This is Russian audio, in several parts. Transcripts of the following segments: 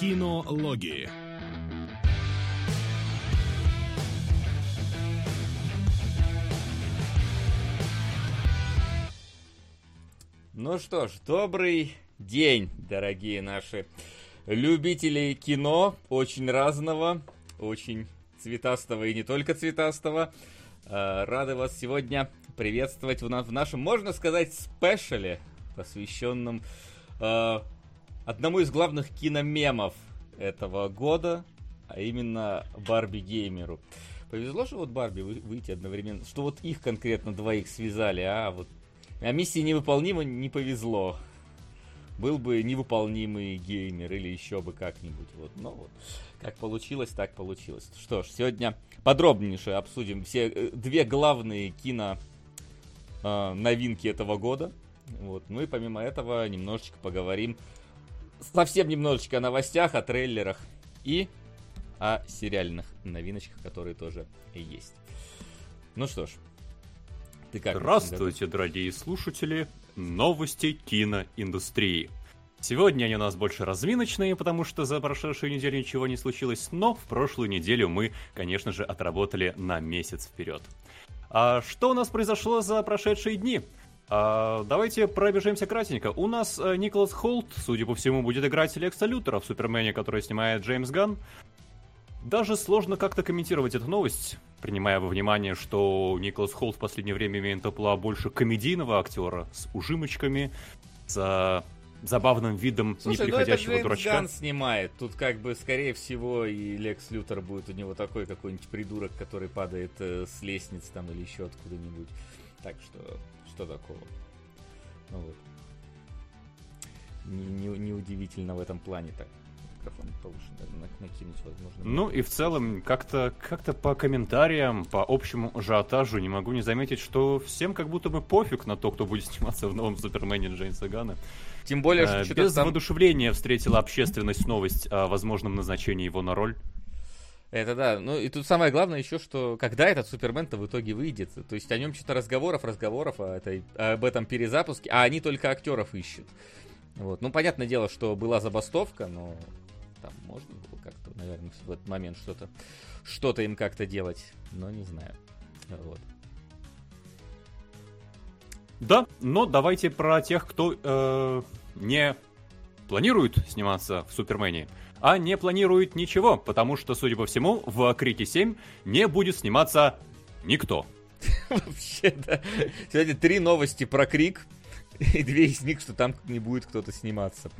Кинологии. Ну что ж, добрый день, дорогие наши любители кино, очень разного, очень цветастого и не только цветастого. Э, рады вас сегодня приветствовать в, на- в нашем, можно сказать, спешале, посвященном э, одному из главных киномемов этого года, а именно Барби Геймеру. Повезло же вот Барби вы- выйти одновременно, что вот их конкретно двоих связали, а вот а миссии невыполнима не повезло. Был бы невыполнимый геймер или еще бы как-нибудь. Вот. Но вот как получилось, так получилось. Что ж, сегодня подробнейше обсудим все э, две главные кино э, новинки этого года. Вот. Ну и помимо этого немножечко поговорим совсем немножечко о новостях, о трейлерах и о сериальных новиночках, которые тоже есть. Ну что ж, ты как? Здравствуйте, дорогие слушатели. Новости киноиндустрии. Сегодня они у нас больше разминочные, потому что за прошедшую неделю ничего не случилось, но в прошлую неделю мы, конечно же, отработали на месяц вперед. А что у нас произошло за прошедшие дни? А, давайте пробежимся кратенько. У нас э, Николас Холт, судя по всему, будет играть Лекса Лютера в Супермене, который снимает Джеймс Ганн. Даже сложно как-то комментировать эту новость, принимая во внимание, что Николас Холт в последнее время имеет топла больше комедийного актера с ужимочками, с забавным видом Слушай, ну это неприходящего дурачка. Ганн снимает. Тут как бы, скорее всего, и Лекс Лютер будет у него такой какой-нибудь придурок, который падает э, с лестницы там или еще откуда-нибудь. Так что, что такого? Ну вот. Не, не- неудивительно в этом плане так. Микрофон повыше на- на- накинуть, возможно. Ну и в целом, как-то как по комментариям, по общему ажиотажу не могу не заметить, что всем как будто бы пофиг на то, кто будет сниматься в новом Супермене Джеймса Ганна. Тем более, Э, что что-то Без там... воодушевления встретила общественность новость о возможном назначении его на роль. Это да. Ну и тут самое главное еще, что когда этот Супермен-то в итоге выйдет. То есть о нем что-то разговоров, разговоров о этой, об этом перезапуске, а они только актеров ищут. Вот. Ну, понятное дело, что была забастовка, но там можно было как-то, наверное, в этот момент что-то что-то им как-то делать. Но не знаю. Вот. Да, но давайте про тех, кто э, не планирует сниматься в Супермене, а не планирует ничего, потому что, судя по всему, в Крике 7 не будет сниматься никто. Вообще, да. Сегодня три новости про Крик. И две из них, что там не будет кто-то сниматься.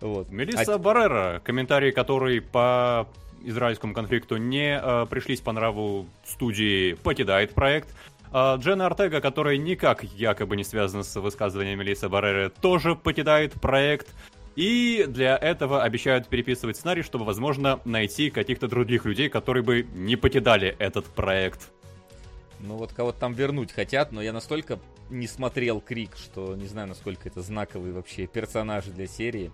Вот. Мелисса А- Баррера, комментарии которые по израильскому конфликту не э, пришлись по нраву студии, покидает проект. А Дженна Артега, которая никак якобы не связана с высказываниями Мелиссы Барреры, тоже покидает проект. И для этого обещают переписывать сценарий, чтобы, возможно, найти каких-то других людей, которые бы не покидали этот проект. Ну вот кого-то там вернуть хотят, но я настолько не смотрел Крик, что не знаю, насколько это знаковые вообще персонажи для серии.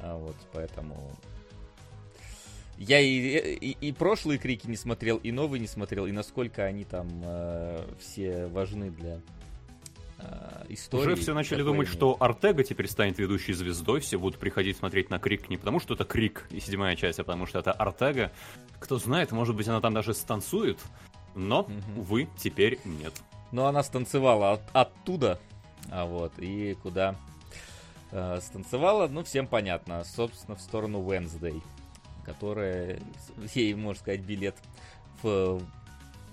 А вот, поэтому... Я и, и, и прошлые Крики не смотрел, и новые не смотрел, и насколько они там э, все важны для э, истории. Уже все начали думать, что Артега теперь станет ведущей звездой, все будут приходить смотреть на Крик не потому, что это Крик и седьмая часть, а потому что это Артега. Кто знает, может быть, она там даже станцует, но, Мгм. увы, теперь нет. Но она станцевала от- оттуда, а вот, и куда э, станцевала, ну, всем понятно, собственно, в сторону Wednesday, которая, ей, можно сказать, билет в,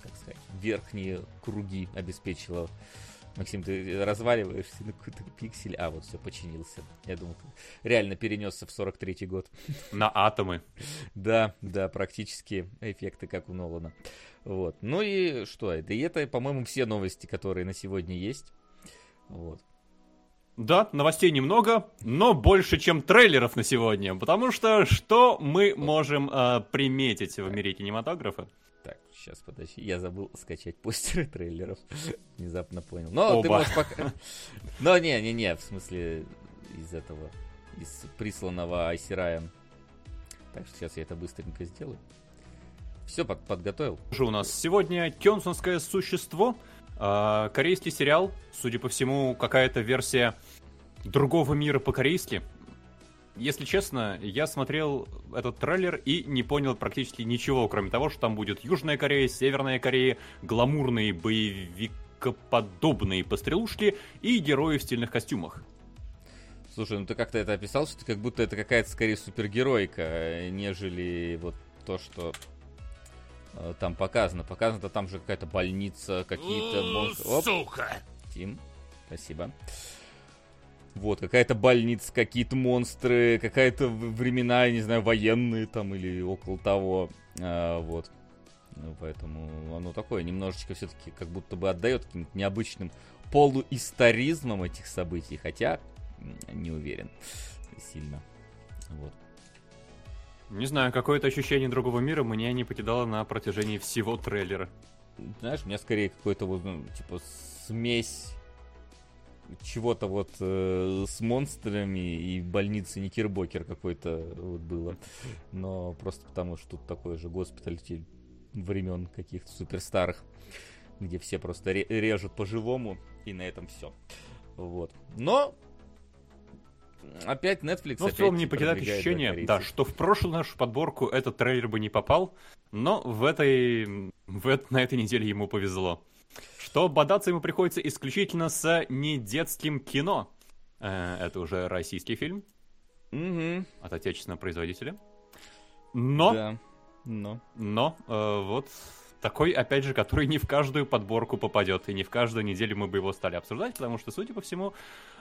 как сказать, верхние круги обеспечила. Максим, ты разваливаешься на какой-то пиксель. А, вот все, починился. Я думал, ты реально перенесся в 43-й год. На атомы. Да, да, практически эффекты, как у Нолана. Вот. Ну и что? это? И это, по-моему, все новости, которые на сегодня есть. Вот. Да, новостей немного, но больше, чем трейлеров на сегодня. Потому что что мы можем э, приметить в мире кинематографа? Так, сейчас, подожди. Я забыл скачать постеры трейлеров. Внезапно понял. Но ты Оба. можешь пока... Но не-не-не, в смысле из этого, из присланного Айсираем. Так что сейчас я это быстренько сделаю. Все под, подготовил. Же у нас сегодня Кёнсонское существо, э, корейский сериал, судя по всему, какая-то версия другого мира по-корейски. Если честно, я смотрел этот трейлер и не понял практически ничего, кроме того, что там будет Южная Корея, Северная Корея, гламурные боевикоподобные пострелушки и герои в стильных костюмах. Слушай, ну ты как-то это описал, что как будто это какая-то скорее супергеройка, нежели вот то, что э, там показано. Показано-то там же какая-то больница, какие-то. Сука! Тим, спасибо. Вот, какая-то больница, какие-то монстры, какая-то времена, я не знаю, военные там или около того. А, вот. Ну, поэтому оно такое немножечко все-таки как будто бы отдает каким-то необычным полуисторизмом этих событий, хотя не уверен сильно. Вот. Не знаю, какое-то ощущение другого мира меня не покидало на протяжении всего трейлера. Знаешь, у меня скорее какой-то вот, ну, типа, смесь чего-то вот э, с монстрами и больницы Никербокер какой-то вот было. Но просто потому, что тут такой же госпиталь времен каких-то суперстарых, где все просто режут по-живому, и на этом все. Вот. Но опять Netflix. Но в целом не покидает ощущение, да, что в прошлую нашу подборку этот трейлер бы не попал, но в этой, в, на этой неделе ему повезло. Что бодаться ему приходится исключительно с недетским кино. Э, это уже российский фильм. Угу. От отечественного производителя. Но... Да. Но. Но, э, вот такой, опять же, который не в каждую подборку попадет, и не в каждую неделю мы бы его стали обсуждать, потому что, судя по всему,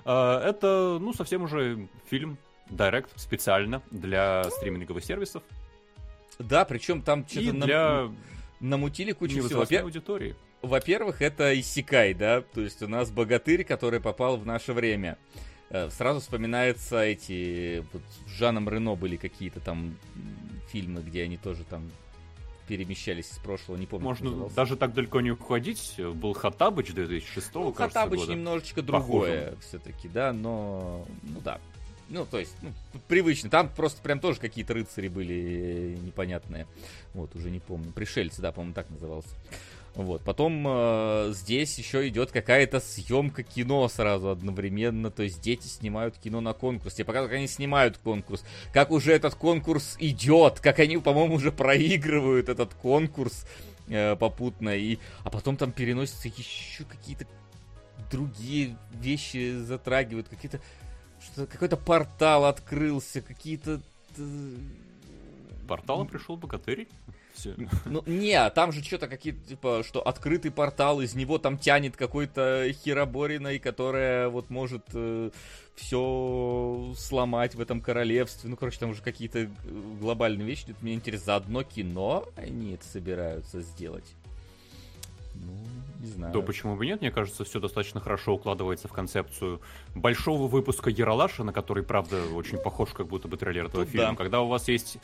э, это, ну, совсем уже фильм Direct специально для стриминговых сервисов. Да, причем там что-то для... нам... намутили кучу всего. аудитории. Во-первых, это Исикай, да, то есть у нас богатырь, который попал в наше время. Э, сразу вспоминаются эти, вот с Жаном Рено были какие-то там фильмы, где они тоже там перемещались из прошлого, не помню. Можно даже так далеко не уходить. Был Хатабыч 2006 ну, кажется, Хатабыч года. немножечко другое все-таки, да, но, ну да. Ну, то есть, ну, привычно. Там просто прям тоже какие-то рыцари были непонятные. Вот, уже не помню. Пришельцы, да, по-моему, так назывался. Вот. Потом э, здесь еще идет какая-то съемка кино сразу одновременно. То есть дети снимают кино на конкурс. Тебе показывают, как они снимают конкурс. Как уже этот конкурс идет. Как они, по-моему, уже проигрывают этот конкурс э, попутно. И... А потом там переносятся еще какие-то другие вещи затрагивают. Какие-то... Что какой-то портал открылся. Какие-то... Э, Порталом пришел богатырь? Все. Ну, не, там же что-то какие-то, типа, что открытый портал, из него там тянет какой-то херобориной, которая вот может э, все сломать в этом королевстве. Ну, короче, там уже какие-то э, глобальные вещи. Тут мне интересно, за одно кино они это собираются сделать? Ну, не знаю. Да почему бы нет? Мне кажется, все достаточно хорошо укладывается в концепцию большого выпуска Яралаша, на который, правда, очень похож как будто бы трейлер этого Тут фильма. Да. Когда у вас есть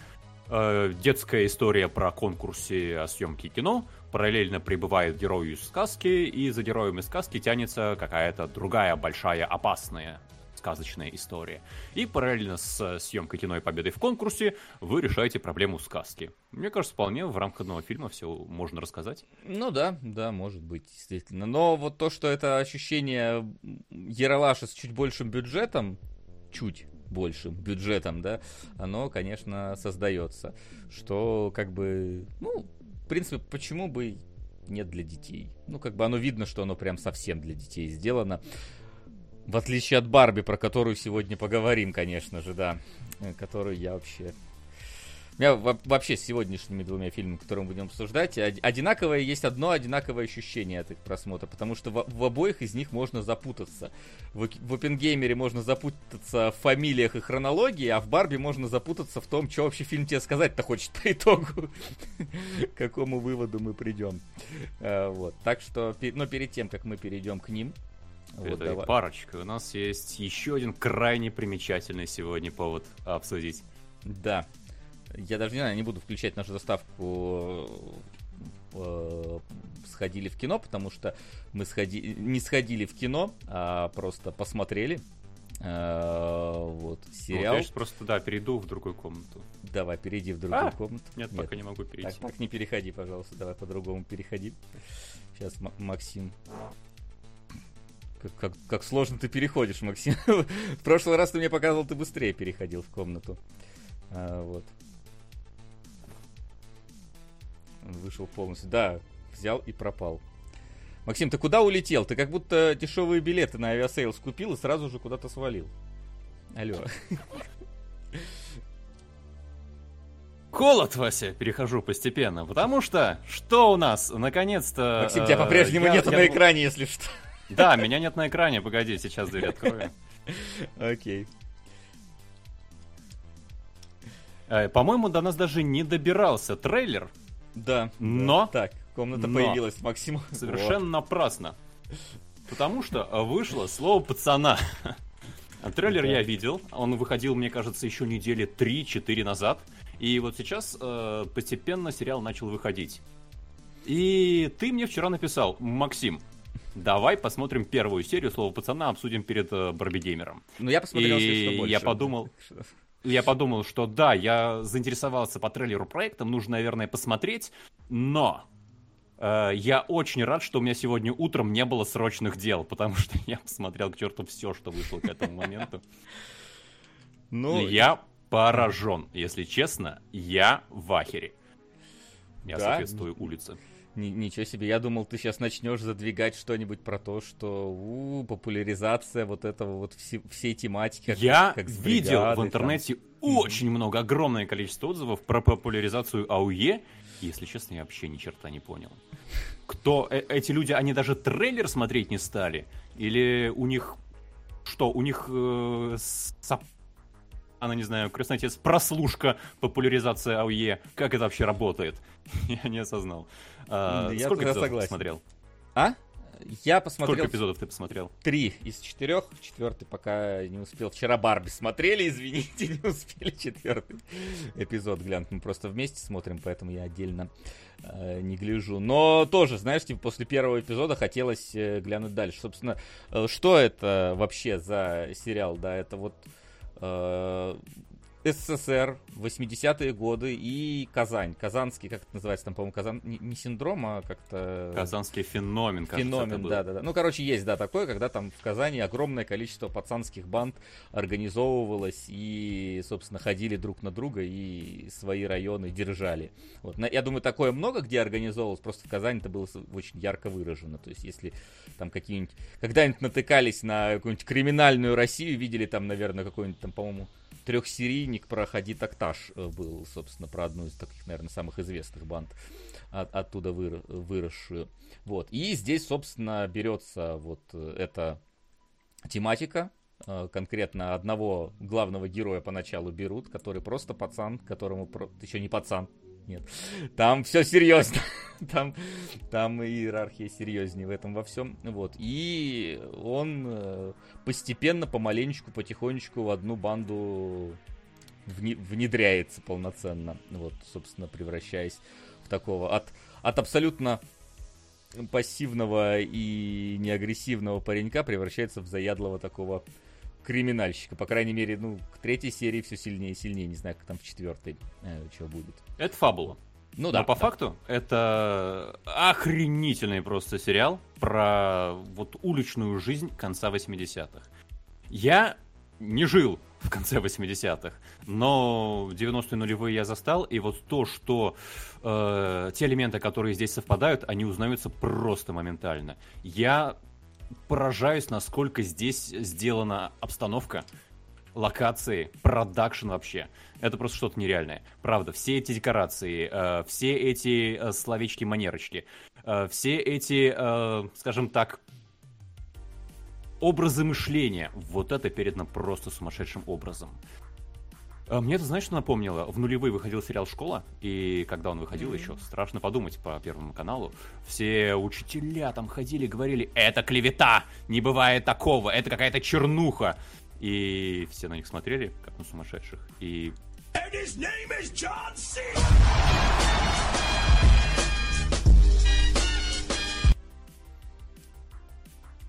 э, детская история про конкурсе о съемке кино. Параллельно прибывает герой из сказки, и за героем из сказки тянется какая-то другая большая опасная сказочная история. И параллельно с съемкой кино и победой в конкурсе вы решаете проблему сказки. Мне кажется, вполне в рамках одного фильма все можно рассказать. Ну да, да, может быть, действительно. Но вот то, что это ощущение Яралаша с чуть большим бюджетом, чуть, большим бюджетом, да, оно, конечно, создается. Что, как бы, ну, в принципе, почему бы нет для детей? Ну, как бы оно видно, что оно прям совсем для детей сделано. В отличие от Барби, про которую сегодня поговорим, конечно же, да. Э, которую я вообще у меня вообще с сегодняшними двумя фильмами, которые мы будем обсуждать, одинаковое есть одно одинаковое ощущение от их просмотра, потому что в, в обоих из них можно запутаться. В, в Опенгеймере можно запутаться в фамилиях и хронологии, а в Барби можно запутаться в том, что вообще фильм тебе сказать-то хочет по итогу. К какому выводу мы придем. Э, вот. Так что, но перед тем, как мы перейдем к ним, вот, Это парочка. У нас есть еще один крайне примечательный сегодня повод обсудить. Да, я даже не знаю, не буду включать нашу заставку э, сходили в кино, потому что мы сходи... не сходили в кино, а просто посмотрели. Э, вот, сериал. Вот я просто, да, перейду в другую комнату. Давай, перейди в другую а! комнату. Нет, Нет, пока не могу перейти. Так, так не переходи, пожалуйста, давай по-другому переходи. Сейчас Максим Как, как, как сложно ты переходишь, Максим. в прошлый раз ты мне показывал, ты быстрее переходил в комнату. А, вот. Он вышел полностью. Да, взял и пропал. Максим, ты куда улетел? Ты как будто дешевые билеты на Aviasales купил и сразу же куда-то свалил. Алло. Холод, Вася, перехожу постепенно, потому что что у нас, наконец-то... Максим, тебя по-прежнему я- нету я на экране, если что. Да, меня нет на экране, погоди, сейчас дверь открою. Окей. Э, По-моему, до нас даже не добирался трейлер, Да. Но- да. Так, комната но- появилась, Максим. совершенно напрасно. Потому что вышло слово пацана. А Трейлер я видел, он выходил, мне кажется, еще недели 3-4 назад. И вот сейчас э, постепенно сериал начал выходить. И ты мне вчера написал, Максим, давай посмотрим первую серию слова пацана, обсудим перед э, Барби Геймером. Ну, я посмотрел, И что, больше. я подумал, Я подумал, что да, я заинтересовался по трейлеру проектом, нужно, наверное, посмотреть, но э, я очень рад, что у меня сегодня утром не было срочных дел, потому что я посмотрел к черту все, что вышло к этому моменту. Ну, я поражен, если честно, я в ахере. Я Да? соответствую улице. Ни- ничего себе, я думал, ты сейчас начнешь задвигать что-нибудь про то, что у, популяризация вот этого вот все- всей тематики. как- Я как с видел в там. интернете очень много, огромное количество отзывов про популяризацию АУЕ. Если честно, я вообще ни черта не понял. Кто э- эти люди, они даже трейлер смотреть не стали? Или у них что, у них э, сап- она, не знаю, крестный отец, прослушка, популяризация АУЕ. Как это вообще работает? Я не осознал. А, я сколько эпизодов согласен. посмотрел? А? Я Сколько посмотрел эпизодов ты посмотрел? три из четырех. Четвертый пока не успел. Вчера Барби смотрели, извините, не успели четвертый эпизод глянуть. Мы просто вместе смотрим, поэтому я отдельно э, не гляжу. Но тоже, знаешь, типа после первого эпизода хотелось э, глянуть дальше. Собственно, э, что это вообще за сериал? Да, это вот э, СССР, 80-е годы и Казань. Казанский, как это называется, там, по-моему, Казан... не, не синдром, а как-то... Казанский феномен, кажется, Феномен, был. да, да, да. Ну, короче, есть, да, такое, когда там в Казани огромное количество пацанских банд организовывалось и, собственно, ходили друг на друга и свои районы держали. Вот. Я думаю, такое много где организовывалось, просто в Казани это было очень ярко выражено. То есть, если там какие-нибудь, когда-нибудь натыкались на какую-нибудь криминальную Россию, видели там, наверное, какой-нибудь там, по-моему, трехсерийник про Хади Такташ э, был, собственно, про одну из таких, наверное, самых известных банд от- оттуда выра- выросшую. Вот. И здесь, собственно, берется вот э, эта тематика. Э, Конкретно одного главного героя поначалу берут, который просто пацан, которому еще не пацан. Нет. Там все серьезно. Там, там иерархия серьезнее в этом во всем. Вот. И он э, постепенно, помаленечку, потихонечку в одну банду вне- внедряется полноценно. Вот, собственно, превращаясь в такого от, от абсолютно пассивного и неагрессивного паренька превращается в заядлого такого криминальщика. По крайней мере, ну, к третьей серии все сильнее и сильнее. Не знаю, как там в четвертой э, что будет. Это фабула. Ну Но по факту это охренительный просто сериал про вот уличную жизнь конца 80-х. Я не жил в конце 80-х, но 90-е нулевые я застал, и вот то, что э, те элементы, которые здесь совпадают, они узнаются просто моментально. Я поражаюсь, насколько здесь сделана обстановка, локации, продакшн вообще. Это просто что-то нереальное. Правда, все эти декорации, э, все эти э, словечки-манерочки, э, все эти, э, скажем так, образы мышления, вот это передано просто сумасшедшим образом. А Мне это, знаешь, что напомнило? В нулевые выходил сериал «Школа», и когда он выходил еще, страшно подумать по Первому каналу, все учителя там ходили, говорили, это клевета, не бывает такого, это какая-то чернуха. И все на них смотрели, как на сумасшедших. И And his name is John C.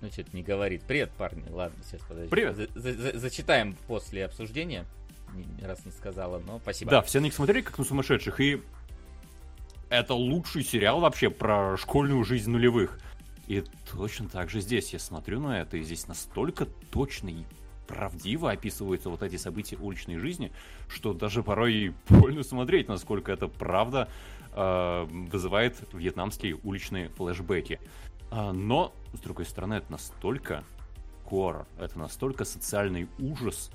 Ну, что-то не говорит. Привет, парни. Ладно, сейчас подожди. Привет. За- за- за- зачитаем после обсуждения. Раз не сказала, но спасибо. да, все на них смотрели, как на сумасшедших, и это лучший сериал вообще про школьную жизнь нулевых. И точно так же здесь я смотрю на это, и здесь настолько точно и правдиво описываются вот эти события уличной жизни, что даже порой больно смотреть, насколько это правда э, вызывает вьетнамские уличные флешбеки. А, но, с другой стороны, это настолько хоррор, это настолько социальный ужас,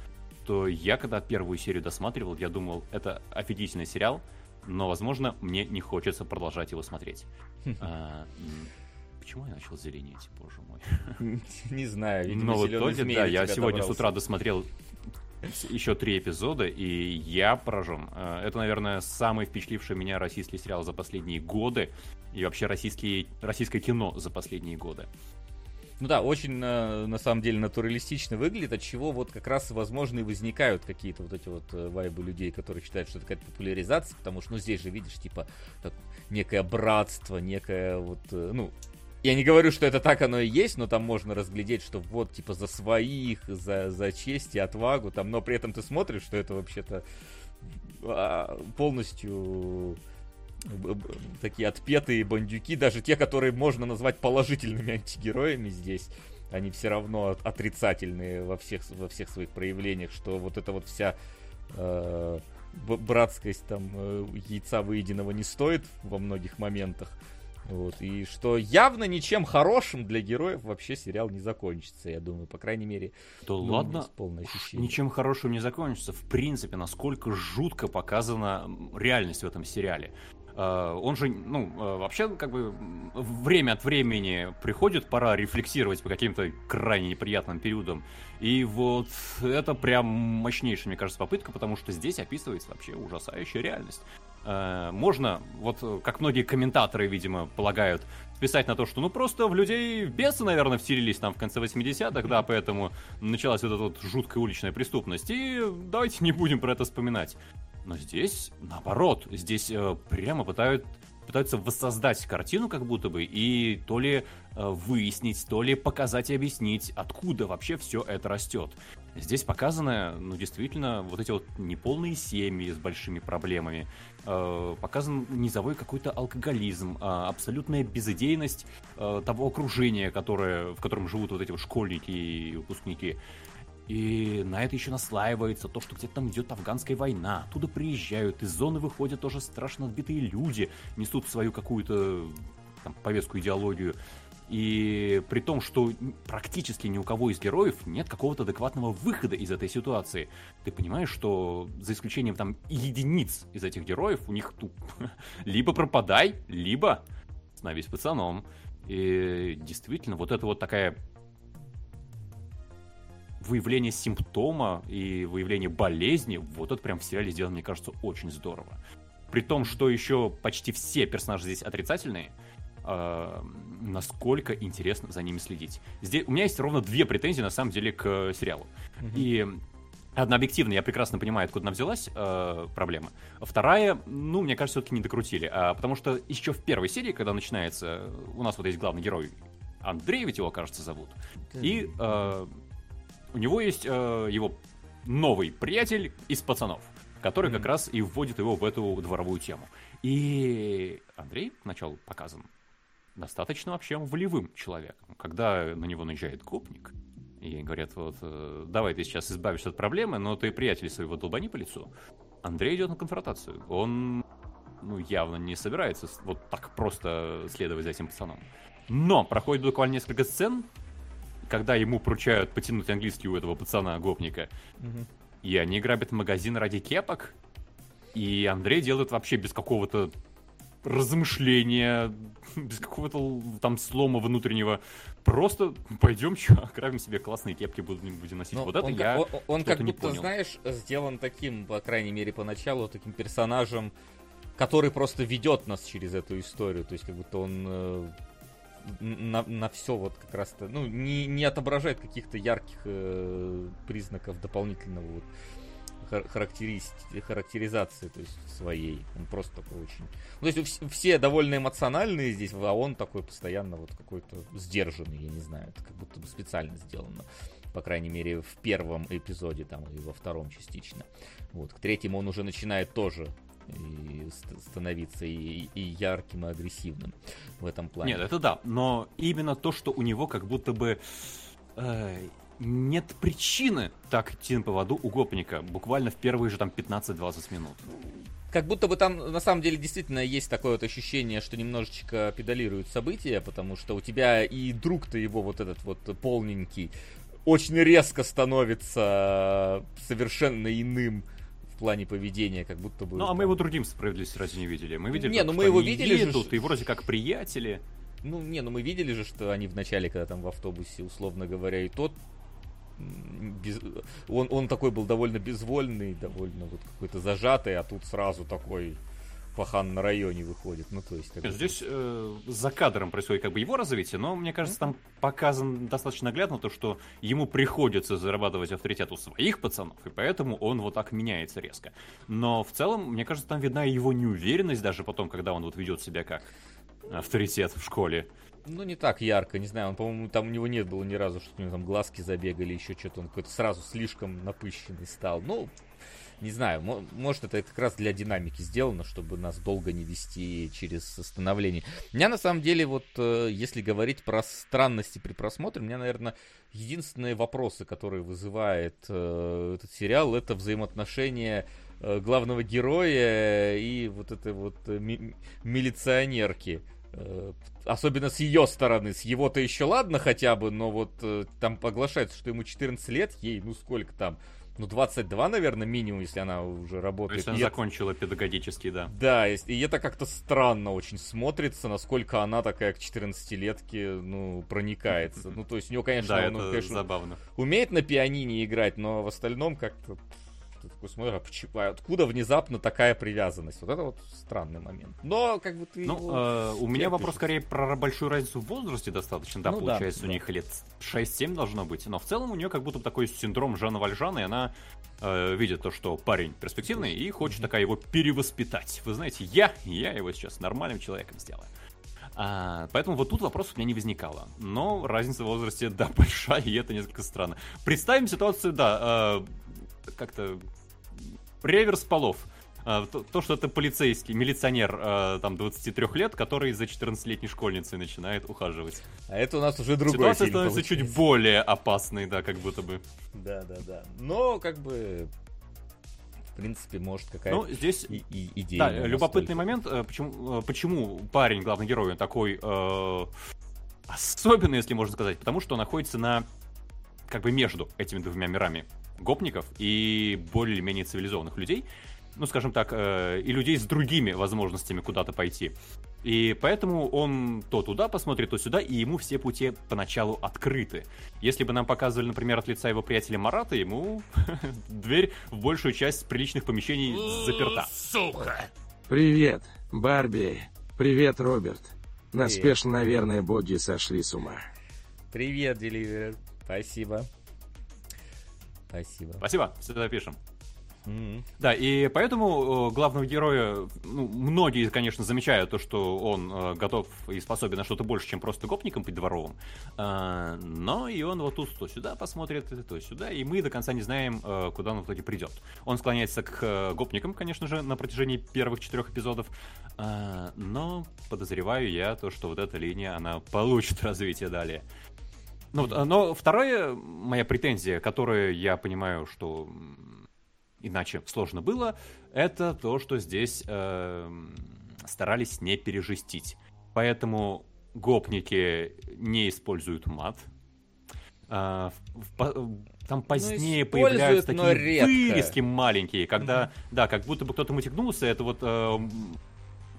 что я, когда первую серию досматривал, я думал, это офигительный сериал, но, возможно, мне не хочется продолжать его смотреть. А, почему я начал зеленеть, боже мой? Не знаю, видимо, Но в итоге, да, я сегодня с утра досмотрел еще три эпизода, и я поражен. А, это, наверное, самый впечатливший меня российский сериал за последние годы, и вообще российский, российское кино за последние годы. Ну да, очень на, на самом деле натуралистично выглядит, от чего вот как раз, возможно, и возникают какие-то вот эти вот э, вайбы людей, которые считают, что это какая-то популяризация, потому что, ну, здесь же, видишь, типа, как некое братство, некое вот, э, ну, я не говорю, что это так оно и есть, но там можно разглядеть, что вот, типа, за своих, за, за честь и отвагу, там, но при этом ты смотришь, что это вообще-то а, полностью такие отпетые бандюки, даже те, которые можно назвать положительными антигероями здесь, они все равно отрицательные во всех, во всех своих проявлениях, что вот эта вот вся э, братскость там э, яйца выеденного не стоит во многих моментах. Вот, и что явно ничем хорошим для героев вообще сериал не закончится, я думаю, по крайней мере. То ну, ладно, полное ощущение. ничем хорошим не закончится. В принципе, насколько жутко показана реальность в этом сериале. Э, он же, ну, э, вообще, как бы, время от времени приходит пора рефлексировать по каким-то крайне неприятным периодам. И вот это прям мощнейшая, мне кажется, попытка, потому что здесь описывается вообще ужасающая реальность. Э, можно, вот как многие комментаторы, видимо, полагают, списать на то, что ну просто в людей бесы, наверное, вселились там в конце 80-х, да, поэтому началась вот эта вот жуткая уличная преступность. И давайте не будем про это вспоминать. Но здесь наоборот, здесь э, прямо пытают, пытаются воссоздать картину как будто бы и то ли э, выяснить, то ли показать и объяснить, откуда вообще все это растет. Здесь показаны, ну, действительно, вот эти вот неполные семьи с большими проблемами, э, показан низовой какой-то алкоголизм, э, абсолютная безыдейность э, того окружения, которое, в котором живут вот эти вот школьники и выпускники. И на это еще наслаивается то, что где-то там идет афганская война. Оттуда приезжают, из зоны выходят тоже страшно отбитые люди, несут свою какую-то там, повестку, идеологию. И при том, что практически ни у кого из героев нет какого-то адекватного выхода из этой ситуации. Ты понимаешь, что за исключением там единиц из этих героев, у них тут либо пропадай, либо становись пацаном. И действительно, вот это вот такая выявление симптома и выявление болезни, вот это прям в сериале сделано, мне кажется, очень здорово. При том, что еще почти все персонажи здесь отрицательные, э, насколько интересно за ними следить. Здесь у меня есть ровно две претензии, на самом деле, к сериалу. Mm-hmm. И Одна объективно, я прекрасно понимаю, откуда она взялась, э, проблема. Вторая, ну, мне кажется, все-таки не докрутили. А, потому что еще в первой серии, когда начинается, у нас вот есть главный герой, Андрей ведь его, кажется, зовут. И э, у него есть э, его новый приятель из пацанов, который mm-hmm. как раз и вводит его в эту дворовую тему. И Андрей поначалу показан достаточно вообще волевым человеком. Когда на него наезжает гопник, и говорят, вот, э, давай ты сейчас избавишься от проблемы, но ты приятель своего долбани по лицу. Андрей идет на конфронтацию. Он, ну, явно не собирается вот так просто следовать за этим пацаном. Но проходит буквально несколько сцен, когда ему поручают потянуть английский у этого пацана-гопника, угу. и они грабят магазин ради кепок, и Андрей делает вообще без какого-то размышления, без какого-то там слома внутреннего. Просто пойдем, что, грабим себе классные кепки, будем, будем носить. Но ну, вот он, это я Он, он как будто, понял. знаешь, сделан таким, по крайней мере, поначалу, таким персонажем, который просто ведет нас через эту историю. То есть, как будто он э, на, на все вот как раз-то, ну, не, не отображает каких-то ярких э, признаков дополнительного вот характеризации, то есть своей. Он просто такой очень... Ну, то есть все довольно эмоциональные здесь, а он такой постоянно вот какой-то сдержанный, я не знаю, это как будто бы специально сделано. По крайней мере, в первом эпизоде, там, и во втором частично. Вот, к третьему он уже начинает тоже и становиться и, и ярким, и агрессивным в этом плане. Нет, это да, но именно то, что у него как будто бы э, нет причины так идти на поводу у гопника, буквально в первые же там 15-20 минут. Как будто бы там на самом деле действительно есть такое вот ощущение, что немножечко педалируют события, потому что у тебя и друг-то его вот этот вот полненький очень резко становится совершенно иным плане поведения, как будто бы... Ну, а там... мы его другим справедливости разве не видели? Мы видели, Не, ну только, мы что его видели же, едут, что- и вроде как приятели. Ну, не, ну мы видели же, что они в начале, когда там в автобусе, условно говоря, и тот без- он, он такой был довольно безвольный, довольно вот какой-то зажатый, а тут сразу такой пахан на районе выходит. Ну, то есть... как Здесь э, за кадром происходит как бы его развитие, но мне кажется, там показан достаточно наглядно то, что ему приходится зарабатывать авторитет у своих пацанов, и поэтому он вот так меняется резко. Но в целом, мне кажется, там видна его неуверенность даже потом, когда он вот ведет себя как авторитет в школе. Ну, не так ярко, не знаю, он, по-моему, там у него нет было ни разу, что у него там глазки забегали, еще что-то, он какой-то сразу слишком напыщенный стал. Ну, не знаю, мо- может это как раз для динамики сделано, чтобы нас долго не вести через становление. У меня на самом деле вот, э, если говорить про странности при просмотре, у меня, наверное, единственные вопросы, которые вызывает э, этот сериал, это взаимоотношения э, главного героя и вот этой вот ми- милиционерки. Особенно с ее стороны. С его-то еще ладно хотя бы, но вот там оглашается, что ему 14 лет, ей, ну сколько там? Ну, 22, наверное, минимум, если она уже работает. есть она И это- закончила педагогический, да. Да, и и это как-то странно очень смотрится, насколько она такая к 14-летке, ну, проникается. Ну, то есть у него, конечно, Да, он, это конечно, забавно. умеет на пианине играть, но в остальном как-то такой смотришь, а почему- откуда внезапно такая привязанность? Вот это вот странный момент. Но как бы ты... Ну, его э, у меня вопрос скорее про большую разницу в возрасте достаточно. Да, Ну да, получается, у да. них лет 6-7 должно быть. Но в целом у нее как будто такой синдром Жана Вальжана, и она э, видит то, что парень перспективный, и хочет такая его перевоспитать. Вы знаете, я, я его сейчас нормальным человеком сделаю. А, поэтому вот тут вопросов у меня не возникало. Но разница в возрасте, да, большая, и это несколько странно. Представим ситуацию, да, э, как-то реверс полов. А, То, то, что это полицейский, милиционер э, там 23 лет, который за 14-летней школьницей начинает ухаживать. А это у нас уже другой Ситуация фильм становится получается. чуть более опасной, да, как будто бы. Да, да, да. Но как бы в принципе может какая-то Ну, здесь и- и- идея. Да, настолько. любопытный момент, э, почему, э, почему парень, главный герой, он такой э, особенный, если можно сказать, потому что он находится на как бы между этими двумя мирами гопников и более-менее цивилизованных людей, ну, скажем так, э, и людей с другими возможностями куда-то пойти. И поэтому он то туда посмотрит, то сюда, и ему все пути поначалу открыты. Если бы нам показывали, например, от лица его приятеля Марата, ему дверь в большую часть приличных помещений заперта. Сука! Привет, Барби. Привет, Роберт. Нас спешно, наверное, боги сошли с ума. Привет, Деливер. Спасибо. Спасибо. Спасибо, всегда пишем. М. Да, и поэтому э, главного героя, ну, многие, конечно, замечают то, что он э, готов и способен на что-то больше, чем просто гопником быть дворовым. А, но и он вот тут то сюда посмотрит, то сюда, и мы до конца не знаем, э, куда он в итоге придет. Он склоняется к э, гопникам, конечно же, на протяжении первых четырех эпизодов, А, но подозреваю я то, что вот эта линия, она получит развитие далее. Ну, а, но вторая моя претензия, которую я понимаю, что иначе сложно было, это то, что здесь эм, старались не пережестить. Поэтому гопники не используют мат. А, в- в по- там позднее используют, появляются такие редко. вырезки маленькие, когда, да, как будто бы кто-то мотягнулся, это вот эм,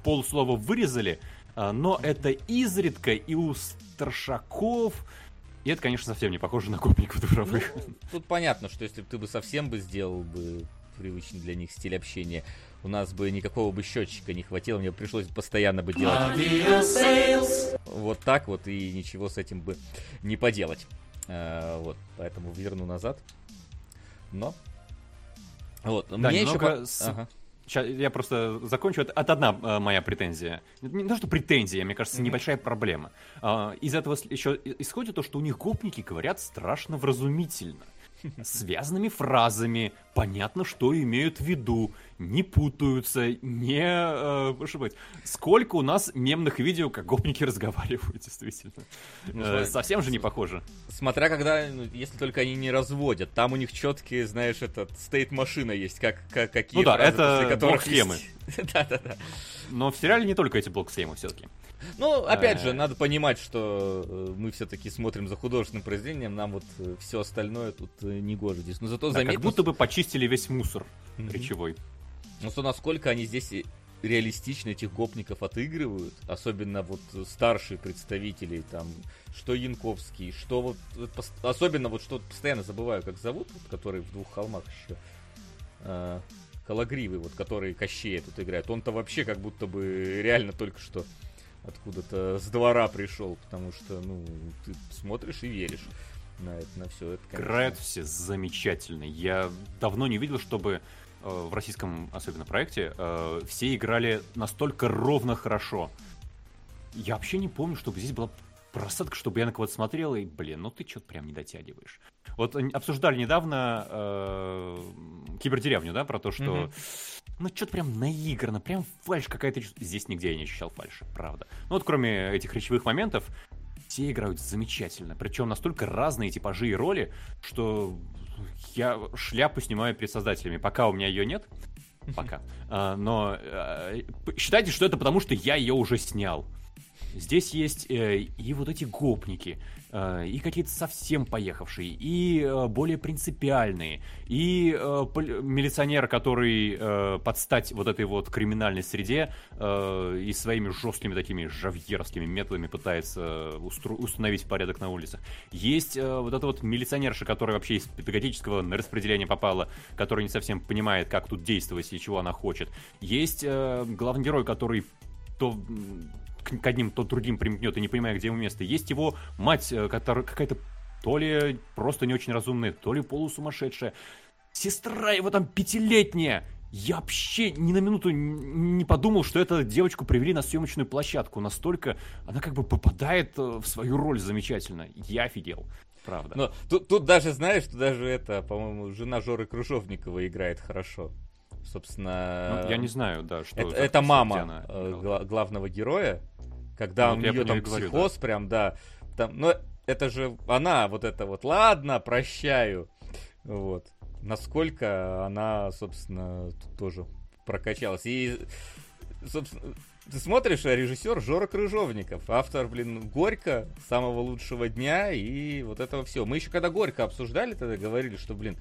полслова вырезали, а, но это изредка и у старшаков, и это, конечно, совсем не похоже на гопников дворовых. Тут понятно, что если бы ты бы совсем бы сделал бы привычный для них стиль общения, у нас бы никакого бы счетчика не хватило, мне пришлось бы постоянно бы делать вот так вот, и ничего с этим бы не поделать. А, вот, поэтому верну назад. Но... Вот, Да, мне еще... немного с- Ага. Сейчас я просто закончу. Это, это одна э, моя претензия. Не то, что претензия, мне кажется, небольшая проблема. А, из этого еще исходит то, что у них гопники говорят страшно вразумительно. Связанными фразами, понятно, что имеют в виду, не путаются, не... Э, быть, сколько у нас мемных видео, как гопники разговаривают, действительно. Ну, э, совсем же не похоже. Смотря когда, ну, если только они не разводят, там у них четкие, знаешь, этот стейт-машина есть, как, как какие Ну да, фразы, это после которых блок-схемы. Да-да-да. Но в сериале не только эти блок-схемы все-таки. Ну, опять же, Э. надо понимать, что э, мы все-таки смотрим за художественным произведением, нам вот все остальное тут э, не гоже здесь. Но зато заметно, как будто бы почистили весь мусор речевой. Ну, что насколько они здесь реалистично этих гопников отыгрывают, особенно вот старшие представители, там, что Янковский, что вот, особенно вот что постоянно забываю, как зовут, вот, который в двух холмах еще, а, Калагривый, вот, который Кощея тут играет, он-то вообще как будто бы реально только что откуда-то с двора пришел, потому что, ну, ты смотришь и веришь на это, на все это. конечно. Играют все замечательно. Я давно не видел, чтобы э, в российском, особенно проекте, э, все играли настолько ровно хорошо. Я вообще не помню, чтобы здесь была просадка, чтобы я на кого-то смотрел и, блин, ну ты что-то прям не дотягиваешь. Вот э, обсуждали недавно э, кибердеревню, да, про то, что Мгм. ну что-то прям наиграно, прям фальш какая-то. Здесь нигде я не ощущал фальши, правда. Ну вот кроме этих речевых моментов, все играют замечательно. Причем настолько разные типажи и роли, что я шляпу снимаю перед создателями. Пока у меня ее нет. Пока. А, но э, считайте, что это потому, что я ее уже снял. Здесь есть э, и вот эти гопники, и какие-то совсем поехавшие, и э, более принципиальные, и э, милиционер, который э, под стать вот этой вот криминальной среде э, и своими жесткими такими жавьеровскими методами пытается э, установить порядок на улицах. Есть э, вот эта вот милиционерша, которая вообще из педагогического на распределение попала, которая не совсем понимает, как тут действовать и чего она хочет. Есть э, главный герой, который то к, к одним, то другим примкнет и не понимая, где ему место. Есть его мать, э, которая какая-то то ли просто не очень разумная, то ли полусумасшедшая. Сестра его там пятилетняя. Я вообще ни на минуту не подумал, что эту девочку привели на съемочную площадку. Настолько она как бы попадает э, в свою роль замечательно. Я офигел. Правда. Но тут, тут даже, знаешь, что даже это, по-моему, жена Жоры Кружовникова играет хорошо. Собственно, Ну, я не знаю, да, что... это, это мама э, главного героя, когда Ну, у вот я нее там и говорю, психоз прям, да. Там, но это же она, вот это вот, ладно, прощаю. Вот. Насколько она, собственно, тоже прокачалась. И, собственно, ты смотришь, а режиссер Жора Крыжовников, автор, блин, Горько, самого лучшего дня и вот этого все. Мы еще когда Горько обсуждали, тогда говорили, что, блин,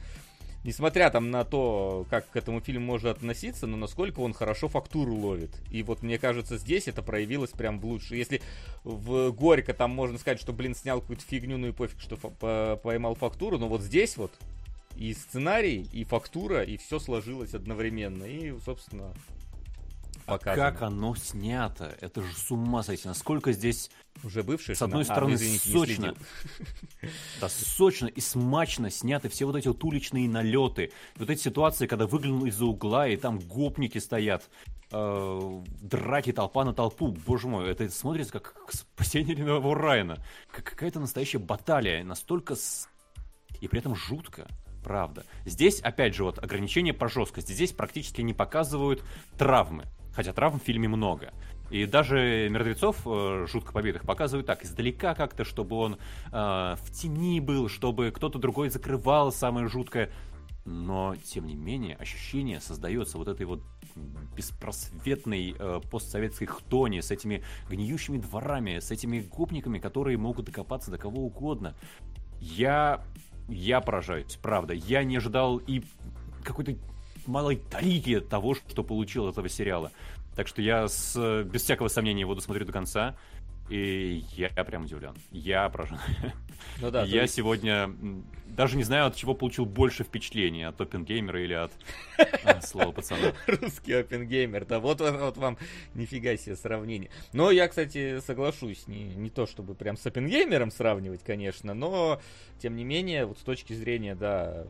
несмотря там на то, как к этому фильму можно относиться, но насколько он хорошо фактуру ловит. И вот мне кажется, здесь это проявилось прям в лучше. Если в Горько там можно сказать, что, блин, снял какую-то фигню, ну и пофиг, что поймал фактуру, но вот здесь вот и сценарий, и фактура, и все сложилось одновременно. И, собственно, А показано. как оно снято? Это же с ума сойти. Насколько здесь Уже бывший С одной жена? А, стороны, ну, извините, сочно. Да, сочно и смачно сняты все вот эти вот уличные налеты. Вот эти ситуации, когда выглянул из-за угла, и там гопники стоят. э, драки толпа на толпу. Боже мой, это смотрится как спасение Рядового Райана. Как какая-то настоящая баталия. Настолько... с- И при этом жутко. Правда. Здесь, опять же, вот ограничение по жесткости. Здесь практически не показывают травмы. Хотя травм в фильме много. И даже мертвецов э, жутко побитых показывают так, издалека как-то, чтобы он э, в тени был, чтобы кто-то другой закрывал самое жуткое. Но, тем не менее, ощущение создается вот этой вот беспросветной э, постсоветской хтони с этими гниющими дворами, с этими гопниками, которые могут докопаться до кого угодно. Я... Я поражаюсь, правда. Я не ожидал и какой-то малой талики того, что получил от этого сериала. Так что я с, без всякого сомнения его досмотрю до конца. И я, я прям удивлен. Я поражен. Ну да, я есть- сегодня даже не знаю, от чего получил больше впечатлений. От Опенгеймера или от а, Слова пацана. Русский опенгеймер, да, вот, вот, вот вам нифига себе сравнение. Но я, кстати, соглашусь, не, не то чтобы прям с опенгеймером сравнивать, конечно, но, тем не менее, вот с точки зрения, да,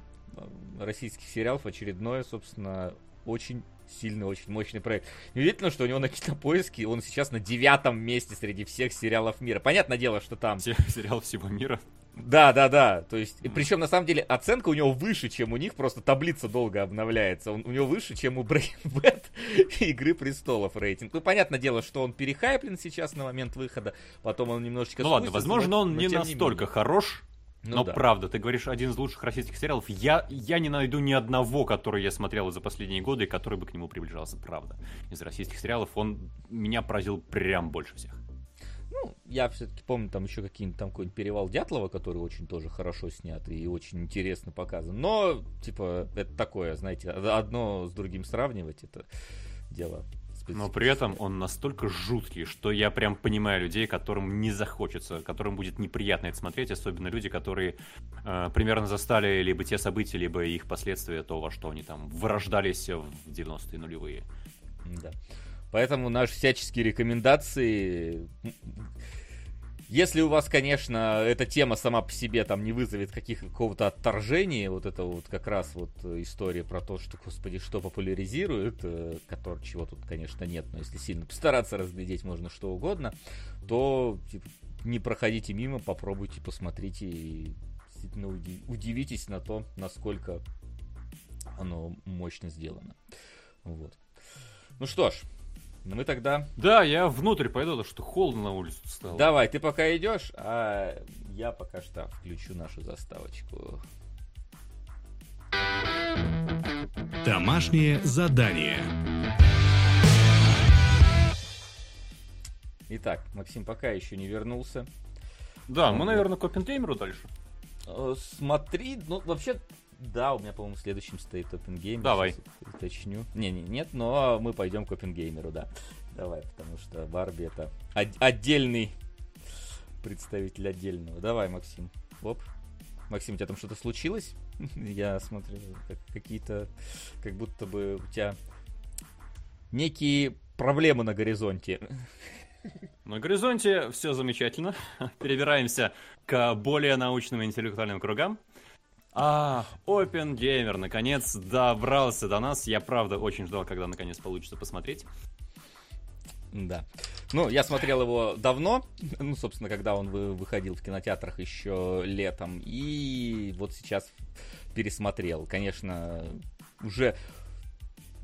российских сериалов очередное, собственно, очень сильный, очень мощный проект. Неудивительно, что у него на кинопоиске он сейчас на девятом месте среди всех сериалов мира. Понятное дело, что там Се- Сериал всего мира. Да, да, да. То есть, mm. причем на самом деле оценка у него выше, чем у них, просто таблица долго обновляется. Он, у него выше, чем у Breaking Bad Игры Престолов рейтинг. Ну, понятное дело, что он перехайплен сейчас на момент выхода, потом он немножечко Ну ладно, возможно, он не настолько не хорош, ну, Но да. правда, ты говоришь один из лучших российских сериалов. Я, я не найду ни одного, который я смотрел за последние годы, и который бы к нему приближался, правда. Из российских сериалов он меня поразил прям больше всех. Ну, я все-таки помню там еще какие-нибудь там какой-нибудь перевал Дятлова, который очень тоже хорошо снят и очень интересно показан. Но, типа, это такое, знаете, одно с другим сравнивать, это дело но при этом он настолько жуткий, что я прям понимаю людей, которым не захочется, которым будет неприятно это смотреть, особенно люди, которые э, примерно застали либо те события, либо их последствия, то, во что они там вырождались в 90-е нулевые. Да. Поэтому наши всяческие рекомендации если у вас, конечно, эта тема сама по себе там не вызовет каких какого-то отторжения, вот это вот как раз вот история про то, что, господи, что популяризирует, э, который, чего тут, конечно, нет, но если сильно постараться разглядеть можно что угодно, то типа, не проходите мимо, попробуйте, посмотрите и действительно удивитесь на то, насколько оно мощно сделано. Вот. Ну что ж, мы тогда... Да, я внутрь пойду, потому что холодно на улице стало. Давай, ты пока идешь, а я пока что включу нашу заставочку. Домашнее задание. Итак, Максим пока еще не вернулся. Да, мы, наверное, к Оппенгеймеру дальше. Э, смотри, ну вообще да, у меня, по-моему, следующим стоит Опенгеймер. Давай. Уточню. Не, не, нет, но мы пойдем к Опенгеймеру, да. Давай, потому что Барби это отдельный представитель отдельного. Давай, Максим. Оп. Максим, у тебя там что-то случилось? Я смотрю, как, какие-то, как будто бы у тебя некие проблемы на горизонте. На горизонте все замечательно. Перебираемся к более научным и интеллектуальным кругам. А, Open Gamer наконец добрался до нас. Я правда очень ждал, когда наконец получится посмотреть. Да. Ну, я смотрел его давно, ну, собственно, когда он выходил в кинотеатрах еще летом, и вот сейчас пересмотрел. Конечно, уже,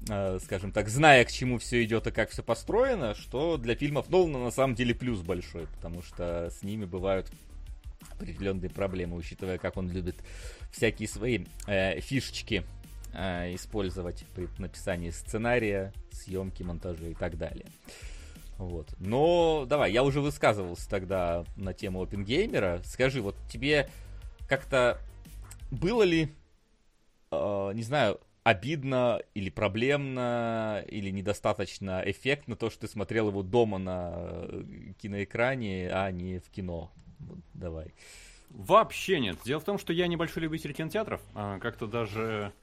э, скажем так, зная, к чему все идет и как все построено, что для фильмов Нолана на самом деле плюс большой, потому что с ними бывают определенные проблемы, учитывая, как он любит всякие свои э, фишечки э, использовать при написании сценария, съемки, монтажа и так далее. Вот. Но давай, я уже высказывался тогда на тему опенгеймера. Скажи, вот тебе как-то было ли, э, не знаю, обидно или проблемно, или недостаточно эффектно то, что ты смотрел его дома на э, киноэкране, а не в кино? Вот, давай. Вообще нет. Дело в том, что я небольшой любитель кинотеатров. А, как-то даже...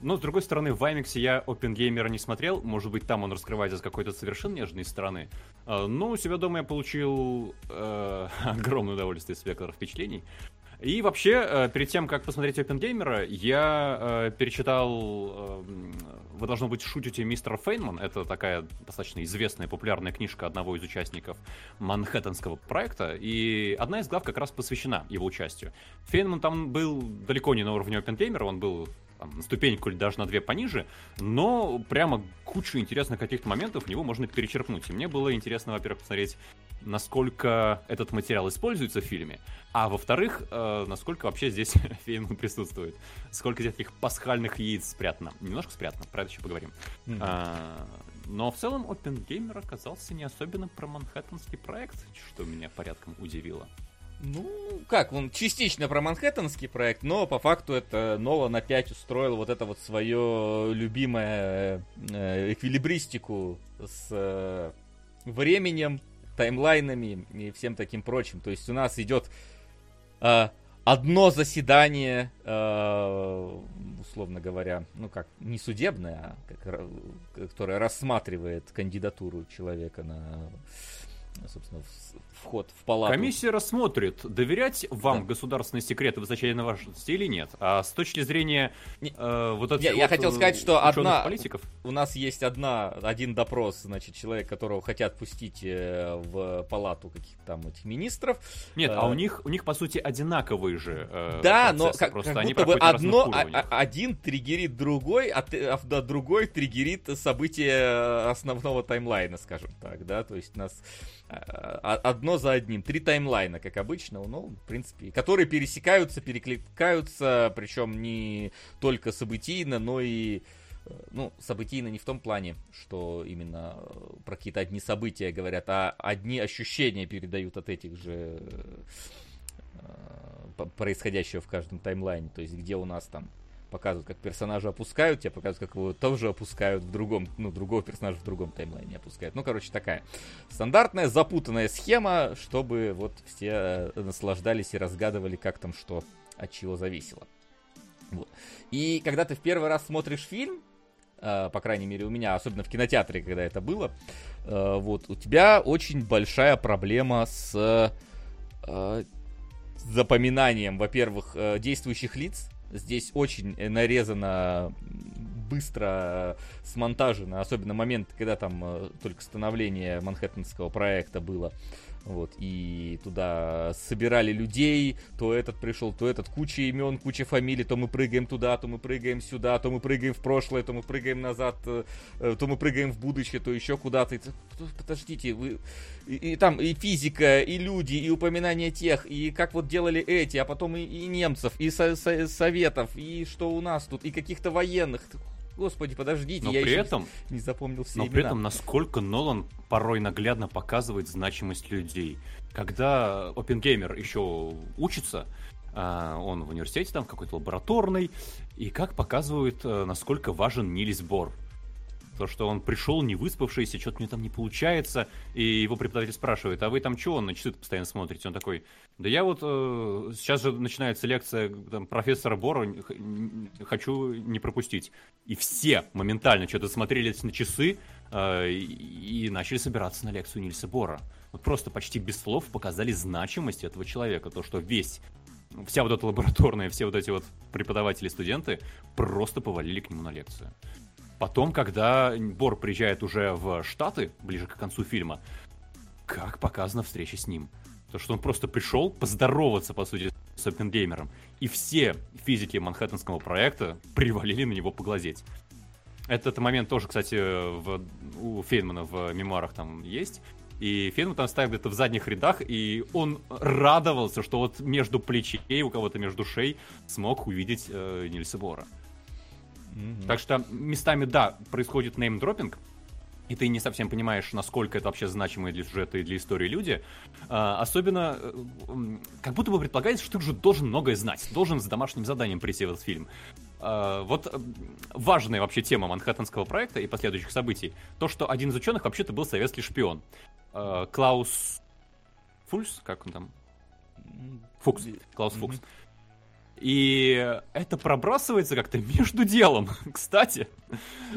Но, с другой стороны, в IMAX я Опенгеймера не смотрел. Может быть, там он раскрывается с какой-то совершенно нежной стороны. А, но у себя дома я получил э, огромное удовольствие спектра впечатлений. И вообще, э, перед тем, как посмотреть Опенгеймера, я э, перечитал э, «Вы, должно быть, шутите мистер Фейнман». Это такая достаточно известная, популярная книжка одного из участников Манхэттенского проекта. И одна из глав как раз посвящена его участию. Фейнман там был далеко не на уровне Опенгеймера, он был там, ступеньку или даже на две пониже, но прямо кучу интересных каких-то моментов в него можно перечерпнуть. И мне было интересно, во-первых, посмотреть, насколько этот материал используется в фильме, а во-вторых, э, насколько вообще здесь фильм присутствует. Сколько здесь таких пасхальных яиц спрятано. Немножко спрятано, про это еще поговорим. Mm-hmm. А, но в целом Опенгеймер оказался не особенно про манхэттенский проект, что меня порядком удивило. Ну, как, он частично про Манхэттенский проект, но по факту это Нолан опять устроил вот это вот свое любимое э, эквилибристику с э, временем, таймлайнами и всем таким прочим. То есть у нас идет э, одно заседание, э, условно говоря, ну как, не судебное, а как, которое рассматривает кандидатуру человека на собственно, в- вход в палату. Комиссия рассмотрит, доверять вам Да. государственные секреты высочайной важности или нет. А с точки зрения Не- э, вот этих Я- я вот, хотел э, сказать, что одна- политиков, У нас есть одна, один допрос, значит, человек, которого хотят пустить э, в палату каких-то там этих министров. Нет, Э, а у них, у них по сути одинаковые же э, Да, но как, просто как будто бы одно, а- а- один триггерит другой, а, ты- а да, другой триггерит события основного таймлайна, скажем так, да, то есть нас а, а, одно за одним, три таймлайна, как обычно, ну, в принципе, которые пересекаются, перекликаются, причем не только событийно, но и э, ну, событийно не в том плане, что именно э, про какие-то одни события говорят, а одни ощущения передают от этих же э, происходящего в каждом таймлайне. То есть, где у нас там показывают, как персонажа опускают, тебе показывают, как его тоже опускают в другом, ну, другого персонажа в другом таймлайне опускают. Ну, короче, такая стандартная запутанная схема, чтобы вот все э, наслаждались и разгадывали, как там что от чего зависело. Вот. И когда ты в первый раз смотришь фильм, э, по крайней мере у меня, особенно в кинотеатре, когда это было, э, вот, у тебя очень большая проблема с запоминанием, во-первых, действующих лиц. Здесь очень э, нарезано быстро э, смонтажено, особенно момент, когда там э, только становление Манхэттенского проекта было. Вот, и туда собирали людей, то этот пришел, то этот, куча имен, куча фамилий, то мы прыгаем туда, то мы прыгаем сюда, то мы прыгаем в прошлое, то мы прыгаем назад, э, э, то мы прыгаем в будущее, то еще куда-то. Подождите, вы... И, и там и физика, и люди, и упоминание тех, и как вот делали эти, а потом и, и немцев, и со- со- советов, и что у нас тут, и каких-то военных. Господи, подождите, Но я при этом, не запомнил все но имена. при этом, насколько Нолан порой наглядно показывает значимость людей. Когда Опенгеймер еще учится, а, он в университете там какой-то лабораторной, и как показывает, э, насколько важен Нильс Бор. То, что он пришел не выспавшийся, что-то мне там не получается, и его преподаватель спрашивает, а вы там что, на часы постоянно смотрите? Он такой, да я вот, э, сейчас же начинается лекция там, профессора Бора, хочу не пропустить. И все моментально что-то смотрели на часы э, и, и начали собираться на лекцию Нильса Бора. Вот просто почти без слов показали значимость этого человека, то, что весь Вся вот эта лабораторная, все вот эти вот преподаватели, студенты просто повалили к нему на лекцию. Потом, когда Бор приезжает уже в Штаты, ближе к концу фильма, как показана встреча с ним. То, что он просто пришел поздороваться, по сути, с Оппенгеймером. И все физики Манхэттенского проекта привалили на него поглазеть. Этот момент тоже, кстати, в, у Фейнмана в мемуарах там есть. И Фейнман там ставил где-то в задних рядах, и он радовался, что вот между плечей, у кого-то между шей смог увидеть э, Нильса Бора. Мгм. Так что местами, да, происходит неймдропинг, и ты не совсем понимаешь, насколько это вообще значимые для сюжета и для истории люди. А, особенно, э, как будто бы предполагается, что ты уже должен многое знать, должен с домашним заданием прийти в этот фильм. А, вот важная вообще тема Манхэттенского проекта и последующих событий, то, что один из ученых вообще-то был советский шпион. А, Клаус Фульс, как он там? Фукс. Клаус Фукс. И это пробрасывается как-то между делом. Кстати,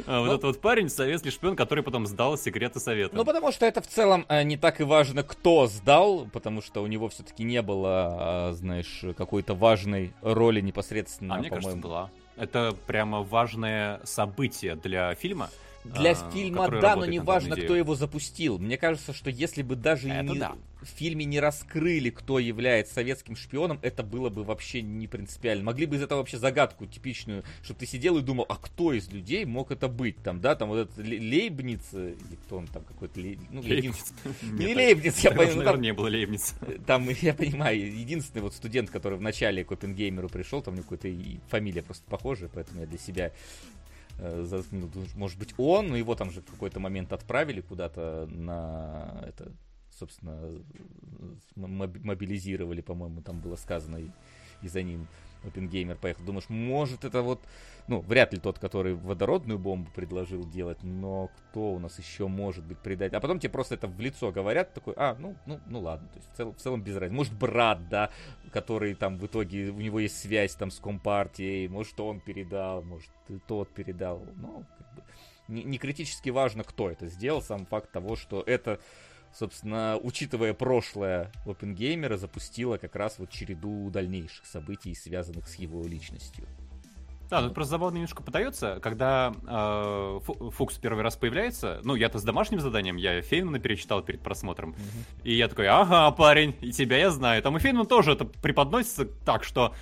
а, вот Ну. этот вот парень, советский шпион, который потом сдал секреты совета. Ну, потому что это в целом э, не так и важно, кто сдал, потому что у него все-таки не было, а, знаешь, какой-то важной роли непосредственно, а мне кажется, была. Это прямо важное событие для фильма. Для а, фильма, да, но работает не на важно, данную кто его запустил. Мне кажется, что если бы даже Это не- да. в фильме не раскрыли, кто является советским шпионом, это было бы вообще не принципиально. Могли бы из этого вообще загадку типичную, чтобы ты сидел и думал, а кто из людей мог это быть? Там, да, там вот этот Ле- Лейбниц, э, или кто он там какой-то, Лей- ну, Лейбниц. Не Лейбниц, я там- не было Лейбниц. Там, я понимаю, единственный вот студент, который в начале к Оппенгеймеру пришел, там у него какая-то фамилия просто похожая, поэтому я для себя ну, может быть он, но его там же в какой-то момент отправили куда-то на это, собственно, мобилизировали, по-моему, там было сказано, и, и за ним Оппенгеймер поехал. Думаешь, может это вот, ну, вряд ли тот, который водородную бомбу предложил делать, но кто у нас еще может быть предатель? А потом тебе просто это в лицо говорят, такой, а, ну, ну, ну ладно, то есть в целом, в целом без разницы. Может, брат, да, который там в итоге, у него есть связь там с Компартией, может, он передал, может, тот передал, ну, как бы, не, не критически важно, кто это сделал, сам факт того, что это собственно, учитывая прошлое Опенгеймера, запустила как раз вот череду дальнейших событий, связанных с его личностью. Да, тут просто забавно немножко подается, когда э, Фукс первый раз появляется, ну, я-то с домашним заданием, я Фейнмана перечитал перед просмотром, mm-hmm. и я такой, ага, парень, и тебя я знаю. Там и Фейнман тоже это преподносится так, что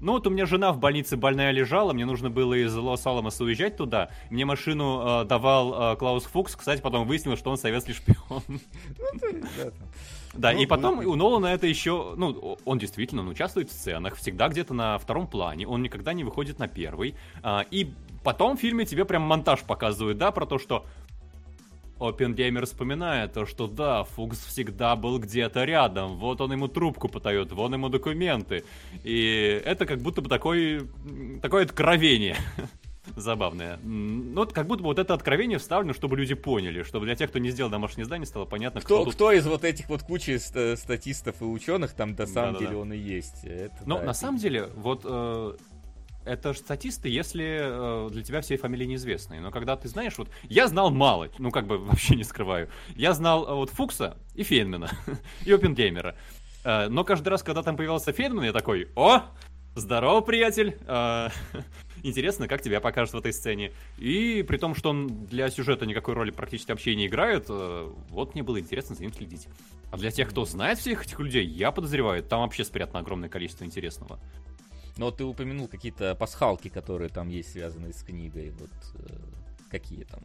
ну вот у меня жена в больнице больная лежала, мне нужно было из Лос-Аламоса уезжать туда. Мне машину э, давал э, Клаус Фукс, кстати, потом выяснилось, что он советский шпион. Да, ну, и потом ну, у Нолана это еще, ну, он действительно он участвует в сценах, всегда где-то на втором плане, он никогда не выходит на первый. А, и потом в фильме тебе прям монтаж показывают, да, про то, что Опенгеймер вспоминает то, что да, Фукс всегда был где-то рядом, вот он ему трубку подает, вон ему документы. И это как будто бы такой, такое откровение. Забавное. Ну, вот как будто бы вот это откровение вставлено, чтобы люди поняли, чтобы для тех, кто не сделал домашнее задание, стало понятно, кто, кто, тут... кто из вот этих вот кучи статистов и ученых там на самом да, деле да. он и есть. Это, Но да, на это... самом деле, вот э, это же статисты, если э, для тебя все фамилии неизвестные. Но когда ты знаешь, вот я знал мало, ну как бы вообще не скрываю. Я знал э, вот Фукса и Фейнмена, и Опенгеймера. Э, но каждый раз, когда там появился Фейнман, я такой, о, здорово, приятель. Э, интересно, как тебя покажут в этой сцене. И при том, что он для сюжета никакой роли практически вообще не играет, э, вот мне было интересно за ним следить. А для тех, кто знает всех этих людей, я подозреваю, там вообще спрятано огромное количество интересного. Но ты упомянул какие-то пасхалки, которые там есть, связанные с книгой. Вот э, какие там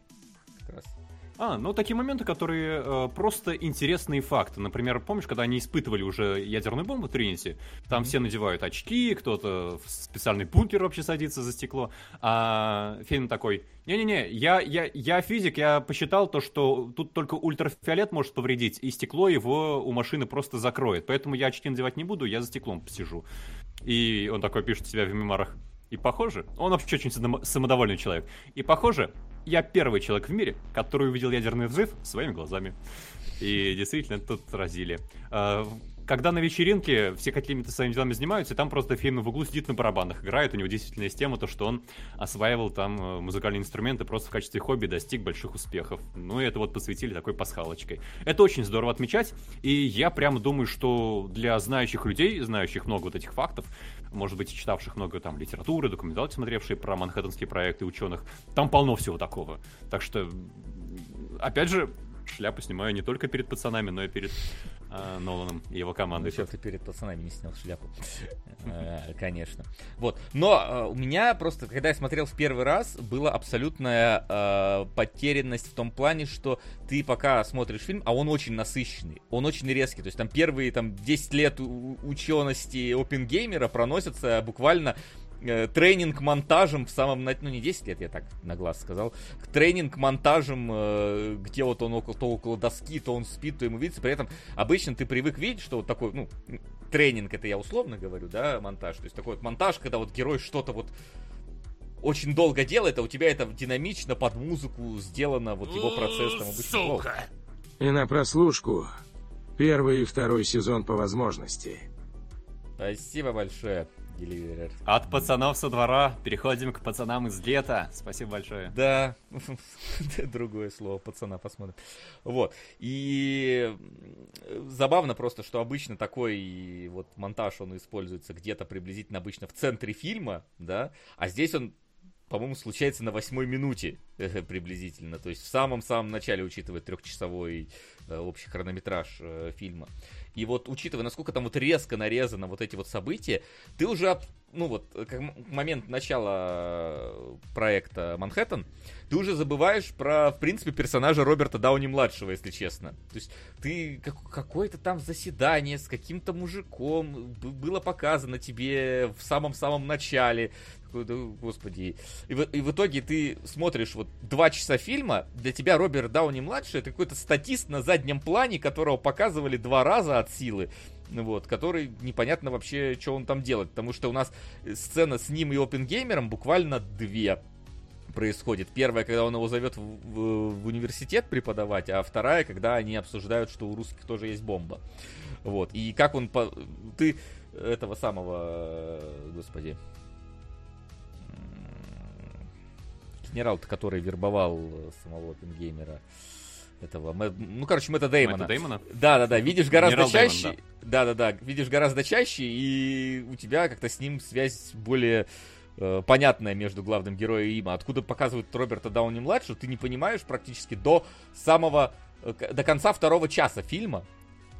как раз. А, ну такие моменты, которые э, просто интересные факты. Например, помнишь, когда они испытывали уже ядерную бомбу Тринити, там mm-hmm. все надевают очки, кто-то в специальный бункер вообще садится за стекло, а фильм такой, не-не-не, я, я, я физик, я посчитал то, что тут только ультрафиолет может повредить, и стекло его у машины просто закроет, поэтому я очки надевать не буду, я за стеклом посижу. И он такой пишет себя в мемуарах. И похоже, он вообще очень самодовольный человек. И похоже, я первый человек в мире, который увидел ядерный взрыв своими глазами. И действительно, тут разили. Когда на вечеринке все какими-то своими делами занимаются, там просто фильм в углу сидит на барабанах, играет, у него действительно есть тема, то, что он осваивал там э, музыкальные инструменты, просто в качестве хобби достиг больших успехов. Ну и это вот посвятили такой пасхалочкой. Это очень здорово отмечать, и я прямо думаю, что для знающих людей, знающих много вот этих фактов, может быть, читавших много там литературы, документалки, смотревшие про манхэттенские проекты ученых, там полно всего такого. Так что, опять же, шляпу снимаю не только перед пацанами, но и перед э, Ноланом и его командой. Ну, ты перед пацанами не снял шляпу. Э, конечно. Вот. Но э, у меня просто, когда я смотрел в первый раз, была абсолютная э, потерянность в том плане, что ты пока смотришь фильм, а он очень насыщенный, он очень резкий. То есть там первые там 10 лет учености опенгеймера проносятся буквально тренинг монтажем в самом, ну не 10 лет, я так на глаз сказал, тренинг монтажем, э, где вот он около, то около доски, то он спит, то ему видится, при этом обычно ты привык видеть, что вот такой, ну, тренинг, это я условно говорю, да, монтаж, то есть такой вот монтаж, когда вот герой что-то вот очень долго делает, а у тебя это динамично под музыку сделано, вот его процесс там обычно. Сука! И на прослушку. Первый и второй сезон по возможности. Спасибо большое. Деливерер. От пацанов со двора переходим к пацанам из лета. Спасибо большое. Да, другое слово, пацана, посмотрим. Вот, и забавно просто, что обычно такой вот монтаж, он используется где-то приблизительно обычно в центре фильма, да, а здесь он по-моему, случается на восьмой минуте приблизительно. То есть в самом-самом начале, учитывая трехчасовой э, общий хронометраж э, фильма. И вот учитывая, насколько там вот резко нарезано вот эти вот события, ты уже, ну вот, как момент начала проекта Манхэттен, ты уже забываешь про, в принципе, персонажа Роберта Дауни-младшего, если честно. То есть ты как, какое-то там заседание с каким-то мужиком было показано тебе в самом-самом начале господи. И в, и в итоге ты смотришь вот два часа фильма, для тебя Роберт Дауни младший это какой-то статист на заднем плане, которого показывали два раза от силы. Вот, который непонятно вообще, что он там делает. Потому что у нас сцена с ним и Опенгеймером буквально две происходит. Первая, когда он его зовет в, в, в университет преподавать, а вторая, когда они обсуждают, что у русских тоже есть бомба. Вот. И как он... По... Ты этого самого... Господи генерал который вербовал самого Пингеймера. этого, ну, короче, Мэтта Деймона. Мэтта Деймона? Да, да, да, видишь гораздо Генерал чаще. да, да, да, видишь гораздо чаще, и у тебя как-то с ним связь более э, понятная между главным героем и им. А Откуда показывают Роберта Дауни младшего, ты не понимаешь практически до самого э, до конца второго часа фильма,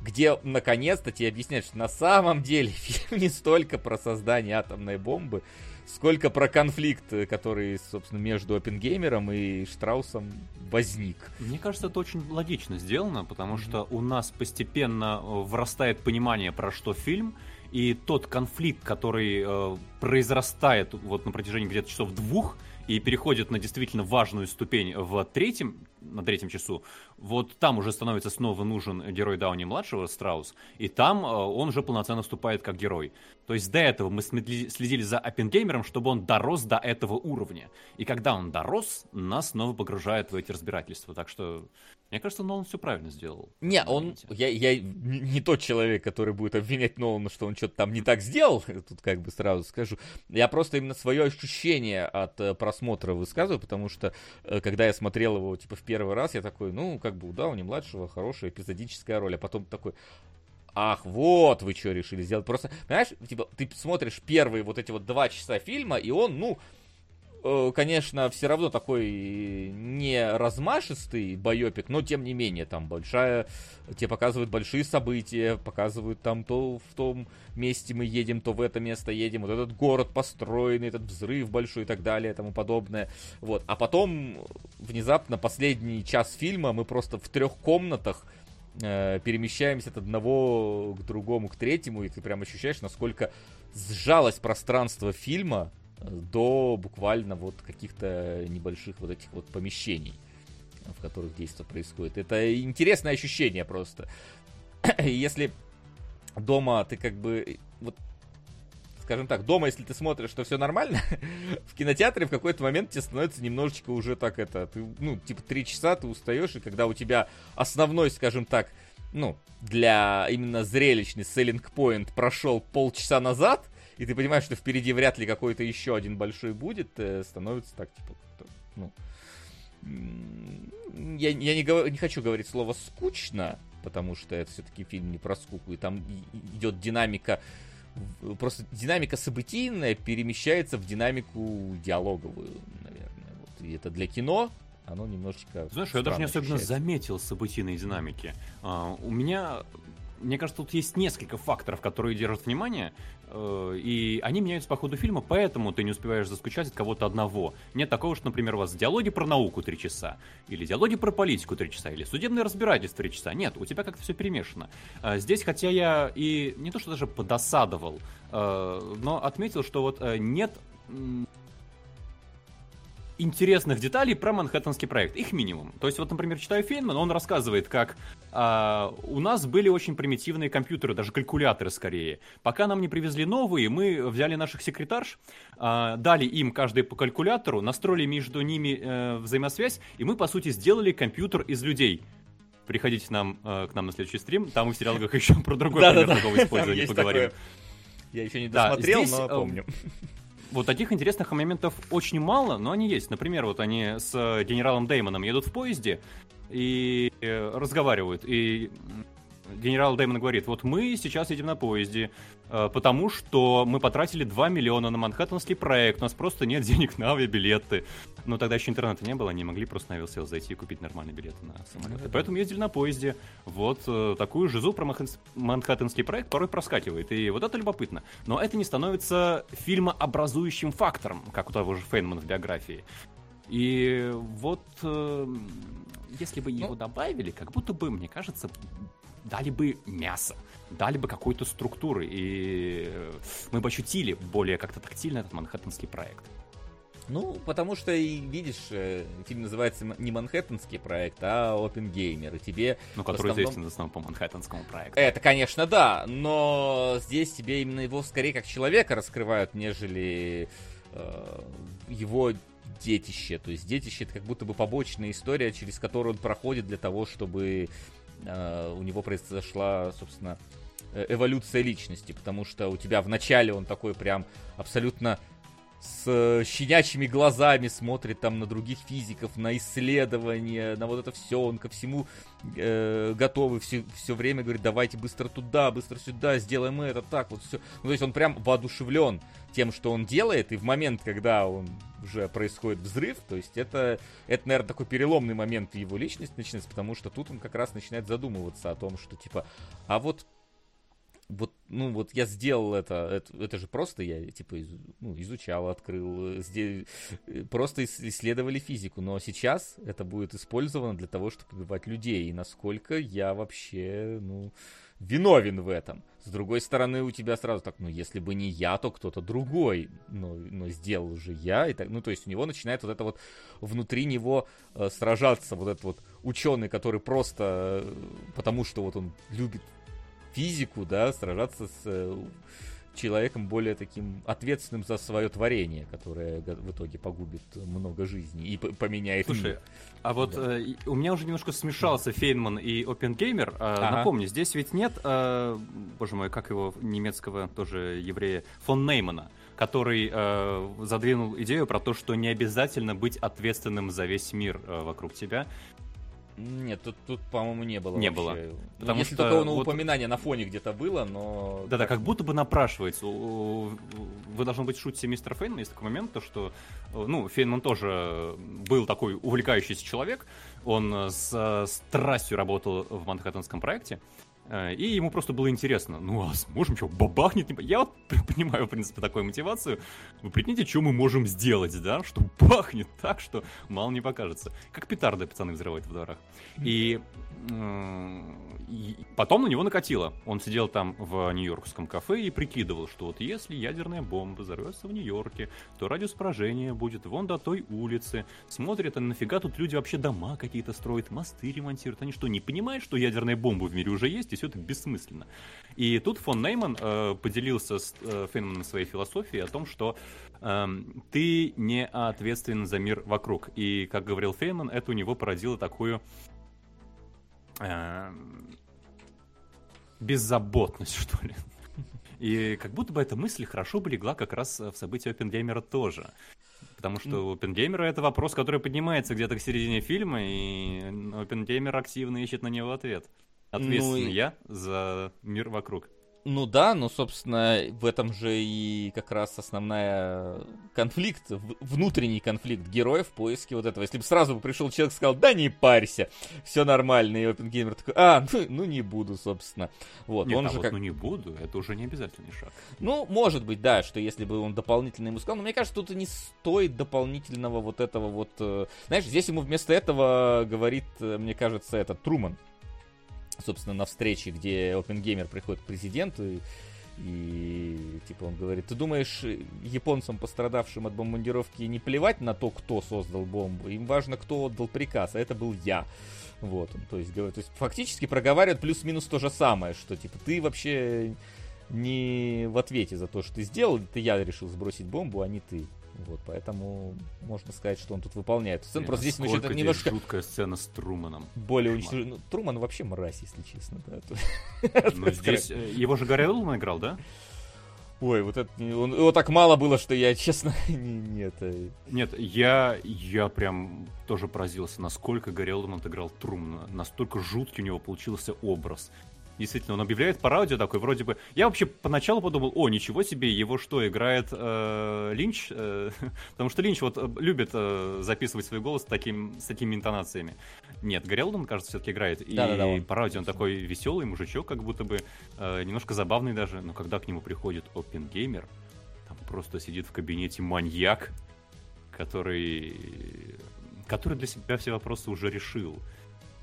где наконец-то тебе объясняют, что на самом деле фильм не столько про создание атомной бомбы, сколько про конфликт, э, который, собственно, между Оппенгеймером и Штраусом возник. Мне кажется, это очень логично сделано, потому что у нас постепенно э, вырастает понимание, про что фильм, и тот конфликт, который э, произрастает вот на протяжении где-то часов двух и переходит на действительно важную ступень в третьем, на третьем часу, вот там уже становится снова нужен герой Дауни-младшего, Страус, и там э, он уже полноценно вступает как герой. То есть до этого мы следили за Оппенгеймером, чтобы он дорос до этого уровня. И когда он дорос, нас снова погружает в эти разбирательства. Так что, мне кажется, Нолан все правильно сделал. Не, он, я, я не не тот человек, который будет обвинять Нолана, что он что-то там не так сделал, тут как бы сразу скажу. Я просто именно свое ощущение от э, просмотра высказываю, потому что, э, когда я смотрел его, типа, в первый раз, я такой, ну, как бы, да, у него младшего хорошая эпизодическая роль, а потом такой, ах, вот вы что решили сделать. Просто, понимаешь, типа, ты смотришь первые вот эти вот два часа фильма, и он, ну, конечно, все равно такой не размашистый байопик, но тем не менее, там большая, тебе показывают большие события, показывают там то в том месте мы едем, то в это место едем, вот этот город построенный, этот взрыв большой и так далее, и тому подобное. Вот. А потом, внезапно, последний час фильма мы просто в трех комнатах э, перемещаемся от одного к другому, к третьему, и ты прям ощущаешь, насколько сжалось пространство фильма э, до буквально вот каких-то небольших вот этих вот помещений, в которых действие происходит. Это интересное ощущение просто. Если дома ты как бы вот скажем так, дома, если ты смотришь, что все нормально, в кинотеатре в какой-то момент тебе становится немножечко уже так это, ты, ну, типа три часа ты устаешь, и когда у тебя основной, скажем так, ну, для именно зрелищный point прошел полчаса назад, и ты понимаешь, что впереди вряд ли какой-то еще один большой будет, э, становится так, типа, ну, я, я не, говор- не хочу говорить слово скучно, потому что это все-таки фильм не про скуку, и там идет динамика, просто динамика событийная перемещается в динамику диалоговую, наверное. Вот. И это для кино, оно немножечко... Знаешь, я даже не особенно ощущается. заметил событийной динамики. А, у меня, мне кажется, тут есть несколько факторов, которые держат внимание, э, и они меняются по ходу фильма, поэтому ты не успеваешь заскучать от кого-то одного. Нет такого, что, например, у вас диалоги про науку три часа, или диалоги про политику три часа, или судебное разбирательство три часа. Нет, у тебя как-то все перемешано. А Здесь, хотя я и не то, что даже подосадовал, э, но отметил, что вот э, нет интересных деталей про Манхэттенский проект. Их минимум. То есть, вот, например, читаю Фейнман, он рассказывает, как а, у нас были очень примитивные компьютеры, даже калькуляторы скорее. Пока нам не привезли новые, мы взяли наших секретарш, а, дали им каждый по калькулятору, настроили между ними э, взаимосвязь, и мы, по сути, сделали компьютер из людей. Приходите нам, э, к нам на следующий стрим, там мы в сериалах еще про другой пример такого использования поговорим. Я еще не досмотрел, но э, помню. Вот таких интересных моментов очень мало, но они есть. Например, вот они с э, генералом Дэймоном едут в поезде и э, разговаривают. И генерал Дэймон говорит, вот мы сейчас едем на поезде, э, потому что мы потратили 2 миллиона на Манхэттенский проект, у нас просто нет денег на авиабилеты. Но тогда еще интернета не было, они могли просто на Aviasales зайти и купить нормальные билеты на самолеты. Поэтому ездили на поезде. Вот э, такую жизу про Манхэттенс- Манхэттенский проект порой проскакивает. И вот это любопытно. Но это не становится фильмообразующим фактором, как у того же Фейнмана в биографии. И вот э, если бы его добавили, как будто бы, мне кажется, дали бы мясо, дали бы какой-то структуры, и э, мы бы ощутили более как-то тактильно этот манхэттенский проект. Ну, потому что, и видишь, э, фильм называется не Манхэттенский проект, а Опенгеймер. И тебе Ну, который основном- известен в основном по манхэттенскому проекту. Это, конечно, да, но здесь тебе именно его скорее как человека раскрывают, нежели э, его детище. То есть детище это как будто бы побочная история, через которую он проходит для того, чтобы у него произошла, собственно, э, эволюция личности. Потому что у тебя вначале он такой прям абсолютно с э, щенячьими глазами смотрит там на других физиков, на исследования, на вот это все, он ко всему э, готовый все, все время говорит, давайте быстро туда, быстро сюда, сделаем это, так, вот все. Ну, то есть он прям воодушевлен тем, что он делает, и в момент, когда он уже происходит взрыв, то есть это, это, наверное, такой переломный момент в его личности начинается, потому что тут он как раз начинает задумываться о том, что, типа, а вот вот, ну, вот я сделал это, это, это же просто я, типа, из, ну, изучал, открыл, здесь, просто исследовали физику, но сейчас это будет использовано для того, чтобы убивать людей, и насколько я вообще, ну, виновен в этом. С другой стороны, у тебя сразу так, ну, если бы не я, то кто-то другой, но, но сделал же я, и так, ну, то есть у него начинает вот это вот внутри него э, сражаться вот этот вот ученый, который просто, э, потому что вот он любит физику, да, сражаться с э, человеком более таким ответственным за свое творение, которое в итоге погубит много жизней и поменяет Слушай, мир. а вот да. э, у меня уже немножко смешался Фейнман и Опенгеймер. Э, ага. Напомню, здесь ведь нет, э, боже мой, как его немецкого тоже еврея, фон Неймана который э, задвинул идею про то, что не обязательно быть ответственным за весь мир э, вокруг тебя. Нет, тут, тут по-моему, не было. Не вообще. было. Ну, Потому если что только вот... упоминание на фоне где-то было, но... Да-да, как будто бы напрашивается. Вы должны быть шутите мистер Фейнман. Есть такой момент, то что, ну, Фейнман тоже был такой увлекающийся человек. Он с страстью работал в Манхэттенском проекте. Э, и ему просто было интересно, ну а сможем что, бабахнет? Я вот понимаю, в принципе, такую мотивацию. Вы прикиньте, что мы можем сделать, да, что бахнет так, что мало не покажется. Как петарды пацаны взрывают в дворах. И и потом на него накатило. Он сидел там в нью-йоркском кафе и прикидывал, что вот если ядерная бомба взорвется в Нью-Йорке, то радиус поражения будет вон до той улицы. Смотрят, а нафига тут люди вообще дома какие-то строят, мосты ремонтируют. Они что, не понимают, что ядерная бомба в мире уже есть, и все это бессмысленно? И тут фон Нейман э, поделился с э, Фейнманом своей философией о том, что э, ты не ответственен за мир вокруг. И, как говорил Фейнман, это у него породило такую э, беззаботность, что ли. И как будто бы эта мысль хорошо бы легла как раз в события Опенгеймера тоже. Потому что у Опенгеймера это вопрос, который поднимается где-то к середине фильма, и Опенгеймер активно ищет на него ответ. Ответственный ну, я за мир вокруг. Ну да, но, собственно, в этом же и как раз основная конфликт, внутренний конфликт героев в поиске вот этого. Если бы сразу бы пришел человек и сказал, да не парься, все нормально, и Опенгеймер такой, а, ну, ну не буду, собственно. Вот, Нет, он а же вот, как... ну не буду, это уже не обязательный шаг. Ну, может быть, да, что если бы он дополнительно ему сказал, но мне кажется, тут и не стоит дополнительного вот этого вот... Э, знаешь, здесь ему вместо этого говорит, э, мне кажется, этот Труман собственно, на встрече, где Опенгеймер приходит к президенту и, и типа он говорит, ты думаешь, японцам, пострадавшим от бомбардировки, не плевать на то, кто создал бомбу? Им важно, кто отдал приказ, а это был я. Вот, он, то есть, то есть фактически проговаривает плюс-минус то же самое, что типа ты вообще не в ответе за то, что ты сделал, это я решил сбросить бомбу, а не ты. Вот, поэтому можно сказать, что он тут выполняет сцену. Блин, Просто здесь мы что-то немножко... жуткая сцена с Труманом. Более уничтожен... Ну, Труман вообще мразь, если честно. Да. Но здесь... Э, его же Гарри Олдман играл, да? Ой, вот это... Он, его так мало было, что я, честно, нет. Нет, я, я прям тоже поразился, насколько Гарри Олдман играл Трумана. Настолько жуткий у него получился образ. Действительно, он объявляет по радио такой, вроде бы... Я вообще поначалу подумал, о, ничего себе, его что, играет э, Линч? Э, потому что Линч вот э, любит э, записывать свой голос таким, с такими интонациями. Нет, Гарри Олден, кажется, все-таки играет. И да, да, да, по радио он такой веселый мужичок, как будто бы, э, немножко забавный даже. Но когда к нему приходит Опенгеймер, там просто сидит в кабинете маньяк, который который для себя все вопросы уже решил.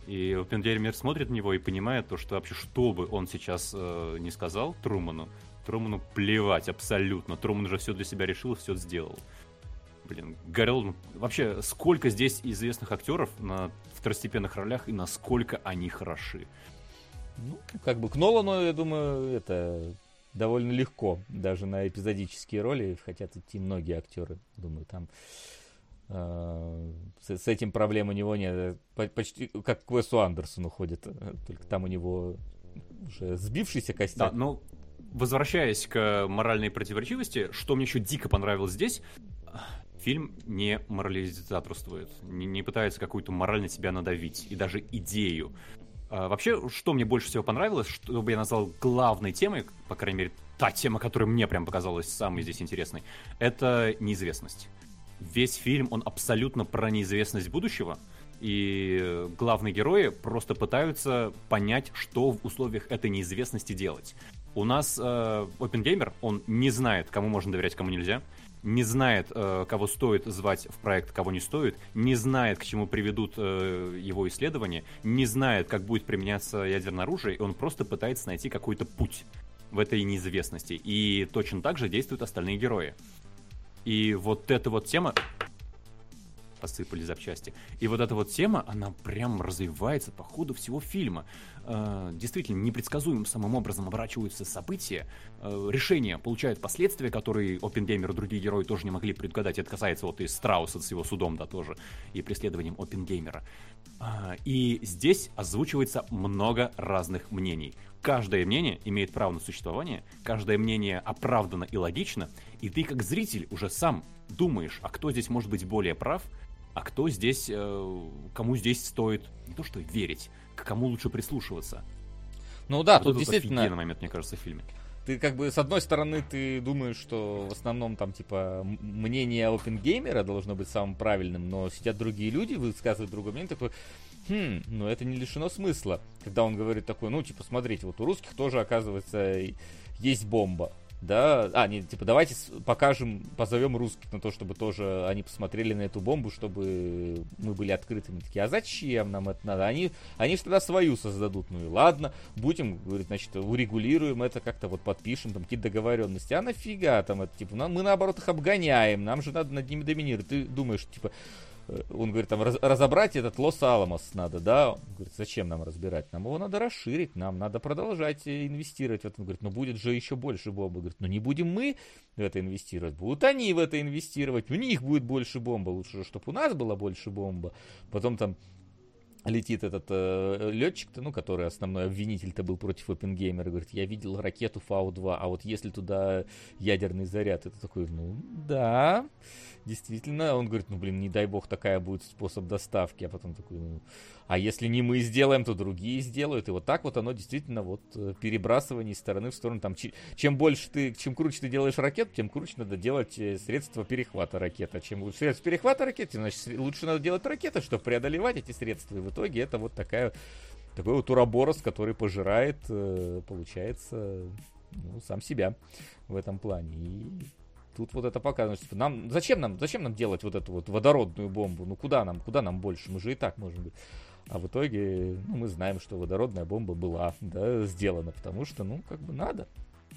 И Оппенгеймер смотрит на него и понимает то, что вообще что бы он сейчас э, не сказал Труману, Труману плевать абсолютно. Труман уже все для себя решил, все сделал. Блин, Гарри Вообще, сколько здесь известных актеров на второстепенных ролях и насколько они хороши? Ну, как бы к Нолану, я думаю, это довольно легко. Даже на эпизодические роли хотят идти многие актеры. Думаю, там с, с этим проблем у него нет. Почти как к Уэсу Андерсону ходит. Э, только там у него уже сбившийся костяк. Да, ну, возвращаясь к моральной противоречивости, что мне еще дико понравилось здесь, фильм не морализаторствует, не, не пытается какую-то мораль на себя надавить, и даже идею. А, вообще, что мне больше всего понравилось, что бы я назвал главной темой, по крайней мере, та тема, которая мне прям показалась самой здесь интересной, это неизвестность. Весь фильм, он абсолютно про неизвестность будущего, и главные герои просто пытаются понять, что в условиях этой неизвестности делать. У нас э, OpenGamer, он не знает, кому можно доверять, кому нельзя не знает, э, кого стоит звать в проект, кого не стоит, не знает, к чему приведут э, его исследования, не знает, как будет применяться ядерное оружие, и он просто пытается найти какой-то путь в этой неизвестности. И точно так же действуют остальные герои. И вот эта вот тема посыпали запчасти. И вот эта вот тема, она прям развивается по ходу всего фильма. Э, действительно, непредсказуемым самым образом оборачиваются события, э, решения получают последствия, которые Оппенгеймер и другие герои тоже не могли предугадать. Это касается вот и Страуса с его судом, да, тоже, и преследованием Оппенгеймера. Э, и здесь озвучивается много разных мнений. Каждое мнение имеет право на существование, каждое мнение оправдано и логично, и ты как зритель уже сам думаешь, а кто здесь может быть более прав, а кто здесь, э, кому здесь стоит не то что верить, к кому лучше прислушиваться. Ну да, вот тут действительно... момент, мне кажется, в фильме. Ты как бы, с одной стороны, ты думаешь, что в основном там, типа, мнение опенгеймера должно быть самым правильным, но сидят другие люди, высказывают другое мнение, такой, хм, ну это не лишено смысла. Когда он говорит такой, ну, типа, смотрите, вот у русских тоже, оказывается, есть бомба да, а, не, типа, давайте покажем, позовем русских на то, чтобы тоже они посмотрели на эту бомбу, чтобы мы были открытыми. Такие, а зачем нам это надо? Они, они же тогда свою создадут. Ну и ладно, будем, говорит, значит, урегулируем это как-то, вот подпишем там какие-то договоренности. А нафига там это, типа, мы наоборот их обгоняем, нам же надо над ними доминировать. Ты думаешь, типа, он говорит, там раз, разобрать этот Лос-Аламос надо, да? Он говорит, зачем нам разбирать? Нам его надо расширить, нам надо продолжать инвестировать в это. Он говорит, ну будет же еще больше бомбы. Говорит, ну не будем мы в это инвестировать, будут они в это инвестировать, у них будет больше бомба, лучше, чтобы у нас была больше бомба. Потом там летит этот э, летчик-то, ну, который основной обвинитель-то был против Опенгеймера, говорит, я видел ракету Фау-2, а вот если туда ядерный заряд, это такой, ну, да, действительно, он говорит, ну, блин, не дай бог такая будет способ доставки, а потом такой, ну, а если не мы сделаем, то другие сделают, и вот так вот оно действительно вот э, перебрасывание из стороны в сторону, там, чем больше ты, чем круче ты делаешь ракет, тем круче надо делать э, средства перехвата ракеты, а чем лучше средства перехвата ракеты, значит, лучше надо делать ракеты, чтобы преодолевать эти средства, и в итоге это вот такая, такой вот уроборос, который пожирает, э, получается, ну, сам себя в этом плане, и Тут вот это показано, что нам зачем нам зачем нам делать вот эту вот водородную бомбу? Ну куда нам куда нам больше? Мы же и так можем быть. А в итоге ну, мы знаем, что водородная бомба была да, сделана, потому что ну как бы надо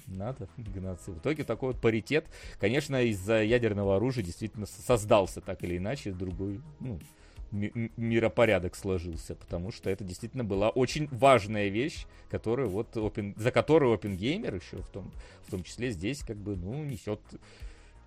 надо гнаться. В итоге такой вот паритет, конечно, из-за ядерного оружия действительно создался так или иначе другой, ну, миропорядок сложился, потому что это действительно была очень важная вещь, которую вот Open, за которую OpenGamer еще в том, в том числе здесь как бы, ну, несет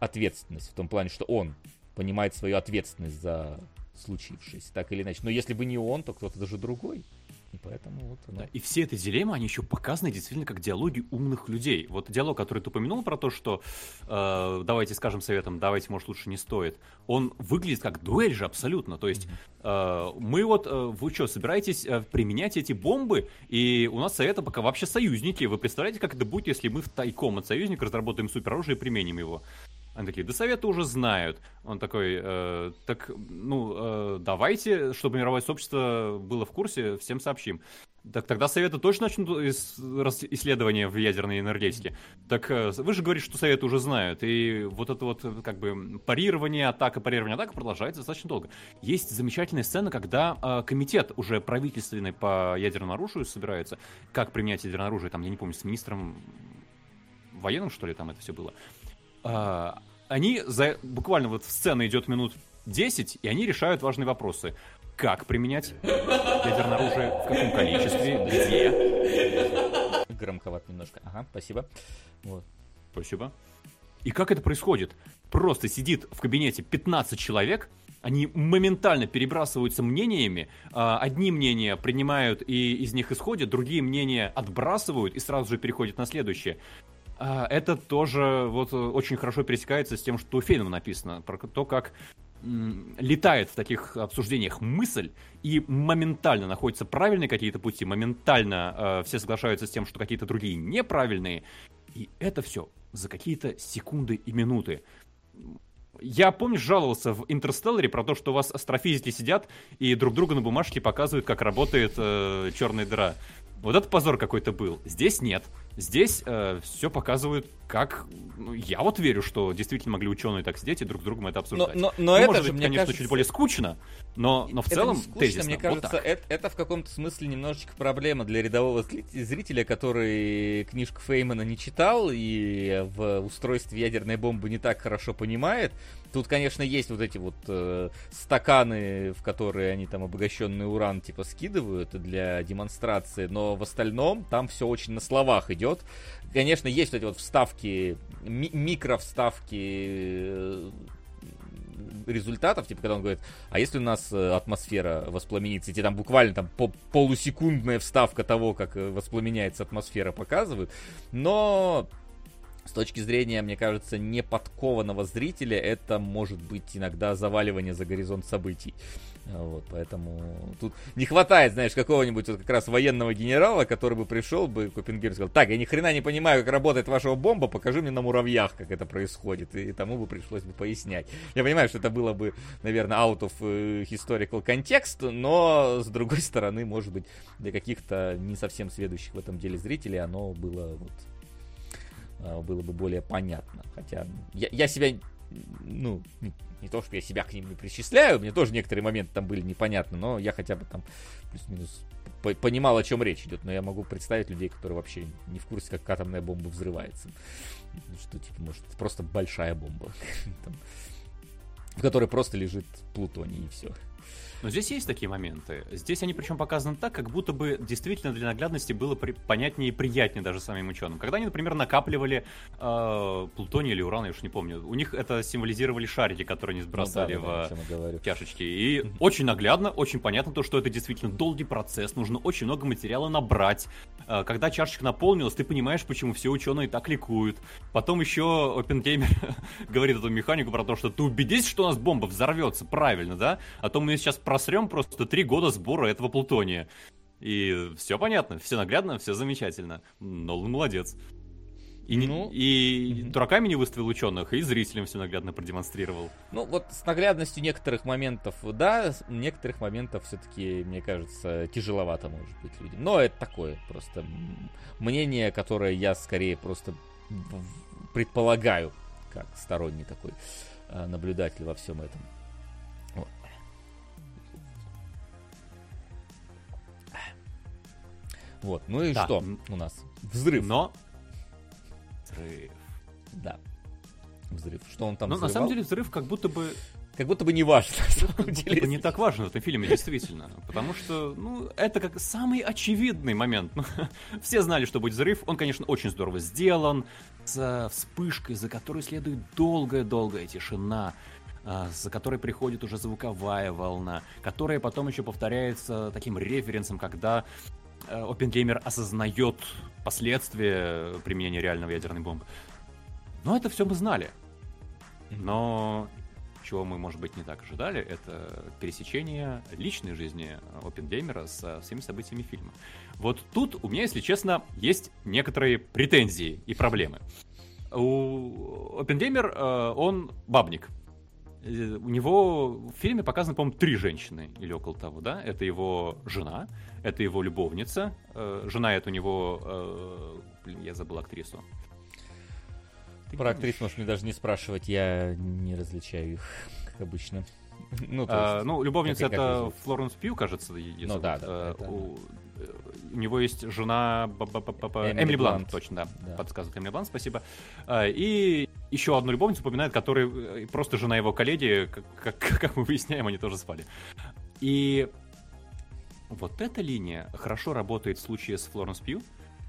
ответственность в том плане, что он понимает свою ответственность за случившееся, так или иначе. Но если бы не он, то кто-то даже другой. И поэтому вот оно... да, И все эти дилеммы, они еще показаны действительно как диалоги умных людей. Вот диалог, который ты упомянул про то, что э, давайте скажем советом, давайте, может, лучше не стоит, он выглядит как дуэль же абсолютно. То есть э, мы вот, э, вы что, собираетесь э, применять эти бомбы, и у нас совета пока вообще союзники. Вы представляете, как это будет, если мы в тайком от союзника разработаем супероружие и применим его? Они такие, да советы уже знают. Он такой, э, так, ну, э, давайте, чтобы мировое сообщество было в курсе, всем сообщим. Так тогда советы точно начнут исследования в ядерной энергетике. Так э, вы же говорите, что советы уже знают. И вот это вот как бы парирование, атака, парирование, атака продолжается достаточно долго. Есть замечательная сцена, когда э, комитет уже правительственный по ядерному оружию собирается. Как применять ядерное оружие, там, я не помню, с министром военным, что ли, там это все было. А, они за буквально вот сцена идет минут 10, и они решают важные вопросы. Как применять ядерное оружие, в каком количестве, где. Громковато немножко. Ага, спасибо. Вот. Спасибо. И как это происходит? Просто сидит в кабинете 15 человек, они моментально перебрасываются мнениями. А, одни мнения принимают и из них исходят, другие мнения отбрасывают и сразу же переходят на следующее это тоже вот очень хорошо пересекается с тем, что у Фейнмана написано, про то, как летает в таких обсуждениях мысль и моментально находятся правильные какие-то пути, моментально э, все соглашаются с тем, что какие-то другие неправильные, и это все за какие-то секунды и минуты. Я, помнишь, жаловался в Интерстелларе про то, что у вас астрофизики сидят и друг друга на бумажке показывают, как работает э, черная дыра. Вот это позор какой-то был. Здесь нет. Здесь э, все показывают, как... Ну, я вот верю, что действительно могли ученые так сидеть и друг с другом это обсуждать. Но, но, но ну, это может же, быть, мне конечно, кажется... чуть более скучно, но, но в это целом не скучно, тезисно. Мне кажется, вот это, это в каком-то смысле немножечко проблема для рядового зрителя, который книжку Феймана не читал и в устройстве ядерной бомбы не так хорошо понимает. Тут, конечно, есть вот эти вот э, стаканы, в которые они там обогащенный уран типа скидывают для демонстрации, но в остальном там все очень на словах идет. Конечно, есть вот эти вот вставки, ми- микровставки э, результатов, типа, когда он говорит, а если у нас э, атмосфера воспламенится, и тебе там буквально там по полусекундная вставка того, как э, воспламеняется атмосфера показывают, но с точки зрения, мне кажется, неподкованного зрителя, это может быть иногда заваливание за горизонт событий. Вот, поэтому тут не хватает, знаешь, какого-нибудь вот как раз военного генерала, который бы пришел бы к Оппенгейму и сказал, так, я ни хрена не понимаю, как работает ваша бомба, покажи мне на муравьях, как это происходит. И тому бы пришлось бы пояснять. Я понимаю, что это было бы, наверное, out of э, historical context, но, с другой стороны, может быть, для каких-то не совсем сведущих в этом деле зрителей оно было вот а, было бы более понятно. Хотя я, я себя, ну, не, то, что я себя к ним не причисляю, мне тоже некоторые моменты там были непонятны, но я хотя бы там плюс-минус понимал, о чем речь идет, но я могу представить людей, которые вообще не в курсе, как атомная бомба взрывается. Что, типа, может, просто большая бомба, в которой просто лежит плутоний и все. Но здесь есть такие моменты. Здесь они причем показаны так, как будто бы действительно для наглядности было при... понятнее и приятнее даже самим ученым. Когда они, например, накапливали э, плутоний или уран, я уж не помню, у них это символизировали шарики, которые они сбрасывали ну, да, да, в чашечки. И очень наглядно, очень понятно то, что это действительно долгий процесс, нужно очень много материала набрать. Э, когда чашечка наполнилась, ты понимаешь, почему все ученые так ликуют. Потом еще OpenGamer говорит эту механику про то, что ты убедись, что у нас бомба взорвется, правильно, да? А то мы сейчас просрем просто три года сбора этого плутония. И все понятно, все наглядно, все замечательно. Нолан молодец. И, ну, и угу. дураками не выставил ученых, и зрителям все наглядно продемонстрировал. Ну, вот с наглядностью некоторых моментов, да, некоторых моментов все-таки, мне кажется, тяжеловато может быть людям. Но это такое просто мнение, которое я скорее просто предполагаю, как сторонний такой э, наблюдатель во всем этом. Вот, ну и да. что у нас? Взрыв. Но... Взрыв. Да. Взрыв. Что он там Но взрывал? на самом деле взрыв как будто бы... Как будто бы не важно. Как будто бы не так важно в этом фильме, действительно. Потому что, ну, это как самый очевидный момент. Ну, все знали, что будет взрыв. Он, конечно, очень здорово сделан. С вспышкой, за которой следует долгая-долгая тишина а, за которой приходит уже звуковая волна, которая потом еще повторяется таким референсом, когда Оппенгеймер осознает последствия применения реального ядерной бомбы. Но это все мы знали. Но чего мы, может быть, не так ожидали, это пересечение личной жизни Оппенгеймера со всеми событиями фильма. Вот тут у меня, если честно, есть некоторые претензии и проблемы. У Оппенгеймер, э, он бабник. Э, у него в фильме показано, по-моему, три женщины или около того, да? Это его жена, это его любовница. Э, жена это у него... Э, блин, я забыл актрису. Ты Про актрис можешь мне даже не спрашивать, я не различаю их, как обычно. Ну, а, есть, ну любовница это Флоренс Пью, кажется. Ну да, да. Это... У, у него есть жена Эмили Блант, точно, да, подсказывает Эмили Блант, спасибо. А, и еще одну любовницу упоминает, которая э, просто жена его коллеги, как, как, мы выясняем, они тоже спали. И вот эта линия хорошо работает в случае с Флоренс Пью,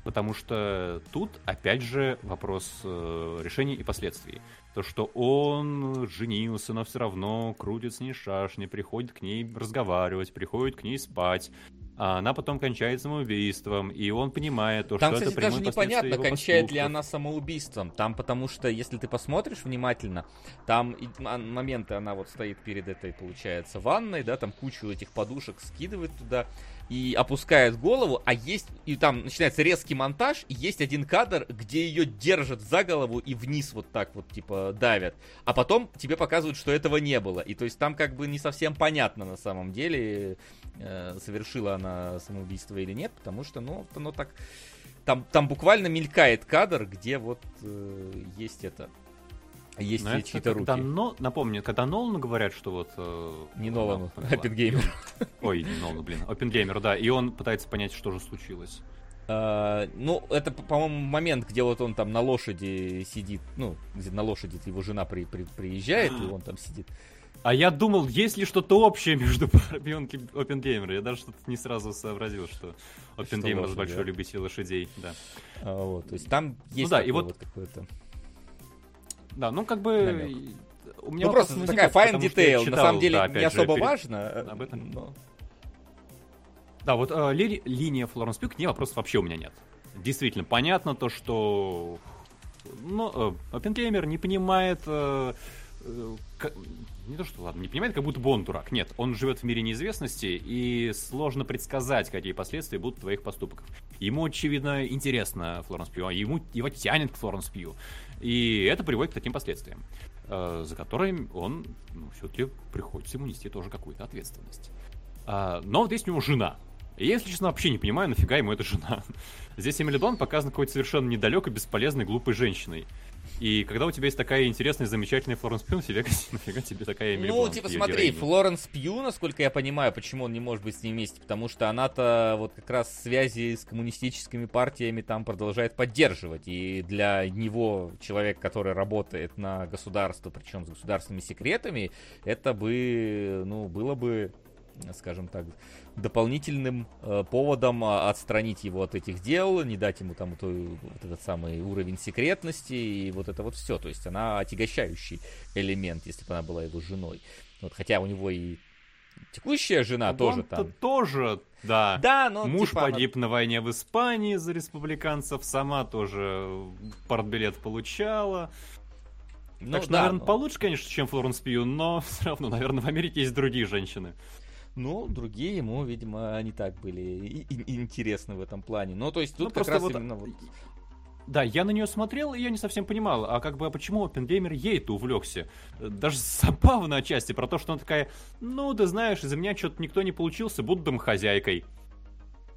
потому что тут, опять же, вопрос э, решений и последствий. То, что он женился, но все равно крутит с ней шашни, приходит к ней разговаривать, приходит к ней спать. А она потом кончает самоубийством, и он понимает то, Там, что кстати, это даже непонятно, кончает ли поступков. она самоубийством. Там, потому что, если ты посмотришь внимательно, там моменты, она вот стоит перед этой, получается, ванной, да, там кучу этих подушек скидывает туда и опускает голову, а есть, и там начинается резкий монтаж, и есть один кадр, где ее держат за голову и вниз вот так вот, типа, давят. А потом тебе показывают, что этого не было. И то есть там как бы не совсем понятно на самом деле, э, совершила она самоубийство или нет, потому что, ну, оно так... Там, там буквально мелькает кадр, где вот э, есть это. Есть Но чьи-то руки. Но- напомню, когда Нолану говорят, что вот... э, Не Нолану, померла. Оппенгеймеру. Ой, не Нолану, блин. Оппенгеймер, да. И он пытается понять, что же случилось. А, ну, это, по- по-моему, момент, где вот он там на лошади сидит, ну, где на лошади его жена при- при- приезжает, и он там сидит. А я думал, есть ли что-то общее между Оппенки Оппенгеймером. Я даже что-то не сразу сообразил, что Оппенгеймер лошади, большой да? любитель лошадей. Да. А, вот, то есть там есть да, такое и вот- вот какое-то... Да, ну как бы... Намек. У меня Ну, просто такая fine detail, на читал, самом деле да, не же, особо перед- важно. э, об этом. но- Да, вот э, ли- линия Флоренс Пью, к ней вопросов вообще у меня нет. Действительно, понятно то, что... Ну, э, Оппенгеймер не понимает... э, э, ка- Не то, что, ладно, не понимает, как будто бы он дурак. Нет, он живет в мире неизвестности, и сложно предсказать, какие последствия будут твоих поступков. Ему, очевидно, интересно Флоренс Пью, а ему его тянет к Флоренс Пью. И это приводит к таким последствиям, э, за которые он, ну, все-таки приходится ему нести тоже какую-то ответственность. А, но вот есть у него жена. И я, если честно, вообще не понимаю, нафига ему эта жена. Здесь Эмили Блант показана какой-то совершенно недалекой, бесполезной, глупой женщиной. И когда у тебя есть такая интересная, замечательная Флоренс Пью, нафига, нафига тебе такая Эмили Ну, Блант, типа, смотри, героиня? Флоренс Пью, насколько я понимаю, почему он не может быть с ним вместе, потому что она-то вот как раз связи с коммунистическими партиями там продолжает поддерживать, и для него, человек, который работает на государство, причем с государственными секретами, это бы, ну, было бы, скажем так, дополнительным э, поводом а, отстранить его от этих дел, не дать ему там той- вот этот самый уровень секретности и вот это вот все. То есть она отягощающий элемент, если бы она была его женой. Вот, хотя у него и текущая жена А тоже там. тоже, да. Да, но Муж типа, она- погиб на войне в Испании за республиканцев, сама тоже партбилет получала. ну так что, да, наверное, но- получше, конечно, чем Флоренс Пью, но все равно, наверное, в Америке есть другие женщины. Ну, другие ему, видимо, не так были и- и- интересны в этом плане. Ну, то есть Ну, тут как просто раз вот- именно вот... Да, я на нее смотрел, и я не совсем понимал, а как бы, а почему Оппенгеймер ей-то увлекся? Даже забавно отчасти про то, что она такая, ну, ты знаешь, из-за меня что-то никто не получился, буду домохозяйкой.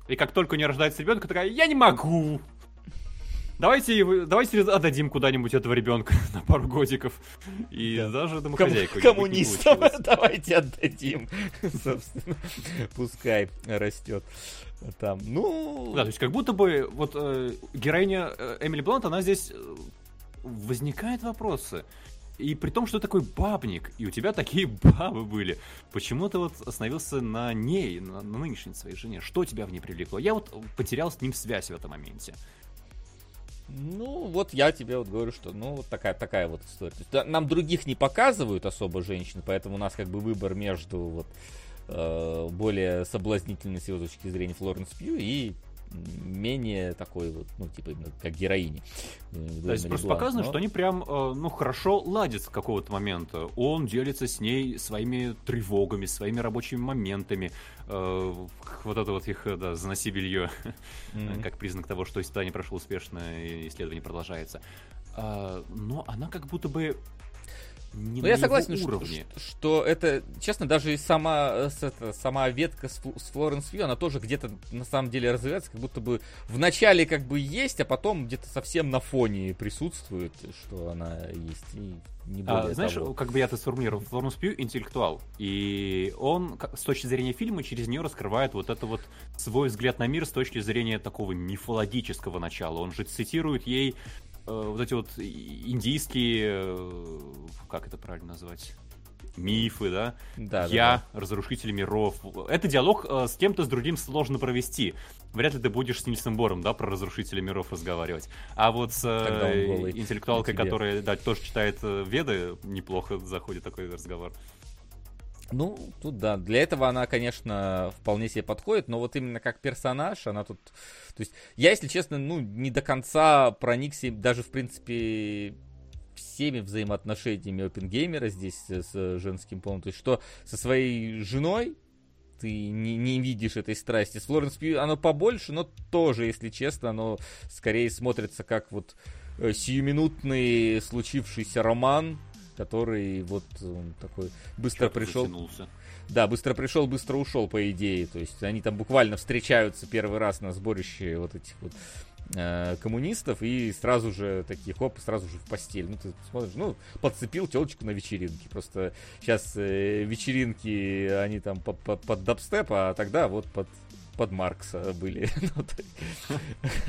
И как только у нее рождается ребенок, такая, я не могу! Давайте, давайте отдадим куда-нибудь этого ребенка на пару годиков. И Да. даже Кому- домохозяйку. коммунистам давайте отдадим. Собственно, пускай растет там. Ну, Да, то есть как будто бы вот э, героиня э, Эмили Блант, она здесь э, возникает вопросы. И при том, что ты такой бабник, и у тебя такие бабы были, почему ты вот остановился на ней, на, на нынешней своей жене? Что тебя в ней привлекло? Я вот потерял с ним связь в этом моменте. Ну, вот я тебе вот говорю, что, ну, вот такая, такая вот история. То есть, да, нам других не показывают особо женщин, поэтому у нас как бы выбор между вот э, более соблазнительной с его точки зрения Флоренс Пью и менее такой вот, ну, типа, именно как героини. э, То есть просто Блант. показано, Но- что они прям, э, ну, хорошо ладят с какого-то момента. Он делится с ней своими тревогами, своими рабочими моментами. Э, вот это вот их, да, заноси белье, Мгм. как признак того, что испытание прошло успешно и исследование продолжается. А, но она как будто бы не Ну, я согласен, что, уровне. что- что это, честно, даже и сама, э, это, сама ветка с, с Флоренс Вью, она тоже где-то на самом деле развивается, как будто бы в начале как бы есть, а потом где-то совсем на фоне присутствует, что она есть, и не более А, знаешь, того. как бы я это сформулировал, Флоренс Пью интеллектуал, и он как- с точки зрения фильма через нее раскрывает вот это вот свой взгляд на мир с точки зрения такого мифологического начала. Он же цитирует ей вот эти вот индийские, э, как это правильно назвать? Мифы, да? Да, да, Я разрушитель миров. Это диалог э, с кем-то с другим сложно провести. Вряд ли ты будешь с Нильсом Бором, да, про разрушителя миров разговаривать. А вот с э, интеллектуалкой, которая, да, тоже читает э, Веды, неплохо заходит такой разговор. Ну, тут да, для этого она, конечно, вполне себе подходит, но вот именно как персонаж, она тут... То есть, я, если честно, ну, не до конца проникся даже, в принципе, всеми взаимоотношениями опенгеймера здесь с женским полом. То есть, что со своей женой ты не, не видишь этой страсти. С Флоренс Пью оно побольше, но тоже, если честно, оно скорее смотрится как вот э, сиюминутный случившийся роман, который вот он такой быстро Чё-то пришел. затянулся. Да, быстро пришел, быстро ушел, по идее. То есть они там буквально встречаются первый раз на сборище вот этих вот э, коммунистов и сразу же такие, хоп, сразу же в постель. Ну, ты смотришь, ну, подцепил телочку на вечеринке. Просто сейчас э, вечеринки, они там под, под, под дабстеп, а тогда вот под под Маркса были.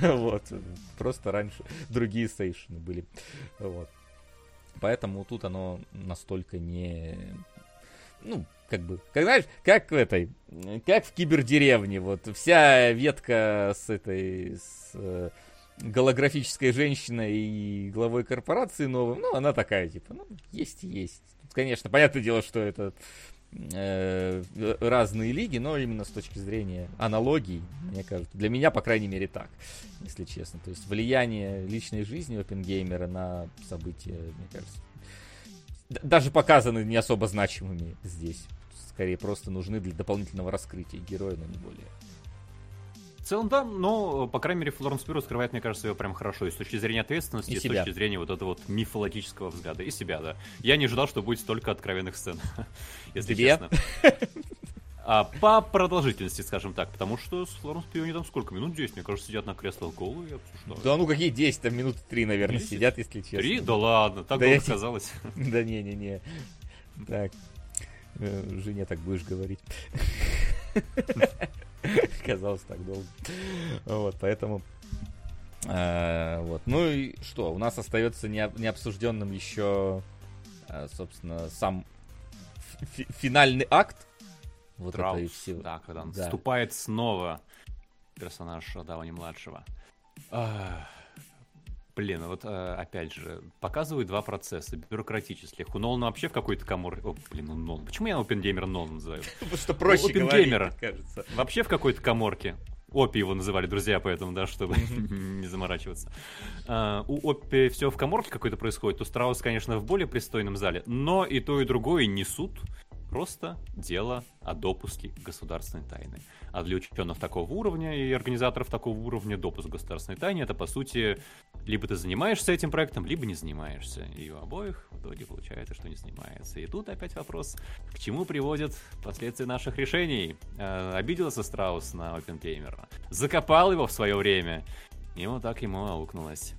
Ну, вот. Просто раньше другие сейшены были. Вот. Поэтому тут оно настолько не... Ну, как бы, как знаешь, как в этой, как в кибердеревне, вот вся ветка с этой, с э, голографической женщиной и главой корпорации новым, ну, она такая, типа, ну, есть и есть. Тут, конечно, понятное дело, что это э, разные лиги, но именно с точки зрения аналогий, мне кажется, для меня, по крайней мере, так, если честно. То есть влияние личной жизни опенгеймера на события, мне кажется, даже показаны не особо значимыми здесь. Скорее, просто нужны для дополнительного раскрытия героя, но не более. Целом, да, но, по крайней мере, Флоренс Пью раскрывает, мне кажется, ее прям хорошо. И с точки зрения ответственности, И и с себя. точки зрения вот этого вот мифологического взгляда. И себя, да. Я не ожидал, что будет столько откровенных сцен, если Тебе? честно. А по продолжительности, скажем так, потому что с Флоренс Пью они там сколько? Минут 10, мне кажется, сидят на креслах голые и обсуждают. Да ну какие 10, там минуты 3, наверное, 10? сидят, если честно. Три? Да ладно, так Да долго я казалось. Да не-не-не. Так. Э, Жене так будешь говорить. Казалось так долго. Вот, поэтому... э, Вот. Ну и что? У нас остается не- необсужденным еще, э, собственно, сам фи- финальный акт. Вот это и Траус, все. да, когда он Да. вступает снова персонаж Дауни младшего. А, Блин, вот э, опять же, показывают два процесса бюрократических. У Нолана вообще в какой-то комор... О, блин, ну Нолан. Почему я опенгеймера Нолан называю? Потому что проще Опенгеймера. кажется. Вообще в какой-то коморке. Опи его называли друзья, поэтому, да, чтобы не заморачиваться. А, у Опи все в коморке какой-то происходит, у Страус, конечно, в более пристойном зале, но и то, и другое несут просто дело о допуске государственной тайны. А для ученых такого уровня и организаторов такого уровня допуск государственной тайны это, по сути, либо ты занимаешься этим проектом, либо не занимаешься. И у обоих в итоге получается, что не занимается. И тут опять вопрос, к чему приводят последствия наших решений. Э, обиделся Страус на OpenGamer, закопал его в свое время, и вот так ему аукнулось.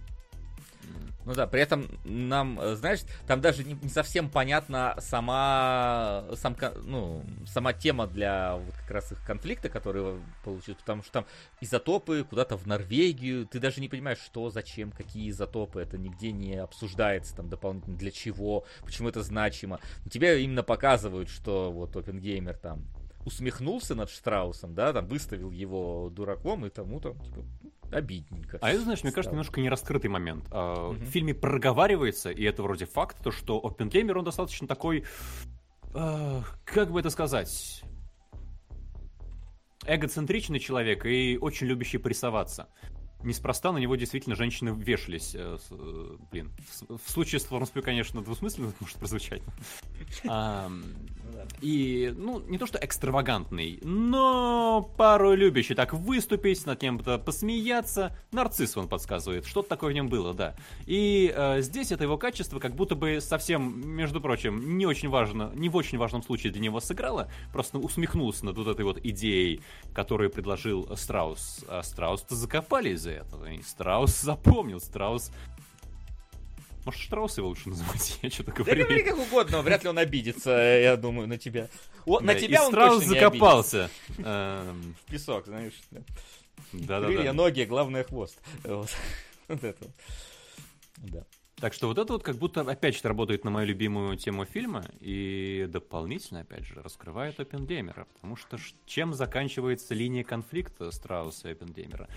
Ну да, при этом нам, э, знаешь, там даже не, не совсем понятна сама, сам, ну, сама тема для вот как раз их конфликта, который получился, потому что там изотопы куда-то в Норвегию, ты даже не понимаешь, что, зачем, какие изотопы, это нигде не обсуждается там дополнительно, для чего, почему это значимо. Но тебе именно показывают, что вот OpenGamer там усмехнулся над Штраусом, да, там выставил его дураком и тому там, типа, обидненько. А это, знаешь, мне кажется, немножко нераскрытый момент. Мгм. В фильме проговаривается, и это вроде факт, то, что OpenGamer, он достаточно такой... а, как бы это сказать? Эгоцентричный человек и очень любящий порисоваться. Неспроста на него действительно женщины вешались. э, э, блин, в, случае с Флоренс Пью, конечно, двусмысленно это может прозвучать. И, ну, не то что экстравагантный, но пару любящий так выступить, над кем-то посмеяться. Нарцисс, он подсказывает, что-то такое в нем было, да. И э, здесь это его качество как будто бы совсем, между прочим, не очень важно, не в очень важном случае для него сыграло, просто усмехнулся над вот этой вот идеей, которую предложил Страус. А Страус-то закопали из-за этого, и Страус запомнил, Страус... Может, Штраус его лучше называть? Я что-то Да говорю. говори как угодно, вряд ли он обидится, я думаю, на тебя. О, на Да, тебя и он Страус точно не закопался. Эм, обидится. В песок, знаешь. да. Да-да-да. Крылья, ноги, главное хвост. Вот. Вот это. Да. Так что вот это вот как будто опять же работает на мою любимую тему фильма и дополнительно, опять же, раскрывает Оппенгеймера. Потому что чем заканчивается линия конфликта Страуса и Оппенгеймера?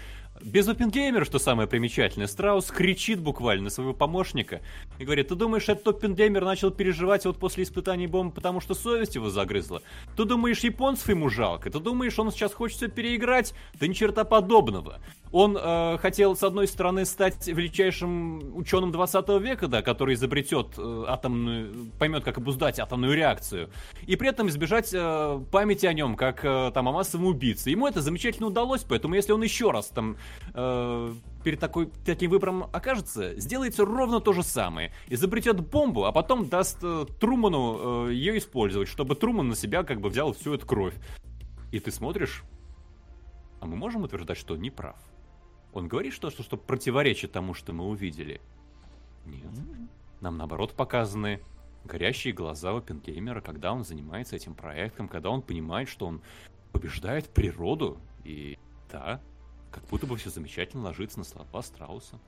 Без Оппенгеймера, что самое примечательное, Страус кричит буквально своего помощника и говорит, ты думаешь, этот Оппенгеймер начал переживать вот после испытаний бомбы, потому что совесть его загрызла? Ты думаешь, японцев ему жалко? Ты думаешь, он сейчас хочет все переиграть? Да ни черта подобного. Он э, хотел, с одной стороны, стать величайшим ученым 20 века, да, который изобретет э, атомную, поймет, как обуздать атомную реакцию, и при этом избежать э, памяти о нем, как э, там о массовом убийце. Ему это замечательно удалось, поэтому если он еще раз там э, перед такой, таким выбором окажется, сделает ровно то же самое. Изобретет бомбу, а потом даст э, Труману э, ее использовать, чтобы Труман на себя как бы взял всю эту кровь. И ты смотришь, а мы можем утверждать, что он не прав? Он говорит что, что, что противоречит тому, что мы увидели? Нет. Нам наоборот показаны горящие глаза Оппенгеймера, когда он занимается этим проектом, когда он понимает, что он побеждает природу. И да, как будто бы все замечательно ложится на слова Страуса.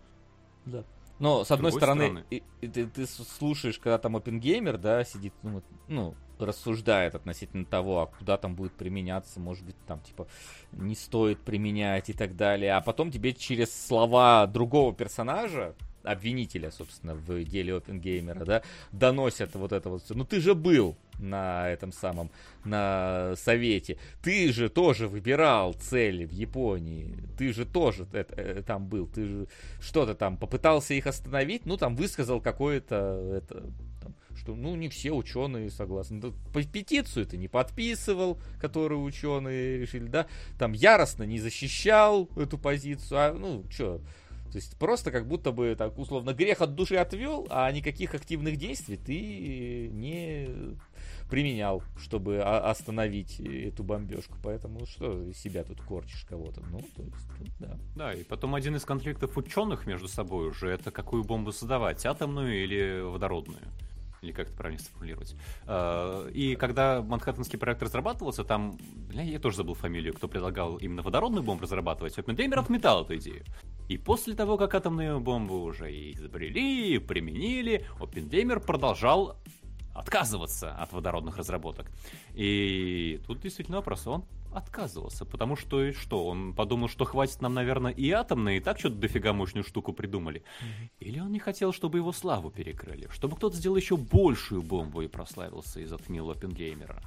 Да. Но, с одной стороны, стороны... И, и, ты, ты слушаешь, когда там Оппенгеймер, да, сидит, ну, ну, рассуждает относительно того, а куда там будет применяться, может быть, там, типа, не стоит применять и так далее. А потом тебе через слова другого персонажа, обвинителя, собственно, в деле Опенгеймера, да, доносят вот это вот все. Ну ты же был на этом самом, на совете. Ты же тоже выбирал цели в Японии. Ты же тоже это, это, там был. Ты же что-то там попытался их остановить, ну там высказал какое-то это, там, что ну не все ученые согласны. По петицию ты не подписывал, которую ученые решили, да, там яростно не защищал эту позицию, а ну что, то есть просто как будто бы так условно грех от души отвел, а никаких активных действий ты не применял, чтобы остановить эту бомбежку. Поэтому что из себя тут корчишь кого-то? Ну, то есть, тут, да. Да, и потом один из конфликтов ученых между собой уже это какую бомбу создавать, атомную или водородную или как это правильно сформулировать. А, и когда Манхэттенский проект разрабатывался, там, бля, я тоже забыл фамилию, кто предлагал именно водородную бомбу разрабатывать, Оппенгеймер отметал эту идею. И после того, как атомную бомбу уже изобрели, применили, Оппенгеймер продолжал отказываться от водородных разработок. И тут действительно вопрос, он отказывался, потому что и что, он подумал, что хватит нам, наверное, и атомные, и так что-то дофига мощную штуку придумали. Или он не хотел, чтобы его славу перекрыли, чтобы кто-то сделал еще большую бомбу и прославился и затмил Оппенгеймера.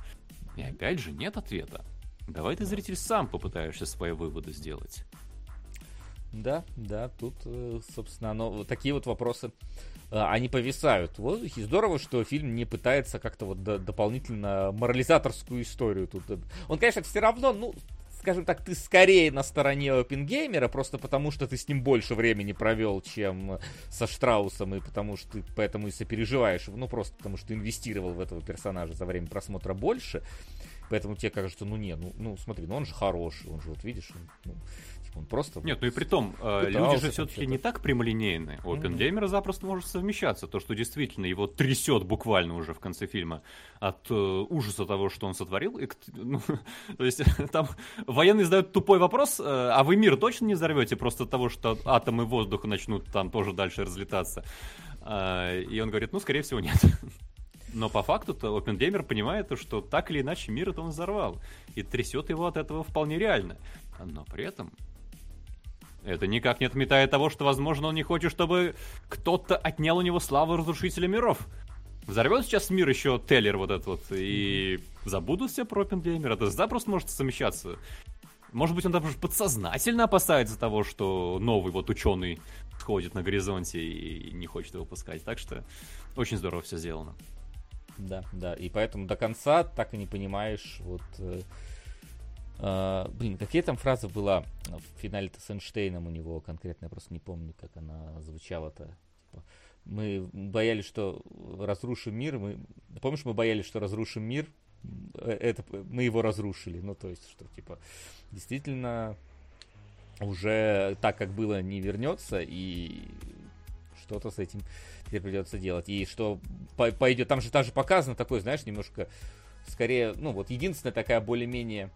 И опять же, нет ответа. Давай ты, зритель, сам попытаешься свои выводы сделать. Да, да, тут, э, собственно, оно, такие вот вопросы, э, они повисают в воздухе. Здорово, что фильм не пытается как-то вот дополнительно морализаторскую историю тут. Он, конечно, все равно, ну, скажем так, ты скорее на стороне Опенгеймера, просто потому что ты с ним больше времени провел, чем со Штраусом, и потому что ты поэтому и сопереживаешь, ну, просто потому что ты инвестировал в этого персонажа за время просмотра больше. Поэтому тебе кажется, ну не, ну, ну смотри, ну он же хороший, он же вот видишь, он, ну, он просто... Нет, ну и при том, э, люди же все-таки не так прямолинейны. У Опенгеймера mm-hmm. запросто может совмещаться. То, что действительно его трясет буквально уже в конце фильма от э, ужаса того, что он сотворил. И, ну, то есть там военные задают тупой вопрос, э, а вы мир точно не взорвете просто от того, что атомы воздуха начнут там тоже дальше разлетаться? Э, и он говорит, ну, скорее всего, нет. Но по факту-то Опенгеймер понимает, что так или иначе мир это он взорвал. И трясет его от этого вполне реально. Но при этом это никак не отметает того, что, возможно, он не хочет, чтобы кто-то отнял у него славу разрушителя миров. Взорвет сейчас мир еще Теллер вот этот вот, и забудут все про Оппенгеймер. Это запросто может совмещаться. Может быть, он даже подсознательно опасается того, что новый вот ученый ходит на горизонте и не хочет его пускать. Так что очень здорово все сделано. Да, да. И поэтому до конца так и не понимаешь, вот э, Uh, блин, какие там фразы была в финале-то с Эйнштейном у него конкретно, я просто не помню, как она звучала-то. Типа, мы боялись, что разрушим мир. Мы... Помнишь, мы боялись, что разрушим мир? Э, это мы его разрушили. Ну, то есть, что, типа, действительно уже так, как было, не вернется, и что-то с этим теперь придется делать. И что пойдет, там же даже показано такое, знаешь, немножко скорее, ну, вот единственная такая более-менее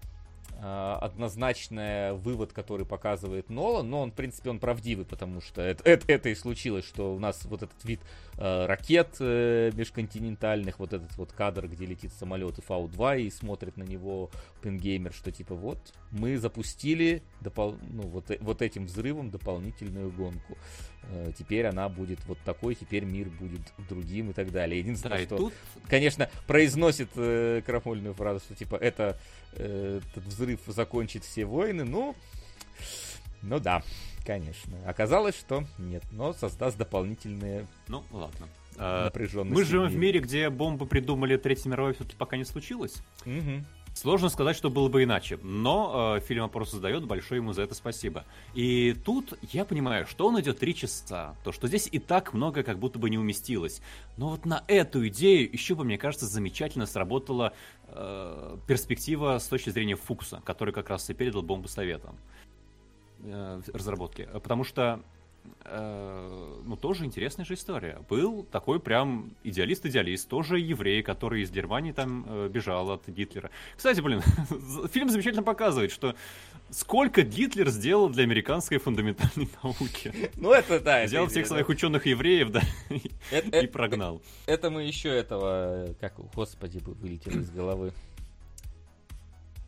однозначный вывод, который показывает Нолан, но он, в принципе, он правдивый, потому что это, это, это и случилось, что у нас вот этот вид э, ракет э, межконтинентальных, вот этот вот кадр, где летит самолет и Фау-2 и смотрит на него Пенгеймер, что типа вот мы запустили допол- ну, вот, э, вот этим взрывом дополнительную гонку. Э, теперь она будет вот такой, теперь мир будет другим и так далее. Единственное, Да, что, тут конечно, произносит э, крамольную фразу, что типа это э, этот взрыв закончит все войны, ну, ну да, конечно. Оказалось, что нет, но создаст дополнительные Ну, ладно. А, напряженности. Мы живем в мире, где бомбы придумали Третьей мировой, все-таки пока не случилось. Мгм. Сложно сказать, что было бы иначе, но э, фильм просто создает, большое ему за это спасибо. И тут я понимаю, что он идет три часа, то что здесь и так много как будто бы не уместилось. Но вот на эту идею еще бы, мне кажется, замечательно сработала э, перспектива с точки зрения Фукса, который как раз и передал бомбу советам э, разработки. Потому что э, ну, тоже интересная же история. Был такой прям идеалист-идеалист, тоже еврей, который из Германии там э, бежал от Гитлера. Кстати, блин, фильм замечательно показывает, что сколько Гитлер сделал для американской фундаментальной науки. Ну это да. это Взял всех интересно. своих ученых-евреев, да, и- Это- и прогнал. Это мы еще этого, э, как, господи, вы- вылетело из головы.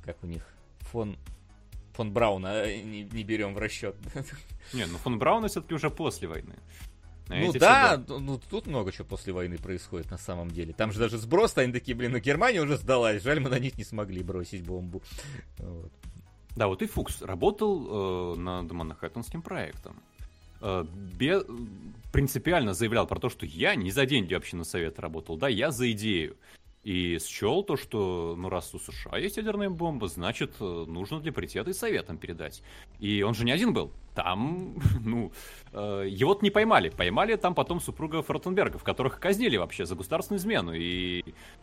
Как у них? Фон, фон Брауна э, не, не берем в расчет. Не, ну фон Брауна все-таки уже после войны. А Ну да, все, ну тут много чего после войны происходит на самом деле. Там же даже сброс, они такие, блин, ну Германия уже сдалась, жаль, мы на них не смогли бросить бомбу. Вот. Да, вот и Фукс работал э, над Манхэттенским проектом. Э, бе- принципиально заявлял про то, что я не за деньги общественного совета работал, да, я за идею. И счел то, что, ну, раз у США есть ядерная бомба, значит, э, нужно для паритета и советам передать. И он же не один был. Там, ну, э, его-то не поймали. Поймали там потом супруга Фротенбергов, которых казнили вообще за государственную измену. И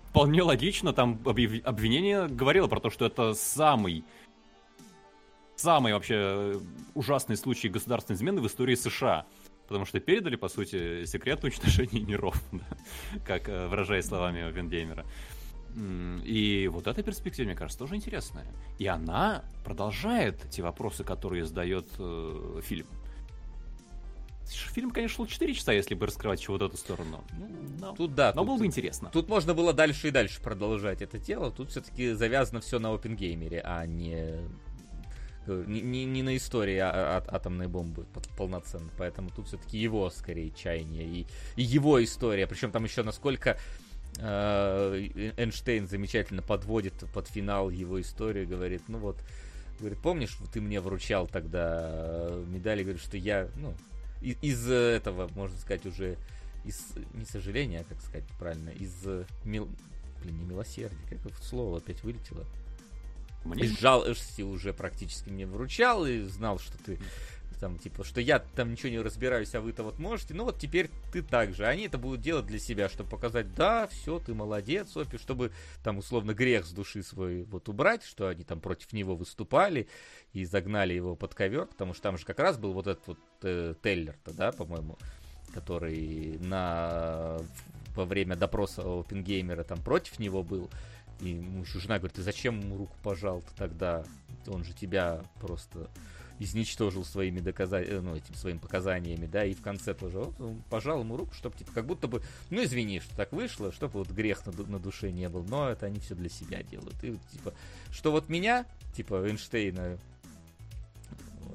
вполне логично, там обвинение говорило про то, что это самый самый вообще ужасный случай государственной измены в истории США. Потому что передали, по сути, секрет уничтожения миров, да, как э, выражая словами Венгеймера. И вот эта перспектива, мне кажется, тоже интересная. и она продолжает те вопросы, которые задает э, фильм. Фильм, конечно, шел 4 часа, если бы раскрывать еще вот эту сторону. Ну, но, Тут да, но тут- было бы интересно. Тут можно было дальше и дальше продолжать это дело. Тут все-таки завязано все на опенгеймере, а не, не, не- не на истории а- а- атомной бомбы пол- полноценно. Поэтому тут все-таки его скорее чаяние и, и его история. Причем там еще насколько э, Эйнштейн замечательно подводит под финал его истории, говорит, ну вот, говорит, помнишь, ты мне вручал тогда э, медали, говорит, что я, ну, и- из, этого, можно сказать, уже из не сожаления, а как сказать правильно, из э, мил... блин, не милосердия, как слово опять вылетело. Мне Из жалости уже практически мне вручал и знал, что ты там, типа, что я там ничего не разбираюсь, а вы-то вот можете, ну вот теперь ты так же. Они это будут делать для себя, чтобы показать, да, все, ты молодец, Опи, чтобы там условно грех с души свой вот убрать, что они там против него выступали и загнали его под ковер, потому что там же как раз был вот этот вот э, Теллер-то, да, по-моему, который на во время допроса Опенгеймера там против него был. И жена говорит, ты зачем ему руку пожал-то тогда? Он же тебя просто изничтожил своими доказа... э, ну, этим своими показаниями, да, и в конце тоже вот, пожал ему руку, чтобы типа как будто бы, ну извини, что так вышло, чтобы вот грех на, на душе не был, но это они все для себя делают. И типа, что вот меня, типа Эйнштейна,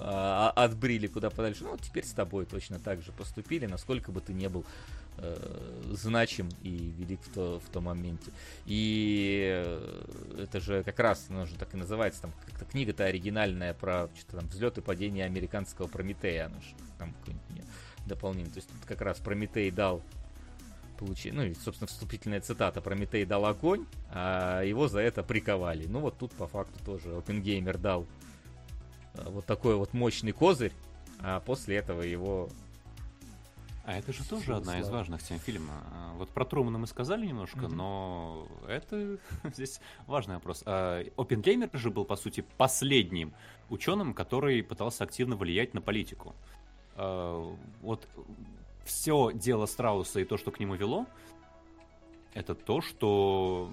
а, отбрили куда подальше, ну вот теперь с тобой точно так же поступили, насколько бы ты не был э, значим и велик в, то, в том моменте. И э, это же как раз, оно же так и называется, там как-то книга-то оригинальная про что-то там взлет и падение американского Прометея, оно же там дополнение. То есть тут как раз Прометей дал получи... ну и, собственно, вступительная цитата Прометей дал огонь, а его за это приковали. Ну вот тут по факту тоже Опенгеймер дал э, вот такой вот мощный козырь, а после этого его А это же тоже одна из важных тем фильма. А, Вот про Трумана мы сказали немножко, Мгм. но это здесь важный вопрос. А, Оппенгеймер же был, по сути, последним ученым, который пытался активно влиять на политику. А, Вот все дело Страуса и то, что к нему вело, это то, что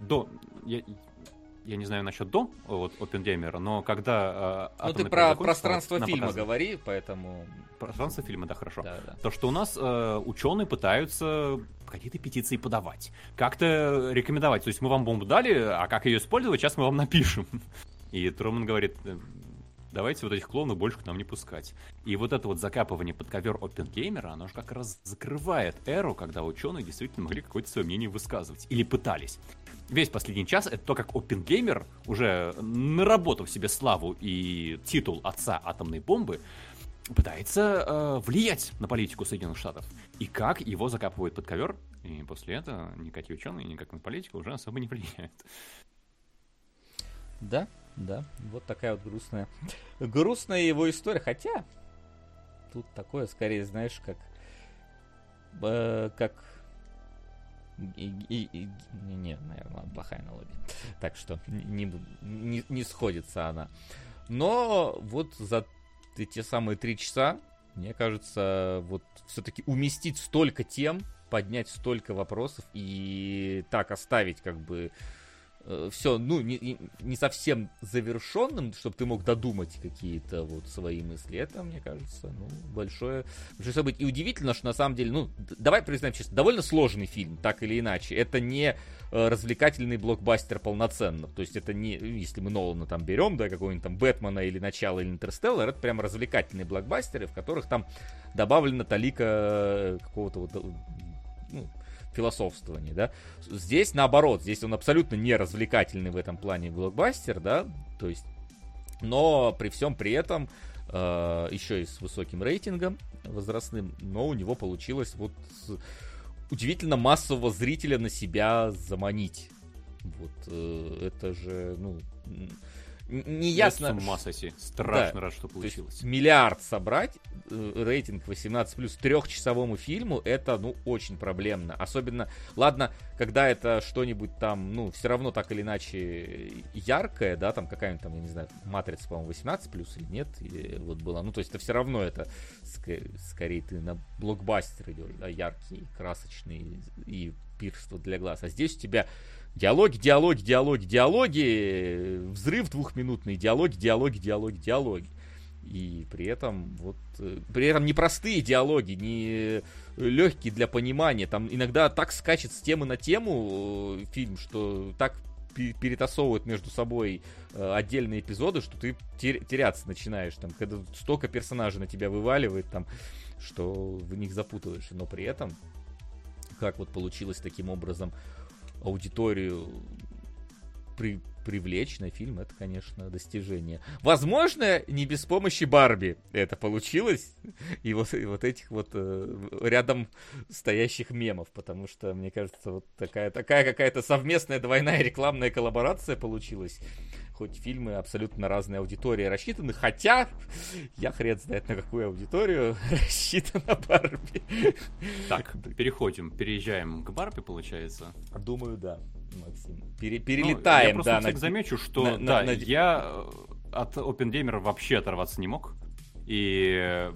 до... Я, я не знаю насчет до вот Оппенгеймера, но когда... Э, ну ты про пространство фильма говори, поэтому... Пространство фильма, да, хорошо. Да, да. То, что у нас э, ученые пытаются какие-то петиции подавать, как-то рекомендовать. То есть мы вам бомбу дали, а как ее использовать, сейчас мы вам напишем. И Труман говорит, давайте вот этих клоунов больше к нам не пускать. И вот это вот закапывание под ковер Оппенгеймера, оно же как раз закрывает эру, когда ученые действительно могли какое-то свое мнение высказывать. Или пытались. Весь последний час это то, как Оппенгеймер, уже наработав себе славу и титул отца атомной бомбы, пытается э, влиять на политику Соединенных Штатов. И как его закапывают под ковер, и после этого никакие ученые, никак на политику уже особо не влияют. Да, да, вот такая вот грустная, грустная его история. Хотя, тут такое скорее, знаешь, как, э, как и, и, и, не, наверное, плохая аналогия. Так что не, не, не сходится она. Но вот за те самые три часа, мне кажется, вот все-таки уместить столько тем, поднять столько вопросов и так оставить как бы Э, все, ну, не, не совсем завершенным, чтобы ты мог додумать какие-то вот свои мысли. Это, мне кажется, ну, большое, большое событие. И удивительно, что на самом деле, ну, давай признаем честно, довольно сложный фильм, так или иначе. Это не э, развлекательный блокбастер полноценно. То есть это не, если мы Нолана там берем, да, какого-нибудь там Бэтмена или Начало или Интерстеллар, это прям развлекательные блокбастеры, в которых там добавлена талика э, какого-то вот ну, философствовании, да. Здесь наоборот, здесь он абсолютно не развлекательный в этом плане блокбастер, да, то есть, но при всем при этом э, еще и с высоким рейтингом возрастным, но у него получилось вот удивительно массового зрителя на себя заманить. Вот э, это же, ну, не ясно. С ума. Страшно да. рад, что получилось. миллиард собрать, э, рейтинг 18 плюс трехчасовому фильму, это, ну, очень проблемно. Особенно, ладно, когда это что-нибудь там, ну, все равно так или иначе яркое, да, там какая-нибудь там, я не знаю, матрица, по-моему, 18 плюс или нет, или вот была. Ну, то есть это все равно это ск- скорее ты на блокбастер идешь, да, яркий, красочный и пирство для глаз. А здесь у тебя Диалоги, диалоги, диалоги, диалоги, взрыв двухминутный, диалоги, диалоги, диалоги, диалоги. И при этом вот э, при этом непростые диалоги, не легкие для понимания. Там иногда так скачет с темы на тему э, фильм, что так перетасовывают между собой э, отдельные эпизоды, что ты теряться начинаешь. Там, когда столько персонажей на тебя вываливает, там, что в них запутываешься. Но при этом, как вот получилось таким образом аудиторию при, привлечь на фильм, это, конечно, достижение. Возможно, не без помощи Барби это получилось, и вот, и вот этих вот э, рядом стоящих мемов, потому что, мне кажется, вот такая, такая какая-то совместная двойная рекламная коллаборация получилась. Хоть фильмы абсолютно разные аудитории рассчитаны, хотя я хрен знает на какую аудиторию рассчитана Барби. Так, переходим, переезжаем к Барби, получается? Думаю, да. Максим. Пере, перелетаем, ну, я да. Я на... замечу, что на, да, на, на... я э, от OpenGamer вообще оторваться не мог. И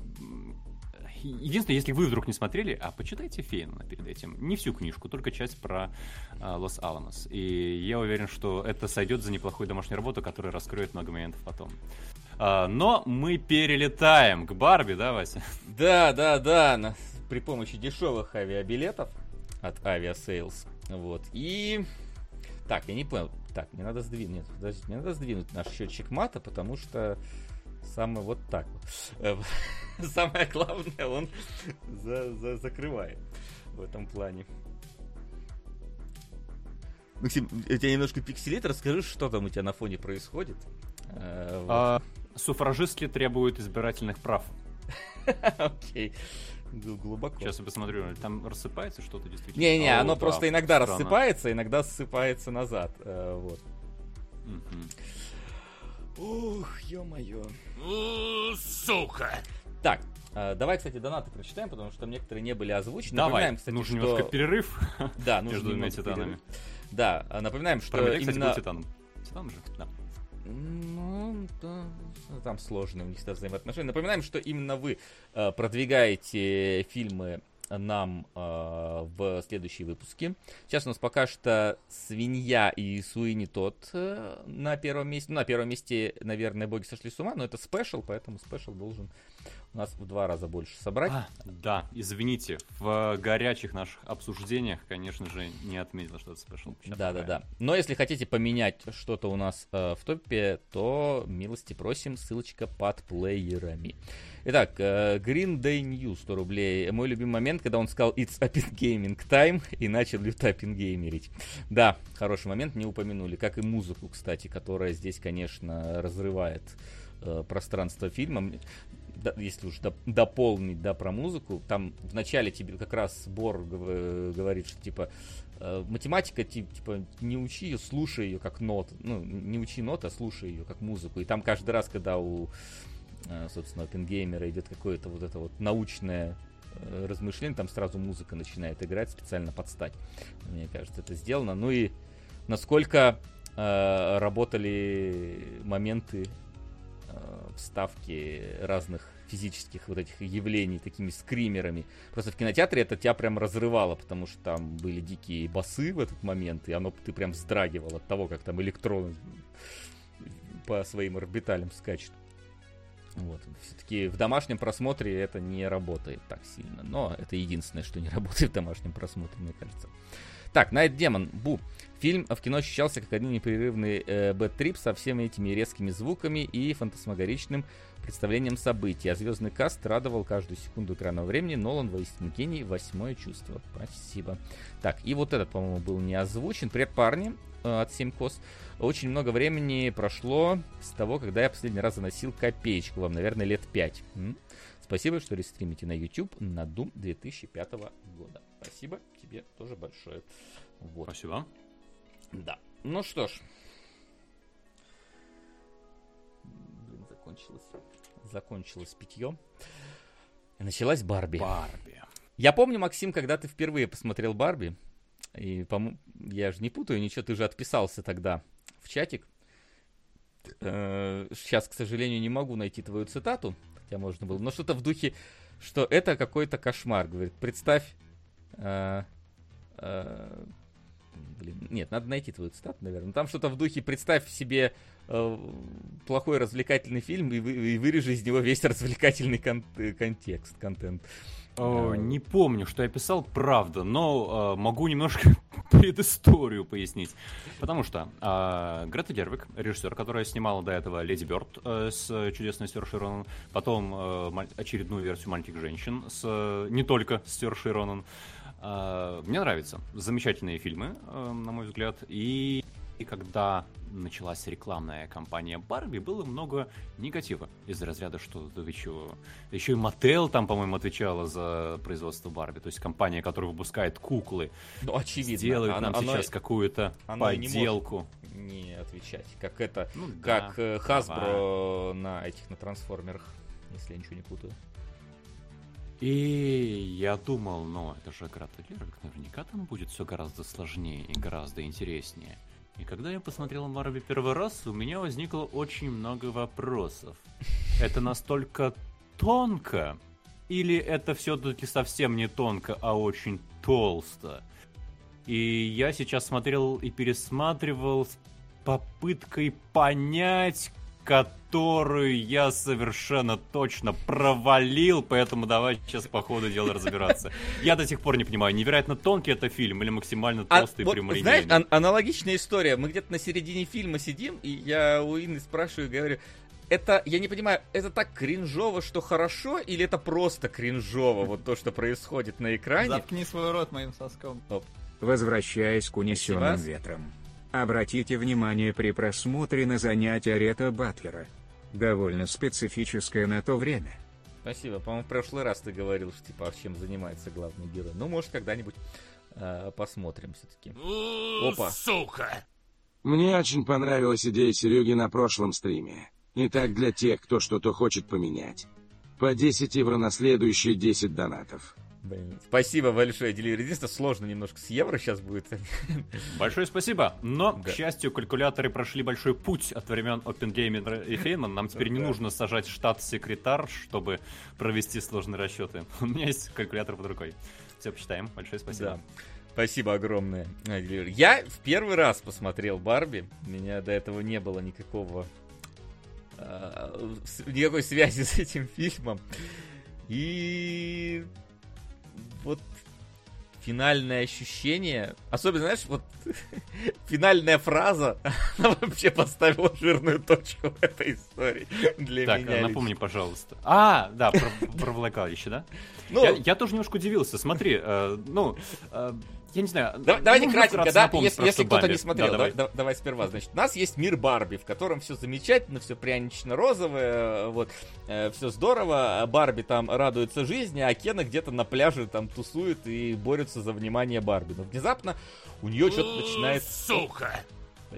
единственное, если вы вдруг не смотрели, а почитайте Фейна перед этим. Не всю книжку, только часть про а, Лос-Аламос. И я уверен, что это сойдет за неплохую домашнюю работу, которая раскроет много моментов потом. А, но мы перелетаем к Барби, да, Вася? Да, да, да. На, при помощи дешевых авиабилетов от Aviasales. Вот. И так, я не понял. Так, мне надо сдвинуть. Подождите, мне надо сдвинуть наш счетчик мата, потому что самое вот так вот. Э, самое главное, он за, за, закрывает в этом плане. Максим, у тебя немножко пикселит, расскажи, что там у тебя на фоне происходит. Э, вот. а, суфражистки требуют избирательных прав. Окей глубоко. Сейчас я посмотрю, там рассыпается что-то действительно? Не-не, оно просто иногда рассыпается, иногда ссыпается назад. Э, вот. Ух, ё-моё. Сука! Так, э, давай, кстати, донаты прочитаем, потому что там некоторые не были озвучены. Давай, напоминаем, кстати, нужен что... немножко перерыв да, между двумя титанами. Да, напоминаем, что Про именно... кстати, был титаном. Титан же, да. Ну, да, там сложные у них взаимоотношения. Напоминаем, что именно вы э, продвигаете фильмы нам э, в следующие выпуски. Сейчас у нас пока что свинья и Суини тот э, на первом месте. Ну, на первом месте, наверное, боги сошли с ума, но это спешл, поэтому спешл должен у нас в два раза больше собрать. А, да, извините, в горячих наших обсуждениях, конечно же, не отметил, что это спешл. Да, да, да. Но если хотите поменять что-то у нас э, в топе, то милости просим, ссылочка под плеерами. Итак, э, Green Day News 100 рублей. Мой любимый момент, когда он сказал It's Open Gaming Time и начал лютапин геймерить. Да, хороший момент, не упомянули. Как и музыку, кстати, которая здесь, конечно, разрывает э, пространство фильма если уж дополнить, да, про музыку, там вначале тебе как раз Бор говорит, что, типа, э, математика, типа, не учи ее, слушай ее как нот, ну, не учи ноты, а слушай ее как музыку. И там каждый раз, когда у, э, собственно, пингеймера идет какое-то вот это вот научное э, размышление, там сразу музыка начинает играть специально под стать. Мне кажется, это сделано. Ну и насколько э, работали моменты э, вставки разных физических вот этих явлений такими скримерами. Просто в кинотеатре это тебя прям разрывало, потому что там были дикие басы в этот момент, и оно ты прям вздрагивал от того, как там электроны по своим орбиталям скачут. Вот. Все-таки в домашнем просмотре это не работает так сильно. Но это единственное, что не работает в домашнем просмотре, мне кажется. Так, Найт Демон, Бу. Фильм в кино ощущался как один непрерывный э, бэт-трип со всеми этими резкими звуками и фантасмагоричным представлением событий. А звездный каст радовал каждую секунду экранного времени. Нолан воистину гений. Восьмое чувство. Спасибо. Так, и вот этот, по-моему, был не озвучен. Привет, парни от 7 кос. Очень много времени прошло с того, когда я последний раз заносил копеечку. Вам, наверное, лет 5. М? Спасибо, что рестримите на YouTube на Doom 2005 года. Спасибо тебе тоже большое. Вот. Спасибо. Да. Ну что ж. Блин, закончилось. Закончилось питье. И началась Барби. Барби. Я помню, Максим, когда ты впервые посмотрел Барби, и по я же не путаю ничего, ты же отписался тогда в чатик. Сейчас, э, к сожалению, не могу найти твою цитату, хотя можно было, но что-то в духе, что это какой-то кошмар. Говорит, представь, э, э, блин, нет, надо найти твою цитату, наверное. Там что-то в духе, представь себе э, плохой развлекательный фильм и, вы, и вырежи из него весь развлекательный кон- контекст, контент. О, не помню, что я писал, правда, но э, могу немножко предысторию пояснить. Потому что э, Грета Гервик, режиссер, которая снимала до этого Леди Бёрд э, с чудесной Стершей Ронан, потом э, очередную версию «Маленьких женщин» с э, не только Стершей Ронан, э, мне нравятся. Замечательные фильмы, э, на мой взгляд. И и когда началась рекламная кампания Барби, было много негатива из разряда, что да вы чего. Еще и Мотел там, по-моему, отвечала за производство Барби. То есть компания, которая выпускает куклы. Ну, очевидно. Сделает оно, нам оно, сейчас какую-то подделку. Не, не отвечать. Как это, ну, как да, Hasbro э, на этих, на трансформерах, если я ничего не путаю. И я думал, ну, это же Гервик, наверняка там будет все гораздо сложнее и гораздо интереснее. И когда я посмотрел Барби первый раз, у меня возникло очень много вопросов. Это настолько тонко? Или это все-таки совсем не тонко, а очень толсто? И я сейчас смотрел и пересматривал с попыткой понять, которую я совершенно точно провалил, поэтому давай сейчас по ходу дела разбираться. Я до сих пор не понимаю, невероятно тонкий это фильм или максимально а толстый а, вот, прямолинейный? Знаешь, ан- аналогичная история. Мы где-то на середине фильма сидим, и я у Инны спрашиваю, говорю, это, я не понимаю, это так кринжово, что хорошо, или это просто кринжово, вот то, что происходит на экране? Заткни свой рот моим соском. Оп. Возвращаясь к унесенным ветрам. Обратите внимание при просмотре на занятия Рета Батлера. Довольно специфическое на то время. Спасибо. По-моему, в прошлый раз ты говорил, что типа, чем занимается главный герой. Ну, может, когда-нибудь э, посмотрим все-таки. Опа. Сука! Мне очень понравилась идея Сереги на прошлом стриме. Итак, для тех, кто что-то хочет поменять. По 10 евро на следующие 10 донатов. Блин, спасибо большое, Деливер. Единственное, сложно немножко с евро сейчас будет. Большое спасибо. Но, да. к счастью, калькуляторы прошли большой путь от времен OpenGame и Фейнман. Нам теперь не нужно сажать штат-секретарь, чтобы провести сложные расчеты. У меня есть калькулятор под рукой. Все, посчитаем. Большое спасибо. Да. Спасибо огромное. Я в первый раз посмотрел Барби. У меня до этого не было никакого э, никакой связи с этим фильмом. И вот финальное ощущение, особенно, знаешь, вот финальная фраза, она вообще поставила жирную точку в этой истории для так, меня. Так, напомни, пожалуйста. А, да, про, про влагалище, да? Ну, я, я тоже немножко удивился. Смотри, э, ну, э, я не знаю. Да, давайте кратенько, да, если, если кто-то не смотрел, да, давай. Да, давай сперва. Значит, у нас есть мир Барби, в котором все замечательно, все прянично-розовое, вот, э, все здорово. Барби там радуется жизни, а Кена где-то на пляже там тусует и борется за внимание Барби. Но внезапно у нее что-то начинает... Сука!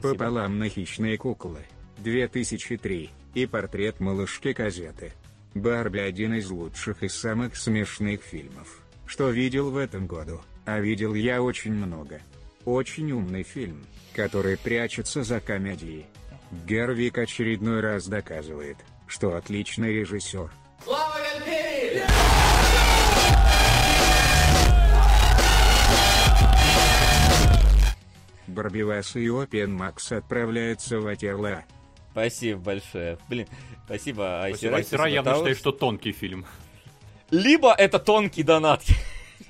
Пополам на хищные куклы. 2003. И портрет малышки газеты. Барби один из лучших и самых смешных фильмов, что видел в этом году. А видел я очень много. Очень умный фильм, который прячется за комедией. Гервик очередной раз доказывает, что отличный режиссер. Слава Барбивас и Опен Макс отправляются в Атерла. Спасибо большое. Блин, спасибо, Айсера. Айсера явно считает, что тонкий фильм. Либо это тонкий донат.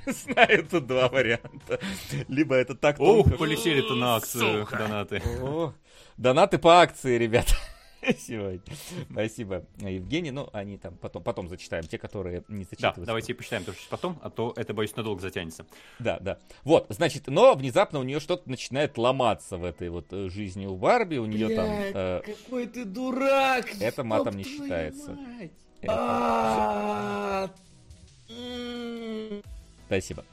знаю, тут два варианта. Либо это так Ух, полетели-то на акцию донаты. донаты по акции, ребята. Сегодня. Спасибо, Евгений. Ну, они там потом, потом зачитаем, те, которые не зачитываются. Да, давайте и почитаем тоже потом, а то это, боюсь, надолго затянется. Да, да. Вот, значит, но внезапно у нее что-то начинает ломаться в этой вот э, жизни у Барби. У нее там... Э, какой ты дурак! Это матом не считается. Спасибо.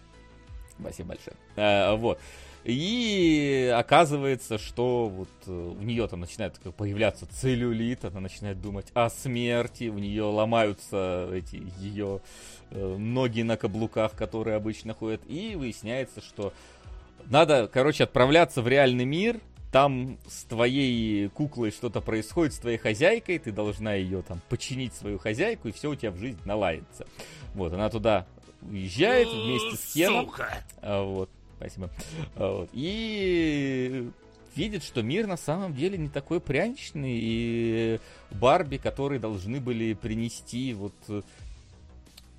Спасибо большое. А, вот. И оказывается, что вот у э, нее там начинает появляться целлюлит, она начинает думать о смерти, у нее ломаются эти ее э, ноги на каблуках, которые обычно ходят, и выясняется, что надо, короче, отправляться в реальный мир, там с твоей куклой что-то происходит, с твоей хозяйкой, ты должна ее там починить свою хозяйку, и все у тебя в жизнь наладится. Вот, она туда уезжает вместе с Кеном. Сука! А, вот, спасибо. А, вот, и видит, что мир на самом деле не такой пряничный, и Барби, которые должны были принести вот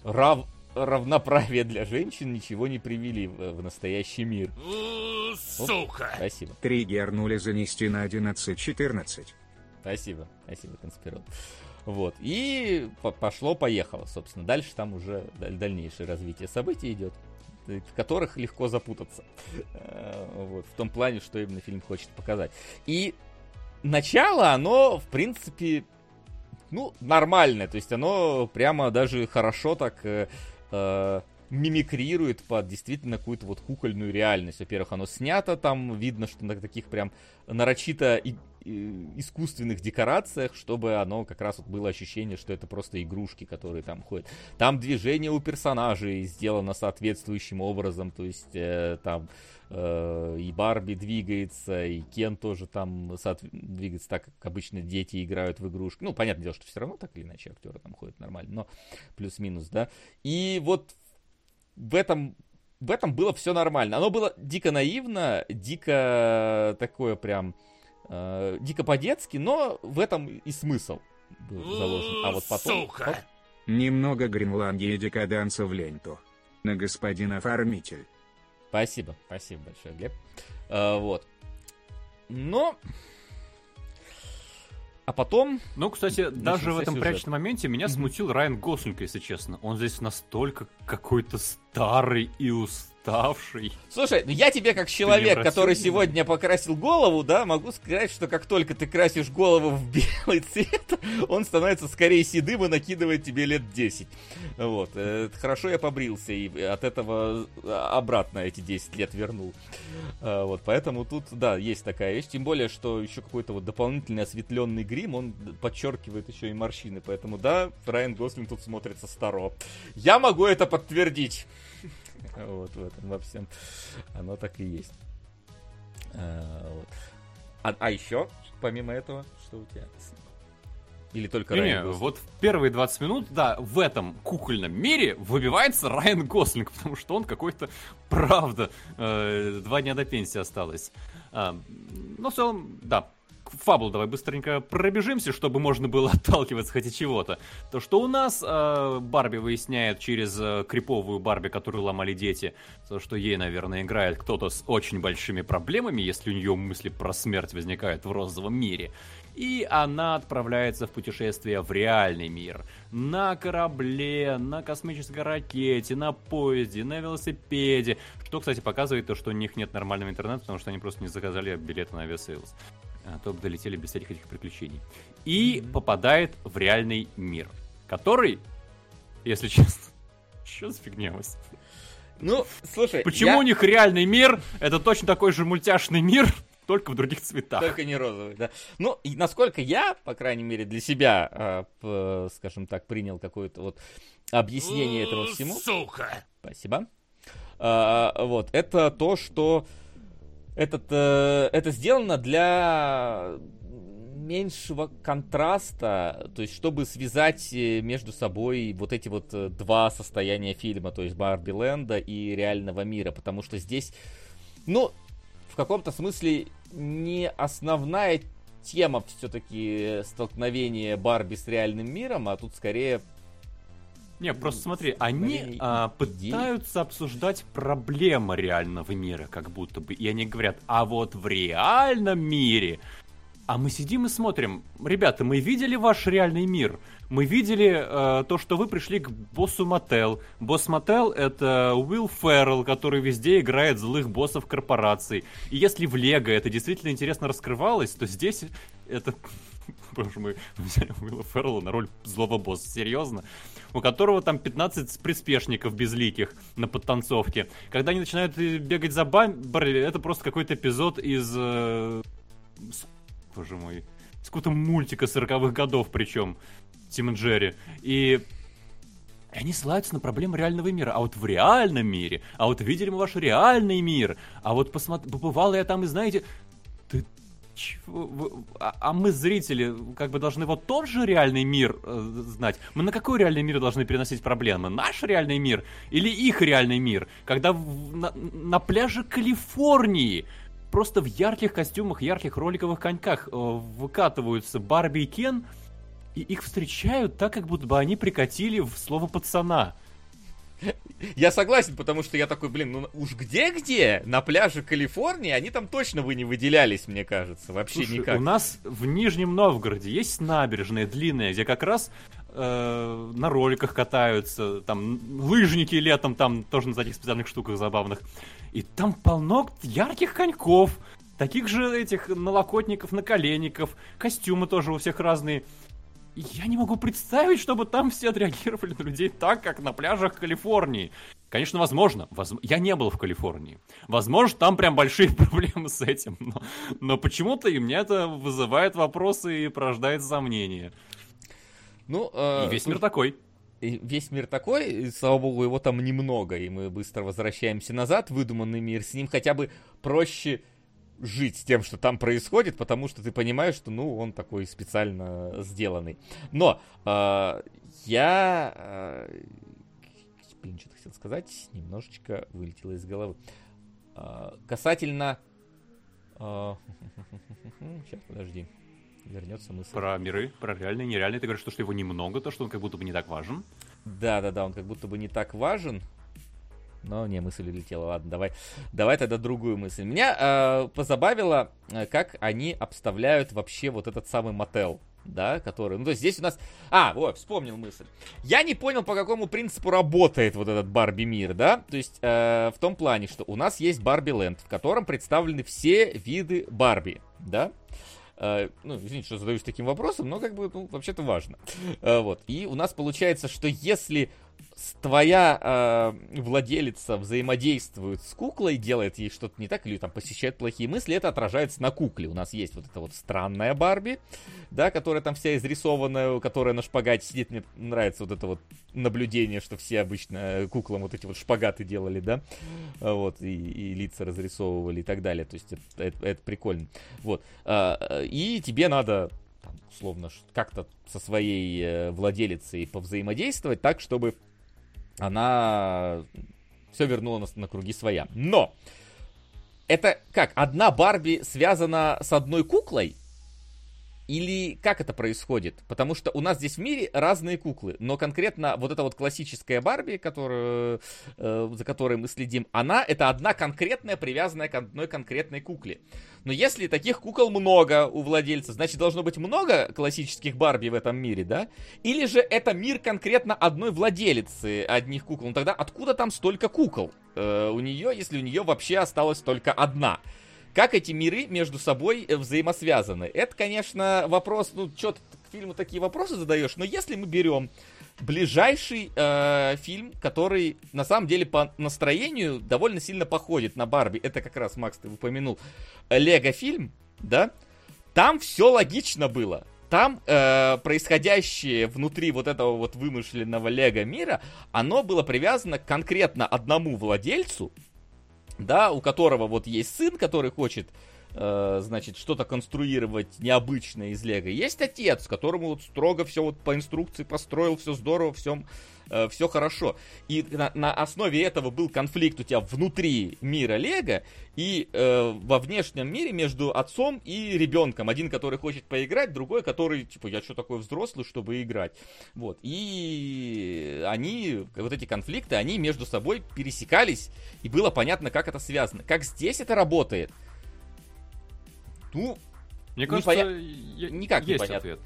рав равноправие для женщин, ничего не привели в, в настоящий мир. Сука! Оп, спасибо. Триггернули занести на 11.14. Спасибо, спасибо, конспират. Вот. И пошло-поехало, собственно. Дальше там уже дальнейшее развитие событий идет, в которых легко запутаться. Э, вот. В том плане, что именно фильм хочет показать. И начало, оно, в принципе, ну, нормальное. То есть оно прямо даже хорошо так э, э, мимикрирует под действительно какую-то вот кукольную реальность. Во-первых, оно снято там, видно, что на таких прям нарочито искусственных декорациях, чтобы оно как раз вот было ощущение, что это просто игрушки, которые там ходят. Там движение у персонажей сделано соответствующим образом, то есть э, там э, и Барби двигается, и Кен тоже там соот... двигается так, как обычно дети играют в игрушки. Ну, понятное дело, что все равно так или иначе актеры там ходят нормально, но плюс-минус, да. И вот в этом в этом было все нормально. Оно было дико наивно, дико такое прям э, дико по-детски, но в этом и смысл был заложен. А вот потом... Сука! Немного Гренландии декаданса в ленту. На господин оформитель. Спасибо, спасибо большое, Глеб. А, вот. Но... А потом... Ну, кстати, даже в этом сюжет. прячном моменте меня смутил Райан Гослинг, если честно. Он здесь настолько какой-то старый и усталый уставший. Слушай, ну я тебе как человек, который сегодня покрасил голову, да, могу сказать, что как только ты красишь голову в белый цвет, он становится скорее седым и накидывает тебе лет 10. Вот. Э, хорошо я побрился и от этого обратно эти 10 лет вернул. А, вот, поэтому тут, да, есть такая вещь. Тем более, что еще какой-то вот дополнительный осветленный грим, он подчеркивает еще и морщины. Поэтому, да, Райан Гослинг тут смотрится старо. Я могу это подтвердить. Вот в этом во всем. Оно так и есть. А, вот. а, а еще, помимо этого, что у тебя? Или только не, Райан не, вот в первые 20 минут, да, в этом кукольном мире выбивается Райан Гослинг, потому что он какой-то, правда, э, два дня до пенсии осталось. А, но в целом, да, фабул давай быстренько пробежимся, чтобы можно было отталкиваться хоть от чего-то. То, что у нас э, Барби выясняет через э, криповую Барби, которую ломали дети, то, что ей, наверное, играет кто-то с очень большими проблемами, если у нее мысли про смерть возникают в розовом мире. И она отправляется в путешествие в реальный мир. На корабле, на космической ракете, на поезде, на велосипеде. Что, кстати, показывает то, что у них нет нормального интернета, потому что они просто не заказали билеты на Aviasales а то бы долетели без всяких этих приключений. И mm-hmm. попадает в реальный мир, который, если честно, что за фигня у вас? Ну, слушай, Почему я... у них реальный мир? Это точно такой же мультяшный мир, только в других цветах. Только не розовый, да. Ну, и насколько я, по крайней мере, для себя, э, скажем так, принял какое-то вот объяснение этому всему. Сука! Спасибо. Э, вот, это то, что этот, э, это сделано для меньшего контраста, то есть чтобы связать э, между собой вот эти вот э, два состояния фильма, то есть Барби Ленда и реального мира, потому что здесь, ну, в каком-то смысле не основная тема все-таки столкновения Барби с реальным миром, а тут скорее не, просто смотри, они а, пытаются обсуждать проблемы реального мира, как будто бы. И они говорят, а вот в реальном мире... А мы сидим и смотрим, ребята, мы видели ваш реальный мир, мы видели э, то, что вы пришли к боссу Мотел. Босс Мотел это Уилл Феррелл, который везде играет злых боссов корпораций. И если в Лего это действительно интересно раскрывалось, то здесь это... Боже мой, взяли Уилла Феррелла на роль злого босса, серьезно? у которого там 15 приспешников безликих на подтанцовке. Когда они начинают бегать за Бамберли, это просто какой-то эпизод из... Э, с, боже мой. С какого-то мультика 40-х годов причем. Тим и Джерри. И и они ссылаются на проблемы реального мира. А вот в реальном мире, а вот видели мы ваш реальный мир, а вот посмотри, побывал я там, и знаете, ты? А, а мы, зрители, как бы должны вот тот же реальный мир э, знать. Мы на какой реальный мир должны переносить проблемы? Наш реальный мир или их реальный мир? Когда на, на пляже Калифорнии просто в ярких костюмах, ярких роликовых коньках э, выкатываются Барби и Кен, и их встречают так, как будто бы они прикатили в слово пацана. Я согласен, потому что я такой, блин, ну уж где-где, на пляже Калифорнии, они там точно вы не выделялись, мне кажется, вообще Слушай, никак. у нас в Нижнем Новгороде есть набережная длинная, где как раз э, на роликах катаются, там лыжники летом там тоже на таких специальных штуках забавных. И там полно ярких коньков, таких же этих налокотников, наколенников, костюмы тоже у всех разные я не могу представить, чтобы там все отреагировали на людей так, как на пляжах Калифорнии. Конечно, возможно. Воз... Я не был в Калифорнии. Возможно, там прям большие проблемы с этим. Но, но почему-то и мне это вызывает вопросы и порождает сомнения. Ну, э, и весь мир такой. И весь мир такой, и, слава богу, его там немного, и мы быстро возвращаемся назад, выдуманный мир, с ним хотя бы проще жить с тем, что там происходит, потому что ты понимаешь, что, ну, он такой специально сделанный. Но э, я... Э, блин, что-то хотел сказать, немножечко вылетело из головы. Э, касательно... Э, сейчас, подожди. Вернется мысль. Про миры, про реальные, нереальные. Ты говоришь, что, что его немного, то, что он как будто бы не так важен. Да-да-да, он как будто бы не так важен. Но не, мысль улетела. Ладно, давай, давай тогда другую мысль. Меня э, позабавило, э, как они обставляют вообще вот этот самый мотел да, который... Ну, то есть здесь у нас... А, вот, вспомнил мысль. Я не понял, по какому принципу работает вот этот Барби мир, да? То есть э, в том плане, что у нас есть Барби Ленд, в котором представлены все виды Барби, да? Э, ну, извините, что задаюсь таким вопросом, но как бы, ну, вообще-то важно. Э, вот. И у нас получается, что если твоя э, владелица взаимодействует с куклой, делает ей что-то не так, или там посещает плохие мысли, это отражается на кукле. У нас есть вот эта вот странная Барби, да, которая там вся изрисованная, которая на шпагате сидит. Мне нравится вот это вот наблюдение, что все обычно куклам вот эти вот шпагаты делали, да, вот, и, и лица разрисовывали и так далее. То есть это, это, это прикольно. Вот. Э, и тебе надо условно, как-то со своей э, владелицей повзаимодействовать так, чтобы она все вернула на, на круги своя. Но это как, одна Барби связана с одной куклой? Или как это происходит? Потому что у нас здесь в мире разные куклы, но конкретно вот эта вот классическая Барби, которую, э, за которой мы следим, она это одна конкретная, привязанная к одной конкретной кукле. Но если таких кукол много у владельца, значит должно быть много классических Барби в этом мире, да? Или же это мир конкретно одной владелицы одних кукол? Ну тогда откуда там столько кукол э, у нее, если у нее вообще осталась только одна? Как эти миры между собой э, взаимосвязаны? Это, конечно, вопрос, ну, что ты к фильму такие вопросы задаешь, но если мы берем ближайший э, фильм, который на самом деле по настроению довольно сильно походит на Барби, это как раз, Макс, ты упомянул, Лего фильм, да? Там все логично было. Там э, происходящее внутри вот этого вот вымышленного Лего мира, оно было привязано конкретно одному владельцу, да, у которого вот есть сын, который хочет, э, значит, что-то конструировать необычное из Лего. Есть отец, которому вот строго все вот по инструкции построил, все здорово, все э, все хорошо. И на, на основе этого был конфликт у тебя внутри мира Лего и э, во внешнем мире между отцом и ребенком. Один, который хочет поиграть, другой, который, типа, я что такой взрослый, чтобы играть. Вот. И они, вот эти конфликты, они между собой пересекались, и было понятно, как это связано. Как здесь это работает? Ну, мне кажется, непоня... никак есть непонятно. ответ.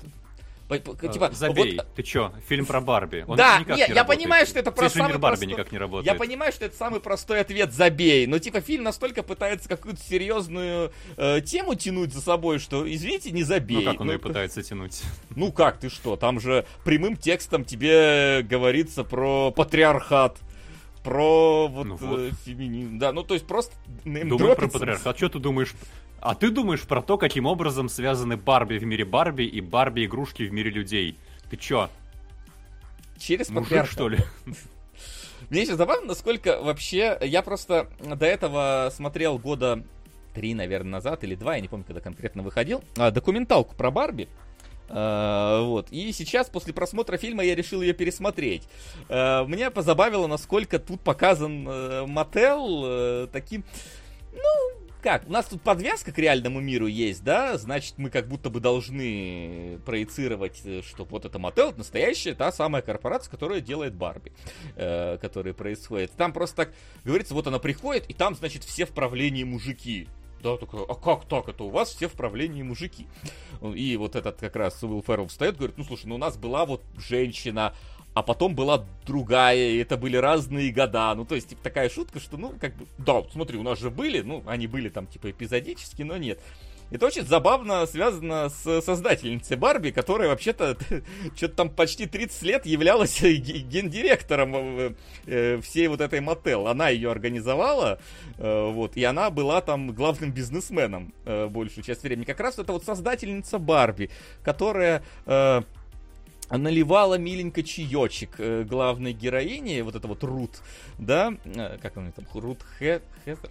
Типа, Забей, вот... ты чё, фильм про Барби. Он да, нет, не я работает. понимаю, что это про самый Барби простой... никак не работает. Я понимаю, что это самый простой ответ «забей», но типа фильм настолько пытается какую-то серьезную э, тему тянуть за собой, что, извините, не забей. Ну как он ее пытается тянуть? Ну как, ты что, там же прямым текстом тебе говорится про патриархат про вот, Ну вот. э, феминизм. Да, ну то есть просто Думаю про патриархат. Что ты думаешь? А ты думаешь про то, каким образом связаны Барби в мире Барби и Барби игрушки в мире людей? Ты чё, Через мужик патриархат. что ли? Мне еще забавно, насколько вообще... Я просто до этого смотрел года три, наверное, назад, или два, я не помню, когда конкретно выходил, а, документалку про Барби. А, вот. И сейчас, после просмотра фильма, я решил ее пересмотреть. А, Меня позабавило, насколько тут показан э, Мотел э, таким... Ну, как, у нас тут подвязка к реальному миру есть, да, значит, мы как будто бы должны проецировать, э, что вот это мотел, настоящая та самая корпорация, которая делает Барби, э, которая происходит. Там просто так говорится, вот она приходит, и там, значит, все в правлении мужики. Да, такой, а как так? Это у вас все в правлении мужики. И вот этот как раз Уилл Феррелл встает, говорит, ну слушай, ну у нас была вот женщина, а потом была другая, и это были разные года. Ну, то есть, типа, такая шутка, что, ну, как бы, да, смотри, у нас же были, ну, они были там, типа, эпизодически, но нет. Это очень забавно связано с создательницей Барби, которая вообще-то что-то там почти 30 лет являлась ге- гендиректором э, э, всей вот этой мотел. Она ее организовала, э, вот, и она была там главным бизнесменом большую часть времени. Как раз это вот создательница Барби, которая... наливала миленько чаечек э, главной героине, вот это вот Рут, да, э, как она там, Рут Хезер,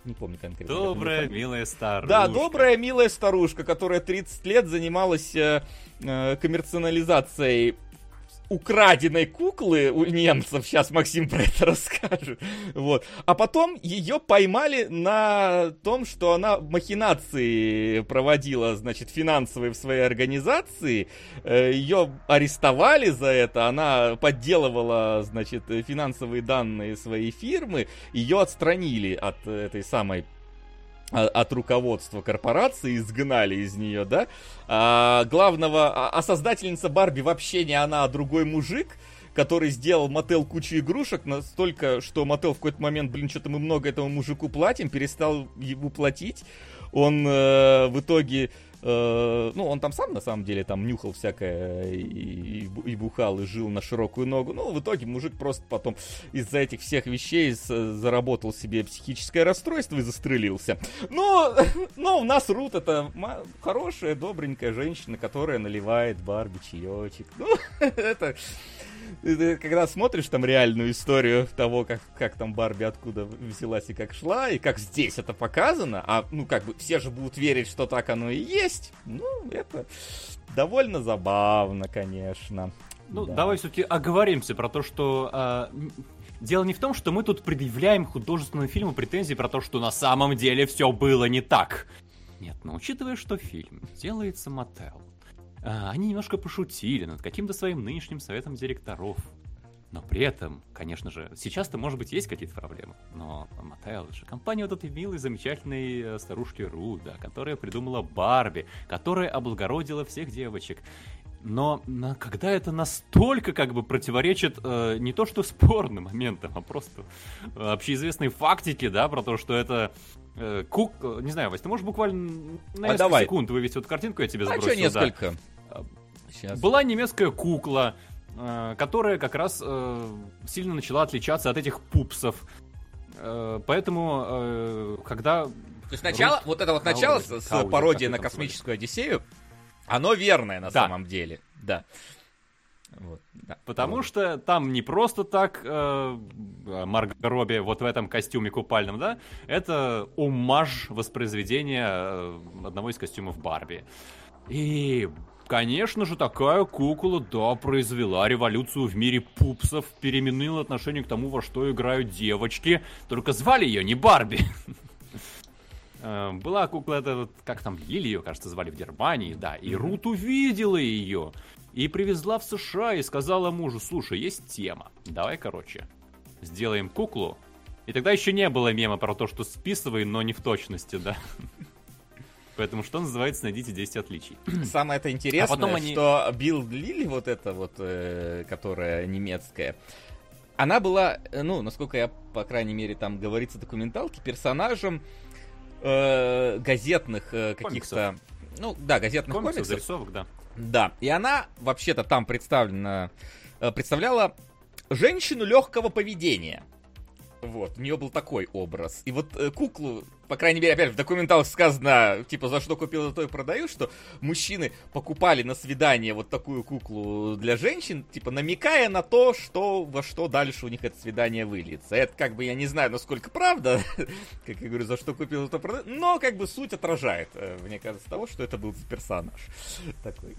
не помню конкретно. Добрая, милая старушка. Да, добрая, милая старушка, которая 30 лет занималась э, коммерциализацией украденной куклы у немцев. Сейчас Максим про это расскажет. Вот. А потом ее поймали на том, что она махинации проводила, значит, финансовые в своей организации. Э, Ее арестовали за это. Она подделывала, значит, финансовые данные своей фирмы. Ее отстранили от этой самой от руководства корпорации, изгнали из нее, да. А, главного, а, а создательница Барби вообще не она, а другой мужик, который сделал Мотел кучу игрушек, настолько, что Мотел в какой-то момент, блин, что-то мы много этому мужику платим, перестал ему платить. Он э, в итоге Э, ну, он там сам, на самом деле, там нюхал всякое и, и, и бухал, и жил на широкую ногу. Ну, в итоге мужик просто потом из-за этих всех вещей заработал себе психическое расстройство и застрелился. Но, но у нас Рут это хорошая, добренькая женщина, которая наливает Барби чаечек. Ну, это ты, когда смотришь там реальную историю того, как, как там Барби откуда взялась и как шла, и как здесь это показано, а ну как бы все же будут верить, что так оно и есть, ну это довольно забавно, конечно. Ну, да. давай все-таки оговоримся про то, что а, дело не в том, что мы тут предъявляем художественному фильму претензии про то, что на самом деле все было не так. Нет, но учитывая, что фильм делается Мотел, они немножко пошутили над каким-то своим нынешним советом директоров. Но при этом, конечно же, сейчас-то, может быть, есть какие-то проблемы. Но Мотел же компания вот этой милой, замечательной э, старушки Руда, которая придумала Барби, которая облагородила всех девочек. Но на, когда это настолько как бы противоречит э, не то что спорным моментам, а просто э, общеизвестной фактике, да, про то, что это э, кук... Не знаю, Вась, ты можешь буквально на а несколько давай. секунд вывести эту картинку, я тебе сбросил. А что несколько? Да. Сейчас. Была немецкая кукла, э, которая как раз э, сильно начала отличаться от этих пупсов. Э, поэтому, когда... То есть начало, вот это вот начало с, с пародией на космическую Одиссею, оно верное на да. самом деле. Да. Вот, да. Потому вот. что там не просто так э, Марго Робби вот в этом костюме купальном, да, это умаж воспроизведения одного из костюмов Барби. И Конечно же, такая кукла, да, произвела революцию в мире пупсов, переменила отношение к тому, во что играют девочки, только звали ее не Барби. Э, была кукла, это, как там, Лили ее, кажется, звали в Германии, да, и Рут увидела ее, и привезла в США, и сказала мужу, слушай, есть тема, давай, короче, сделаем куклу, и тогда еще не было мема про то, что списывай, но не в точности, да. Поэтому что называется, найдите 10 отличий. Самое это интересное, а потом они... что Билл Лили, вот эта вот, э, которая немецкая, она была, э, ну, насколько я, по крайней мере, там говорится документалки, персонажем э, газетных э, каких-то... Ну, да, газетных комиксов. комиксов. Зарисовок, да. Да, и она вообще-то там представлена, э, представляла женщину легкого поведения. Вот, у нее был такой образ. И вот э, куклу, по крайней мере, опять в документалах сказано, типа, за что купил, за то и продаю, что мужчины покупали на свидание вот такую куклу для женщин, типа, намекая на то, что во что дальше у них это свидание выльется. Это, как бы, я не знаю, насколько правда, как я говорю, за что купил, за то продаю, но, как бы, суть отражает, э, мне кажется, того, что это был персонаж такой.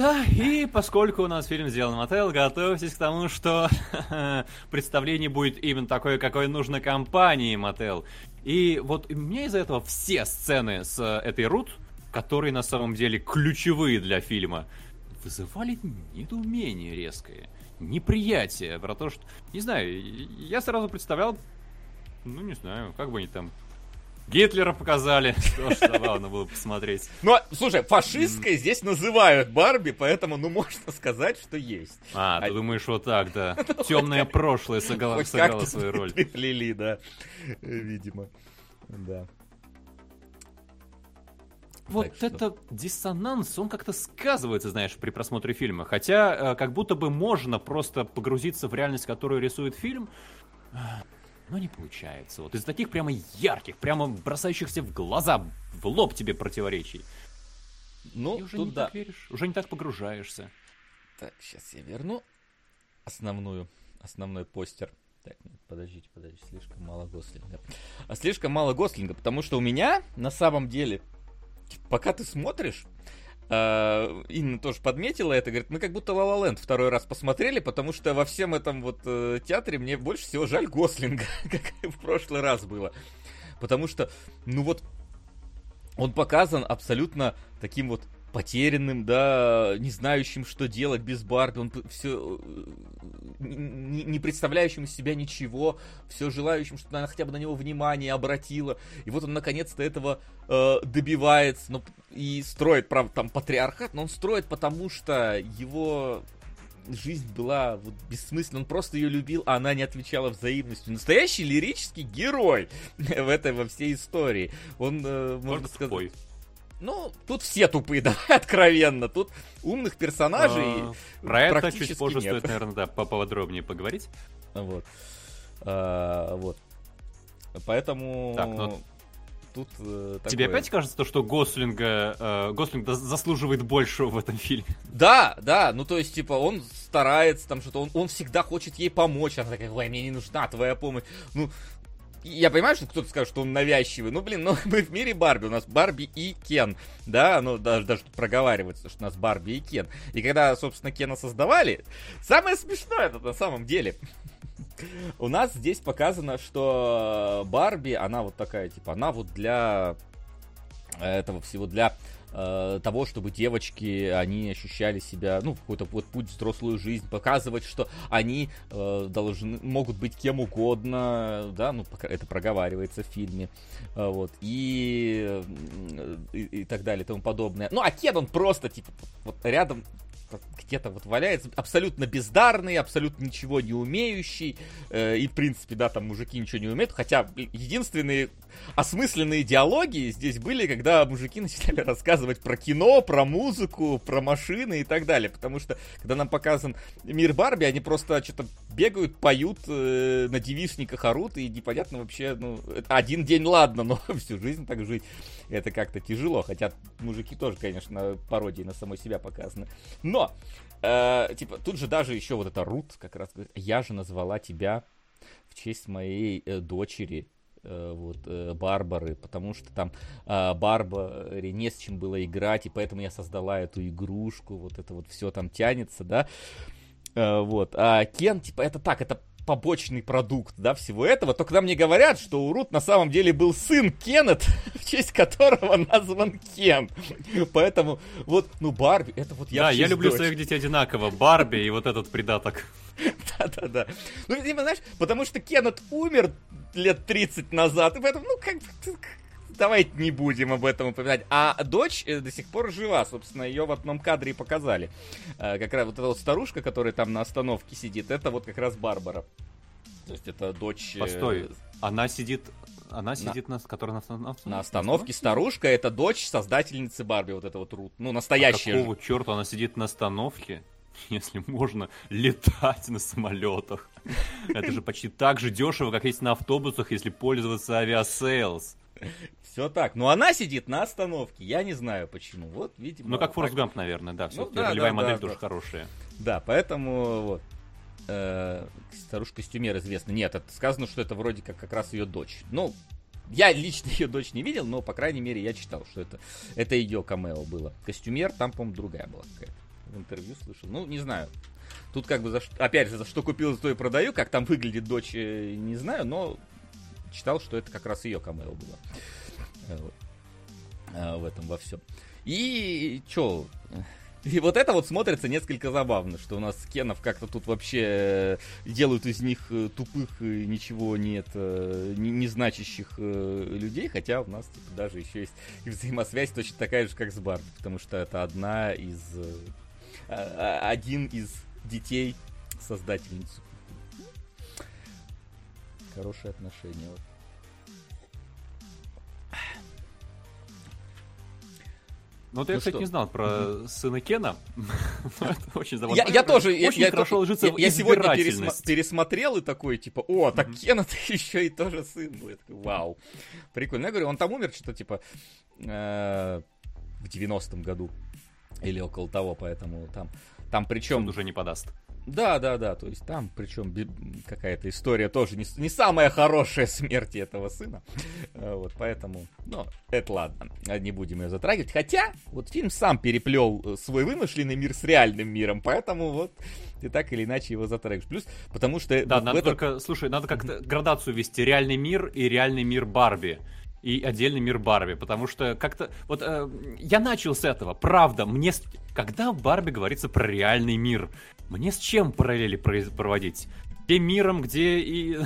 Да, и поскольку у нас фильм сделан Мотел, готовьтесь к тому, что представление будет именно такое, какое нужно компании Мотел. И вот меня из-за этого все сцены с э, этой Рут, которые на самом деле ключевые для фильма, вызывали недоумение резкое, неприятие про то, что... Не знаю, я сразу представлял, ну не знаю, как бы они там Гитлера показали. Тоже забавно было посмотреть. Ну, слушай, фашистской здесь называют Барби, поэтому, ну, можно сказать, что есть. А, ты думаешь, вот так, да. Темное прошлое сыграло свою роль. Приплели, да. Видимо. Да. Вот так это что... диссонанс, он как-то сказывается, знаешь, при просмотре фильма. Хотя, э, как будто бы можно просто погрузиться в реальность, которую рисует фильм, но не получается. Вот из таких прямо ярких, прямо бросающихся в глаза, в лоб тебе противоречий. Ну, И уже тут не да. так веришь, уже не так погружаешься. Так, сейчас я верну основную, основной постер. Так, нет, подождите, подождите, слишком мало Гослинга. А слишком мало Гослинга, потому что у меня на самом деле, пока ты смотришь, Uh, Инна тоже подметила это, говорит, мы как будто La La Land второй раз посмотрели, потому что во всем этом вот uh, театре мне больше всего жаль Гослинга, как в прошлый раз было. Потому что, ну вот, он показан абсолютно таким вот потерянным, да, не знающим, что делать без Барби, он все э, не, не представляющим из себя ничего, все желающим, чтобы она хотя бы на него внимание обратила. И вот он наконец-то этого э, добивается, ну, и строит, правда, там патриархат, но он строит, потому что его жизнь была вот бессмысленна, он просто ее любил, а она не отвечала взаимностью. Настоящий лирический герой в этой во всей истории. Он, э, можно сказать... Тупой. Ну, тут все тупые, давай откровенно. Тут умных персонажей а, Про это чуть позже нет. стоит, наверное, да, поподробнее поговорить. Вот. А, вот. Поэтому... Так, ну, тут э, такое... Тебе опять кажется, то, что Гослинга, э, Гослинг заслуживает большего в этом фильме? Да, да, ну то есть, типа, он старается там что-то, он, он всегда хочет ей помочь, она такая, ой, мне не нужна твоя помощь. Ну, я понимаю, что кто-то скажет, что он навязчивый. Ну, блин, ну мы в мире Барби. У нас Барби и Кен. Да, ну даже, даже проговаривается, что у нас Барби и Кен. И когда, собственно, Кена создавали, самое смешное это на самом деле. У нас здесь показано, что Барби, она вот такая, типа, она вот для этого всего, для э, того, чтобы девочки, они ощущали себя, ну, какой-то вот путь в взрослую жизнь, показывать, что они э, должны, могут быть кем угодно, да, ну, это проговаривается в фильме, э, вот, и, и, и так далее, и тому подобное. Ну, а Кен, он просто, типа, вот рядом где-то вот валяется, абсолютно бездарный, абсолютно ничего не умеющий, э, и, в принципе, да, там мужики ничего не умеют, хотя единственные осмысленные диалоги. Здесь были, когда мужики начинали рассказывать про кино, про музыку, про машины и так далее, потому что, когда нам показан мир Барби, они просто что-то бегают, поют, э, на девичниках орут, и непонятно вообще, ну, один день ладно, но всю жизнь так жить, это как-то тяжело, хотя мужики тоже, конечно, пародии на самой себя показаны. Но, э, типа, тут же даже еще вот эта Рут как раз говорит, я же назвала тебя в честь моей э, дочери, вот, э, Барбары, потому что там э, Барбаре не с чем было играть, и поэтому я создала эту игрушку, вот это вот все там тянется, да, э, вот, а Кен, типа, это так, это побочный продукт, да, всего этого. Только нам не говорят, что у Рут на самом деле был сын Кеннет, в честь которого назван Кен. Поэтому вот, ну, Барби, это вот я Да, я люблю дочь. своих детей одинаково. Барби и вот этот придаток. Да-да-да. Ну, типа, знаешь, потому что Кеннет умер лет 30 назад, и поэтому, ну, как давайте не будем об этом упоминать. А дочь э, до сих пор жива, собственно, ее в одном кадре и показали. Э, как раз вот эта вот старушка, которая там на остановке сидит, это вот как раз Барбара. То есть это дочь... Э, Постой, она сидит она сидит на, на которая на остановке. На остановке старушка это дочь создательницы Барби, вот это вот Рут. Ну, настоящая. А какого же. черта она сидит на остановке? Если можно летать на самолетах. Это же почти так же дешево, как есть на автобусах, если пользоваться Aviasales. Все так. Но она сидит на остановке. Я не знаю почему. Вот, видимо. Ну, как Форрест Гамп, наверное, да. Все-таки ну, да, ролевая да, модель да, тоже да. хорошая. Да, поэтому вот. Э, старушка-костюмер известна. Нет, это сказано, что это вроде как как раз ее дочь. Ну, я лично ее дочь не видел, но, по крайней мере, я читал, что это, это ее камео было. Костюмер, там, по-моему, другая была какая-то. В интервью слышал. Ну, не знаю. Тут как бы, за, опять же, за что купил, за то и продаю. Как там выглядит дочь, э, не знаю, но читал, что это как раз ее камео было. Э. А, в этом во всем. И чё? И вот это вот смотрится несколько забавно, что у нас Кенов как-то тут вообще э, делают из них э, тупых, ничего нет, не, не значащих людей, хотя у нас типа, даже еще есть и взаимосвязь точно такая же, как с Барби, потому что это одна из... один из детей создательницы. Хорошие отношения. Вот. Ну, вот я, ну кстати, что? не знал про сына Кена. очень забавно. Я, я тоже, очень я, хорошо ложится я, я сегодня пересма- пересмотрел и такой, типа, о, так mm-hmm. Кен это еще и тоже сын будет. Вау. Прикольно. Я говорю, он там умер что-то, типа, э, в 90-м году. Или около того, поэтому там, там причем... уже не подаст. Да, да, да, то есть там, причем какая-то история тоже не, не самая хорошая смерти этого сына. Э, вот, поэтому, ну, это ладно, не будем ее затрагивать. Хотя, вот фильм сам переплел э, свой вымышленный мир с реальным миром, поэтому вот ты так или иначе его затрагиваешь. Плюс, потому что... Да, надо этот... только, слушай, надо как-то градацию вести. Реальный мир и реальный мир Барби и отдельный мир Барби, потому что как-то вот э, я начал с этого, правда, мне когда в Барби говорится про реальный мир, мне с чем параллели проводить? Тем миром, где и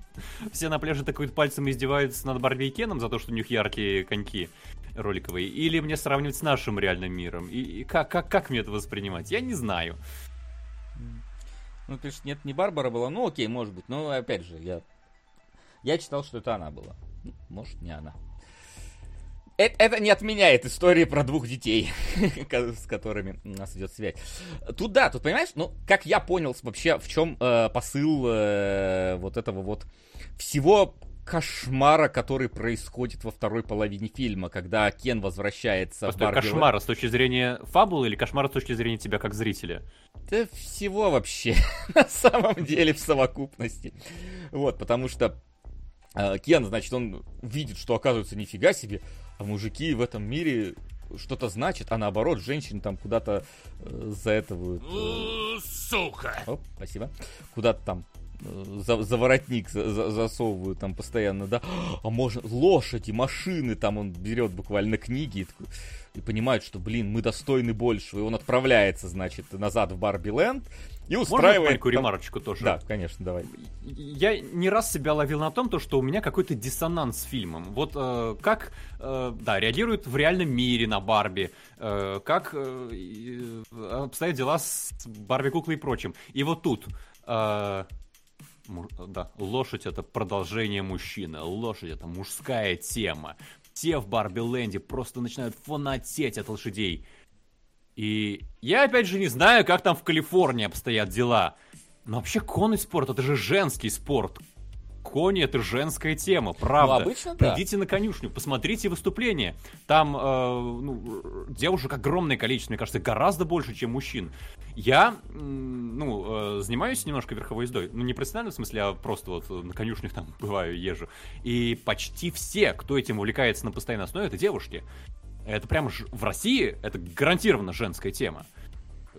все на пляже такой пальцем издеваются над Барби и за то, что у них яркие коньки роликовые, или мне сравнивать с нашим реальным миром? И, и как, как, как мне это воспринимать? Я не знаю. Ну, пишет, нет, не Барбара была. Ну, окей, может быть. Но, опять же, я... Я читал, что это она была. Ну, может, не она. Это, это не отменяет истории про двух детей, с которыми у нас идет связь. Тут да, тут понимаешь, ну, как я понял вообще, в чем э, посыл э, вот этого вот всего кошмара, который происходит во второй половине фильма, когда Кен возвращается Постой, в Барби... кошмара с точки зрения фабулы или кошмара с точки зрения тебя как зрителя? Да всего вообще, на самом деле, в совокупности. Вот, потому что э, Кен, значит, он видит, что оказывается нифига себе, а мужики в этом мире что-то значит, а наоборот, женщины там куда-то э, за этого... Э, сука! Оп, спасибо. Куда-то там за, за воротник за, за, засовывают там постоянно, да, а можно лошади, машины, там он берет буквально книги и, такой, и понимает, что, блин, мы достойны большего, и он отправляется, значит, назад в Барби Ленд, и устраивает... Можно маленькую ремарочку тоже? Да, конечно, давай. Я не раз себя ловил на том, то, что у меня какой-то диссонанс с фильмом. Вот э, как, э, да, реагируют в реальном мире на Барби, э, как э, обстоят дела с Барби-куклой и прочим. И вот тут... Э, да, лошадь это продолжение мужчины, лошадь это мужская тема. Все в Барби Ленде просто начинают фанатеть от лошадей. И я опять же не знаю, как там в Калифорнии обстоят дела. Но вообще конный спорт это же женский спорт кони это женская тема, правда. Ну, обычно, да. Придите на конюшню, посмотрите выступление. Там э, ну, девушек огромное количество, мне кажется, гораздо больше, чем мужчин. Я, ну, э, занимаюсь немножко верховой ездой. Ну, не профессионально, в смысле, а просто вот на конюшнях там бываю, езжу. И почти все, кто этим увлекается на постоянной основе, это девушки. Это прямо в России, это гарантированно женская тема.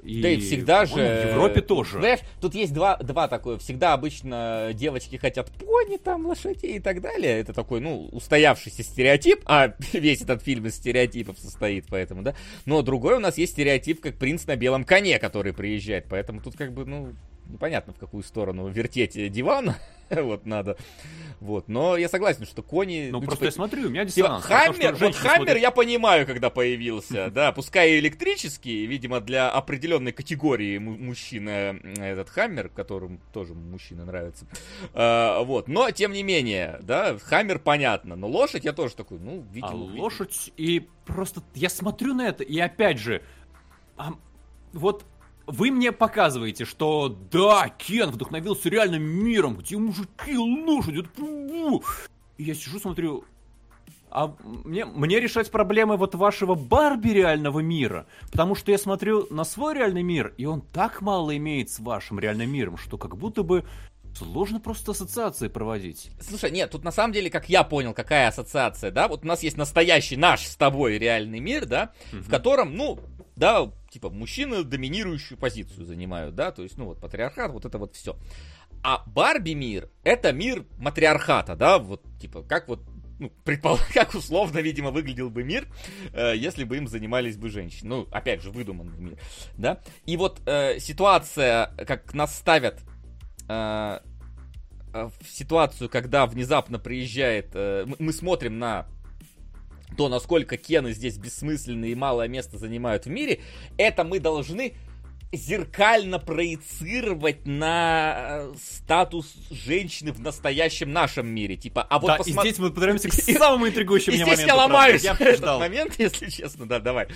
И, да и всегда же... В Европе тоже. Знаешь, тут есть два, два такое. Всегда обычно девочки хотят пони, там, лошадей и так далее. Это такой, ну, устоявшийся стереотип. А весь этот фильм из стереотипов состоит, поэтому, да. Но другой у нас есть стереотип, как принц на белом коне, который приезжает. Поэтому тут как бы, ну, непонятно, в какую сторону вертеть диван. вот надо. Вот. Но я согласен, что кони... Ну, ну просто типа, я смотрю, у меня диссонанс. Хаммер, вот Хаммер смотрит... я понимаю, когда появился, да, пускай и электрический, видимо, для определенной категории мужчина этот Хаммер, которым тоже мужчина нравится. А, вот. Но, тем не менее, да, Хаммер понятно, но лошадь я тоже такой, ну, видел. А лошадь, и просто я смотрю на это, и опять же, а, вот вы мне показываете, что да, Кен вдохновился реальным миром, где мужики, лошади. И я сижу, смотрю, а мне, мне решать проблемы вот вашего Барби реального мира, потому что я смотрю на свой реальный мир, и он так мало имеет с вашим реальным миром, что как будто бы Сложно просто ассоциации проводить. Слушай, нет, тут на самом деле, как я понял, какая ассоциация, да? Вот у нас есть настоящий наш с тобой реальный мир, да, угу. в котором, ну, да, типа, мужчины доминирующую позицию занимают, да, то есть, ну, вот, патриархат, вот это вот все. А Барби мир — это мир матриархата, да, вот, типа, как вот ну, предпол... как условно, видимо, выглядел бы мир, э, если бы им занимались бы женщины. Ну, опять же, выдуманный мир, да. И вот э, ситуация, как нас ставят э, э в ситуацию, когда внезапно приезжает, э, мы смотрим на то, насколько Кены здесь бессмысленные и малое место занимают в мире, это мы должны зеркально проецировать на э, статус женщины в настоящем нашем мире. Типа, а вот да, посмотри... и здесь мы подойдемся к самому интригующему мне моменту. здесь я ломаюсь я этот момент, если честно, да, давай.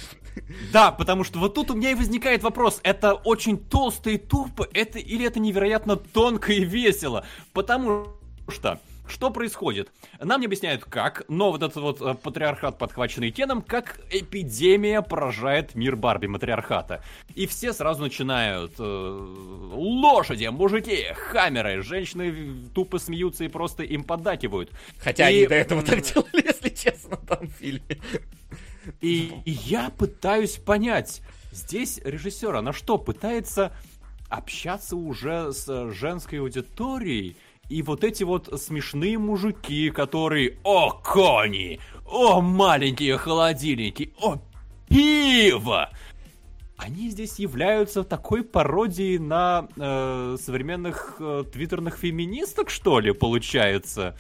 Да, потому что вот тут у меня и возникает вопрос, это очень толсто и тупо, это или это невероятно тонко и весело? Потому что что происходит? Нам не объясняют как, но вот этот вот э, патриархат, подхваченный Кеном, как эпидемия поражает мир Барби матриархата. И все сразу начинают э, лошади, мужики, хаммеры, женщины тупо смеются и просто им поддакивают. Хотя и... они до этого так делали, если честно, там в фильме. И, и я пытаюсь понять, здесь режиссер, она что, пытается общаться уже с женской аудиторией? И вот эти вот смешные мужики, которые «О, кони! О, маленькие холодильники! О, пиво!» Они здесь являются такой пародией на э, современных э, твиттерных феминисток, что ли, получается?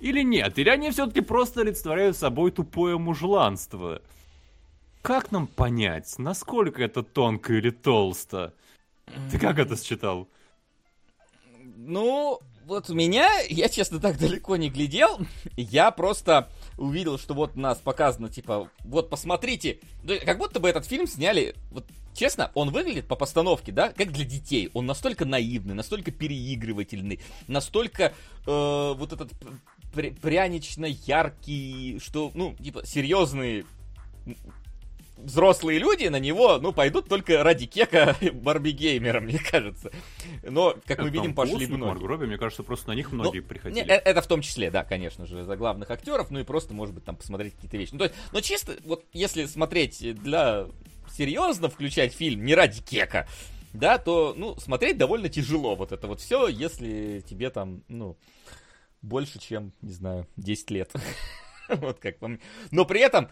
Или нет? Или они все-таки просто олицетворяют собой тупое мужланство? Как нам понять, насколько это тонко или толсто? Ты как это считал? Ну, вот у меня, я, честно, так далеко не глядел. Я просто увидел, что вот у нас показано, типа, вот посмотрите. Как будто бы этот фильм сняли, вот честно, он выглядит по постановке, да, как для детей. Он настолько наивный, настолько переигрывательный, настолько э, вот этот прянично яркий, что, ну, типа, серьезные взрослые люди на него, ну, пойдут только ради кека Барби Геймера, мне кажется. Но, как это мы видим, пошли бы многие. Робби, мне кажется, просто на них ну, многие ну, приходили. Не, это в том числе, да, конечно же, за главных актеров, ну и просто, может быть, там посмотреть какие-то вещи. Ну, то есть, но чисто, вот, если смотреть для серьезно включать фильм, не ради кека, да, то, ну, смотреть довольно тяжело вот это вот все, если тебе там, ну, больше, чем, не знаю, 10 лет. вот как по Но при этом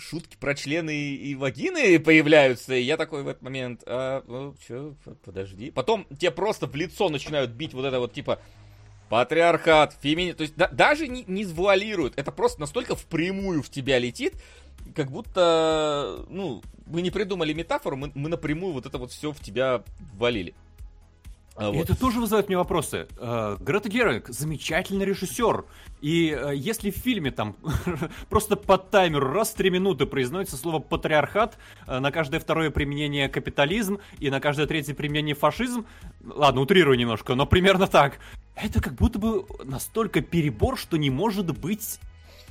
шутки про члены и вагины появляются, и я такой в этот момент, а, ну, чё, подожди. Потом тебе просто в лицо начинают бить вот это вот, типа, патриархат, фемини... То есть да, даже не, не завуалируют, это просто настолько впрямую в тебя летит, как будто, ну, мы не придумали метафору, мы, мы напрямую вот это вот все в тебя валили. А, вот. Это тоже вызывает мне вопросы. Э, Грета Геринг замечательный режиссер. И э, если в фильме там просто под таймер раз в три минуты произносится слово патриархат, на каждое второе применение капитализм и на каждое третье применение фашизм, ладно, утрирую немножко, но примерно так. Это как будто бы настолько перебор, что не может быть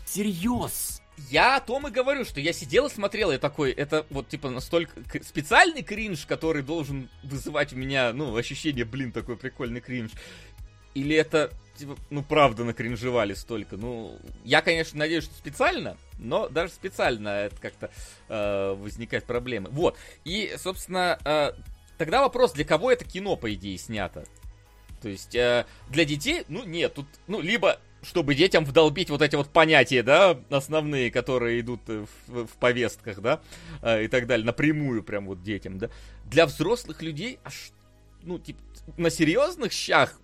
серьез. Я о том и говорю, что я сидел и смотрел, я такой, это вот типа настолько специальный кринж, который должен вызывать у меня, ну, ощущение, блин, такой прикольный кринж. Или это, типа, ну, правда накринжевали столько. Ну, я, конечно, надеюсь, что специально, но даже специально это как-то э, возникает проблемы. Вот. И, собственно, э, тогда вопрос, для кого это кино, по идее, снято? То есть, э, для детей, ну, нет, тут, ну, либо чтобы детям вдолбить вот эти вот понятия, да, основные, которые идут в, в повестках, да, э, и так далее, напрямую прям вот детям, да. Для взрослых людей, аж, ну, типа, на серьезных щах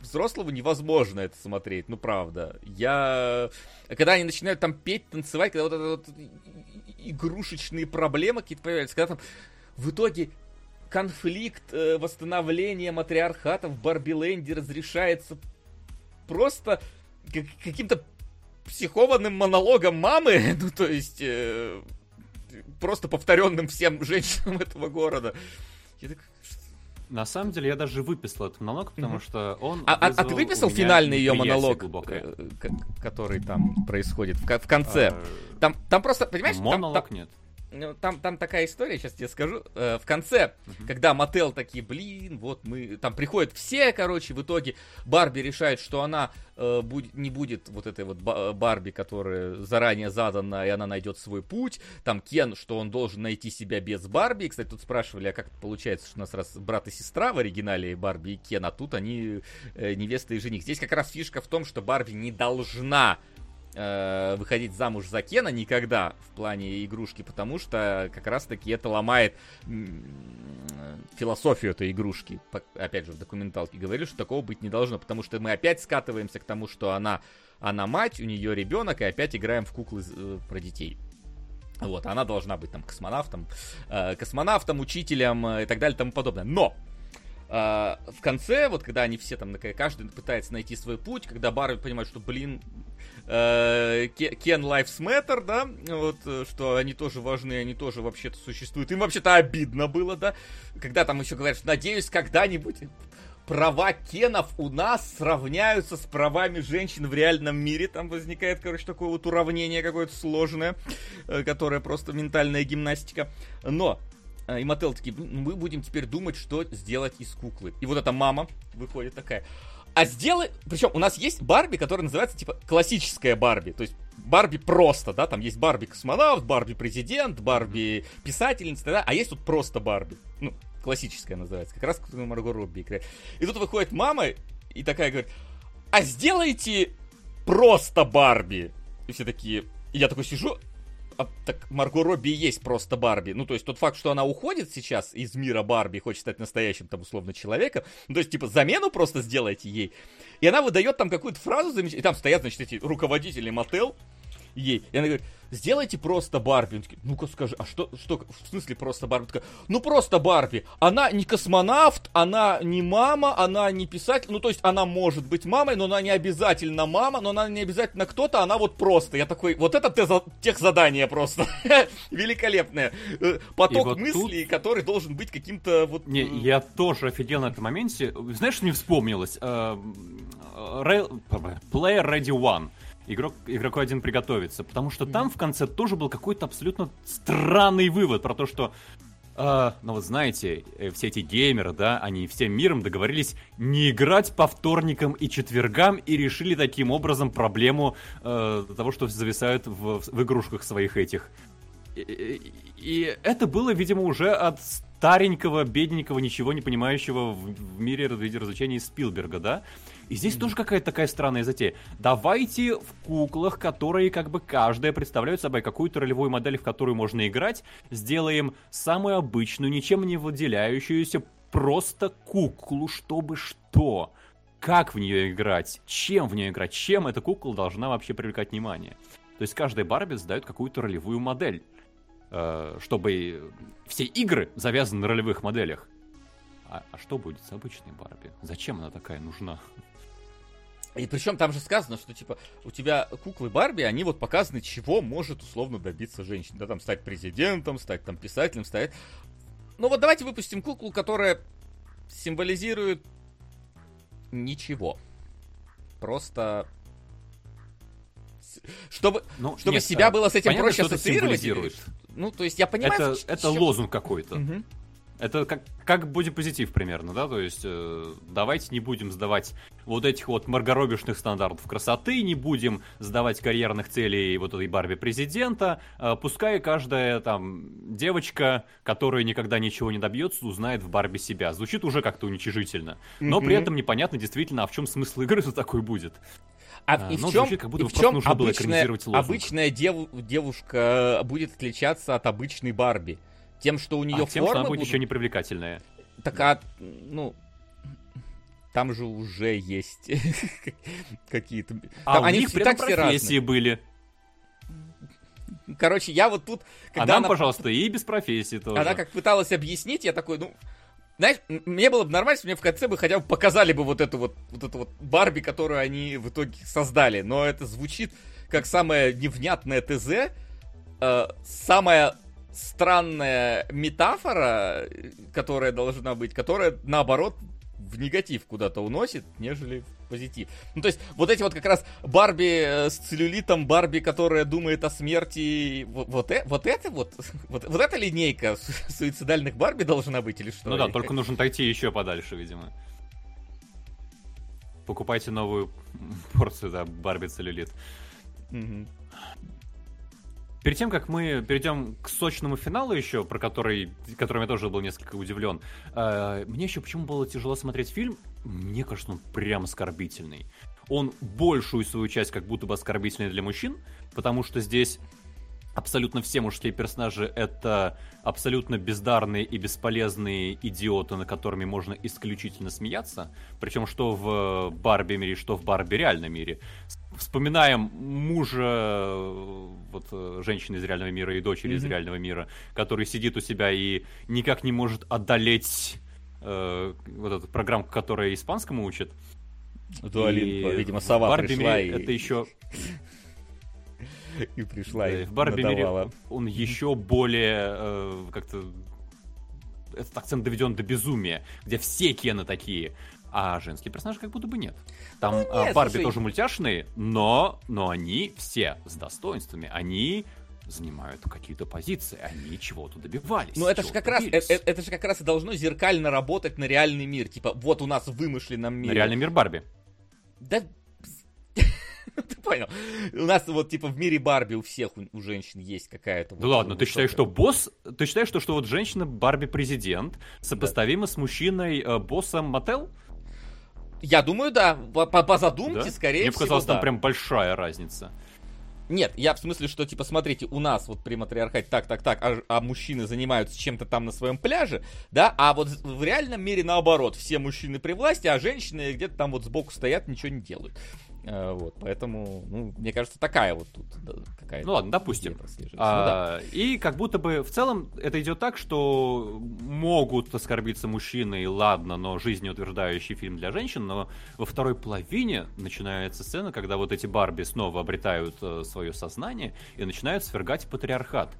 взрослого невозможно это смотреть, ну, правда. Я... Когда они начинают там петь, танцевать, когда вот это вот игрушечные проблемы какие-то появляются, когда там в итоге конфликт э, восстановления матриархата в Барбиленде разрешается просто каким-то психованным монологом мамы, ну то есть э, просто повторенным всем женщинам этого города. Я так, на самом деле я даже выписал этот монолог, потому mm-hmm. что он. А, а, а ты выписал финальный ее монолог, глубокое. Э, который там происходит в, в конце? А... Там, там просто, понимаешь, монолог там, нет. Ну, там, там такая история, сейчас тебе скажу. Э, в конце, uh-huh. когда Мотел такие, блин, вот мы... Там приходят все, короче, в итоге Барби решает, что она э, будет, не будет вот этой вот Барби, которая заранее задана, и она найдет свой путь. Там Кен, что он должен найти себя без Барби. Кстати, тут спрашивали, а как получается, что у нас раз брат и сестра в оригинале Барби и Кен, а тут они э, невеста и жених. Здесь как раз фишка в том, что Барби не должна э, выходить замуж за Кена никогда в плане игрушки, потому что как раз-таки это ломает философию этой игрушки. Опять же, в документалке говорили, что такого быть не должно, потому что мы опять скатываемся к тому, что она, она мать, у нее ребенок, и опять играем в куклы э, про детей. Вот, она должна быть там космонавтом, э, космонавтом, учителем э, и так далее и тому подобное. Но Uh, в конце, вот когда они все там, каждый пытается найти свой путь, когда Барби понимает, что, блин, Э, Кен Lives Matter, да, вот, э, что они тоже важны, они тоже вообще-то существуют. Им вообще-то обидно было, да, когда там еще говорят, что надеюсь, когда-нибудь права Кенов у нас сравняются с правами женщин в реальном мире. Там возникает, короче, такое вот уравнение какое-то сложное, э, которое просто ментальная гимнастика. Но и Мотел такие, мы будем теперь думать, что сделать из куклы. И вот эта мама выходит такая, а сделай... Причем у нас есть Барби, которая называется, типа, классическая Барби. То есть Барби просто, да, там есть Барби космонавт, Барби президент, Барби писательница, да, а есть тут просто Барби. Ну, классическая называется, как раз Марго Робби играет. И тут выходит мама и такая говорит, а сделайте просто Барби. И все такие, и я такой сижу, а, так Марго Робби есть просто Барби. Ну, то есть тот факт, что она уходит сейчас из мира Барби, хочет стать настоящим, там, условно, человеком, ну, то есть, типа, замену просто сделайте ей. И она выдает там какую-то фразу замечательную, и там стоят, значит, эти руководители мотел, ей. И она говорит, сделайте просто Барби. Он такой, ну-ка скажи, а что, что, в смысле просто Барби? Такая, ну просто Барби. Она не космонавт, она не мама, она не писатель. Ну то есть она может быть мамой, но она не обязательно мама, но она не обязательно кто-то, она вот просто. Я такой, вот это тех задание просто. Великолепное. Э, поток вот мыслей, тут... который должен быть каким-то вот... Не, э, я тоже офигел на этом моменте. Знаешь, что мне вспомнилось? Э, Player Ready One игрок, игроку один приготовиться. Потому что там в конце тоже был какой-то абсолютно странный вывод про то, что Uh, ну вот знаете, э, все эти геймеры, да, они всем миром договорились не играть по вторникам и четвергам и решили таким образом проблему uh, того, что зависают в, в игрушках своих этих. И, и, и это было, видимо, уже от старенького, бедненького, ничего не понимающего в, в мире развлечений Спилберга, да? И здесь mm-hmm. тоже какая-то такая странная затея. Давайте в куклах, которые как бы каждая представляют собой какую-то ролевую модель, в которую можно играть, сделаем самую обычную, ничем не выделяющуюся, просто куклу, чтобы что? Как в нее играть? Чем в нее играть? Чем эта кукла должна вообще привлекать внимание? То есть каждая Барби задает какую-то ролевую модель, э, чтобы все игры завязаны на ролевых моделях. А, а что будет с обычной Барби? Зачем она такая нужна? И причем там же сказано, что типа у тебя куклы Барби, они вот показаны, чего может условно добиться женщина. Да, там стать президентом, стать там писателем, стать. Ну вот давайте выпустим куклу, которая символизирует ничего. Просто чтобы, ну, чтобы нет, себя было с этим понятно, проще ассоциировать. Ну, то есть я понимаю, это, это лозунг какой-то. Угу. Это как, как будет позитив примерно, да? То есть э, давайте не будем сдавать вот этих вот маргоробишных стандартов красоты, не будем сдавать карьерных целей вот этой Барби президента. Э, пускай каждая там девочка, которая никогда ничего не добьется, узнает в Барби себя. Звучит уже как-то уничижительно. Но mm-hmm. при этом непонятно действительно, а в чем смысл игры что такой будет. А, а и в чем, звучит, как будто и в чем обычная, обычная дев, девушка будет отличаться от обычной Барби? Тем, что у нее а форма... тем, что она будет будут... еще не привлекательная. Так, а, ну, там же уже есть какие-то... А там, у они них при так профессии были. Короче, я вот тут... а нам, она... пожалуйста, и без профессии тоже. Она как пыталась объяснить, я такой, ну... Знаешь, мне было бы нормально, если мне в конце бы хотя бы показали бы вот эту вот, вот эту вот Барби, которую они в итоге создали. Но это звучит как самое невнятное ТЗ, э, самая странная метафора, которая должна быть, которая, наоборот, в негатив куда-то уносит, нежели в позитив. Ну, то есть, вот эти вот как раз Барби э, с целлюлитом, Барби, которая думает о смерти, вот, вот, э, вот это вот, вот, вот эта линейка суицидальных Барби должна быть или что? Ну да, только нужно отойти еще подальше, видимо. Покупайте новую порцию, да, Барби целлюлит. Угу. Перед тем, как мы перейдем к сочному финалу еще, про который, которым я тоже был несколько удивлен, э, мне еще почему было тяжело смотреть фильм? Мне кажется, он прям оскорбительный. Он большую свою часть как будто бы оскорбительный для мужчин, потому что здесь абсолютно все мужские персонажи это абсолютно бездарные и бесполезные идиоты, на которыми можно исключительно смеяться. Причем что в Барби мире, что в Барби реальном мире. Вспоминаем мужа вот, женщины из реального мира и дочери mm-hmm. из реального мира, который сидит у себя и никак не может одолеть э, вот эту программку, которая испанскому учит. Дуалинпа, видимо, сова Барби пришла и... Это еще и пришла и В Барби мире он еще более э, как-то этот акцент доведен до безумия, где все Кены такие, а женские персонажи как будто бы нет. Там ну, а, нет, Барби слушай... тоже мультяшные, но, но они все с достоинствами, они занимают какие-то позиции, они чего-то добивались. Ну это же как раз, это, это же как раз и должно зеркально работать на реальный мир. Типа, вот у нас в вымышленном мире. На реальный мир Барби. Да Ты понял? У нас вот типа в мире Барби у всех у, женщин есть какая-то. Да вот, ладно, ты считаешь, что босс, ты считаешь, что, что вот женщина Барби президент сопоставима да. с мужчиной э, боссом Мотел? Я думаю, да. По, по задумке, да? скорее Мне всего. показалось, да. там прям большая разница. Нет, я в смысле, что, типа, смотрите, у нас вот при матриархате так, так, так, а, а мужчины занимаются чем-то там на своем пляже, да, а вот в реальном мире наоборот, все мужчины при власти, а женщины где-то там вот сбоку стоят, ничего не делают. Э, вот, поэтому, ну, мне кажется, такая вот тут какая-то. Ну ладно, допустим. А, ну, да. И как будто бы в целом это идет так, что могут оскорбиться мужчины, и ладно, но жизнеутверждающий фильм для женщин, но во второй половине начинается сцена, когда вот эти Барби снова обретают э, свое сознание и начинают свергать патриархат.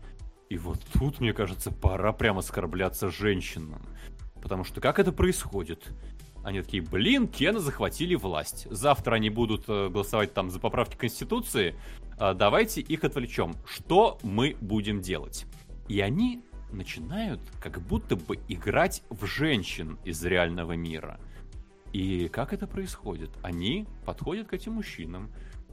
И вот тут, мне кажется, пора прямо оскорбляться женщинам. Потому что как это происходит? Они такие, блин, Кена захватили власть. Завтра они будут э, голосовать там за поправки Конституции. А, давайте их отвлечем. Что мы будем делать? И они начинают как будто бы играть в женщин из реального мира. И как это происходит? Они подходят к этим мужчинам,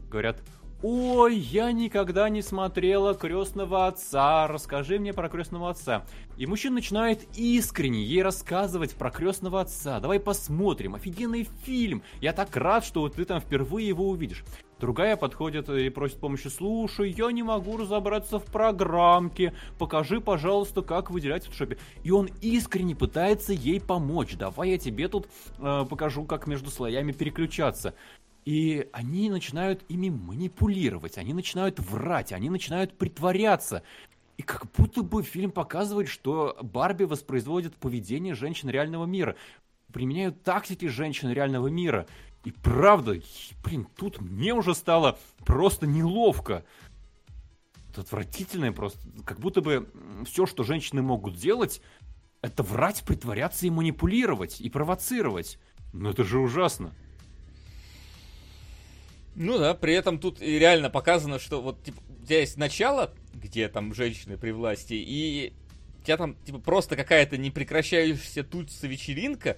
говорят, Ой, я никогда не смотрела крестного отца. Расскажи мне про крестного отца. И мужчина начинает искренне ей рассказывать про крестного отца. Давай посмотрим. Офигенный фильм. Я так рад, что вот ты там впервые его увидишь. Другая подходит и просит помощи. Слушай, я не могу разобраться в программке. Покажи, пожалуйста, как выделять в фотошопе. И он искренне пытается ей помочь. Давай я тебе тут э, покажу, как между слоями переключаться. И они начинают ими манипулировать, они начинают врать, они начинают притворяться. И как будто бы фильм показывает, что Барби воспроизводит поведение женщин реального мира. Применяют тактики женщин реального мира. И правда, блин, тут мне уже стало просто неловко. Это отвратительное просто. Как будто бы все, что женщины могут делать, это врать, притворяться и манипулировать, и провоцировать. Но это же ужасно. Ну да, при этом тут реально показано, что вот типа, у тебя есть начало, где там женщины при власти, и у тебя там типа просто какая-то непрекращающаяся тутся вечеринка,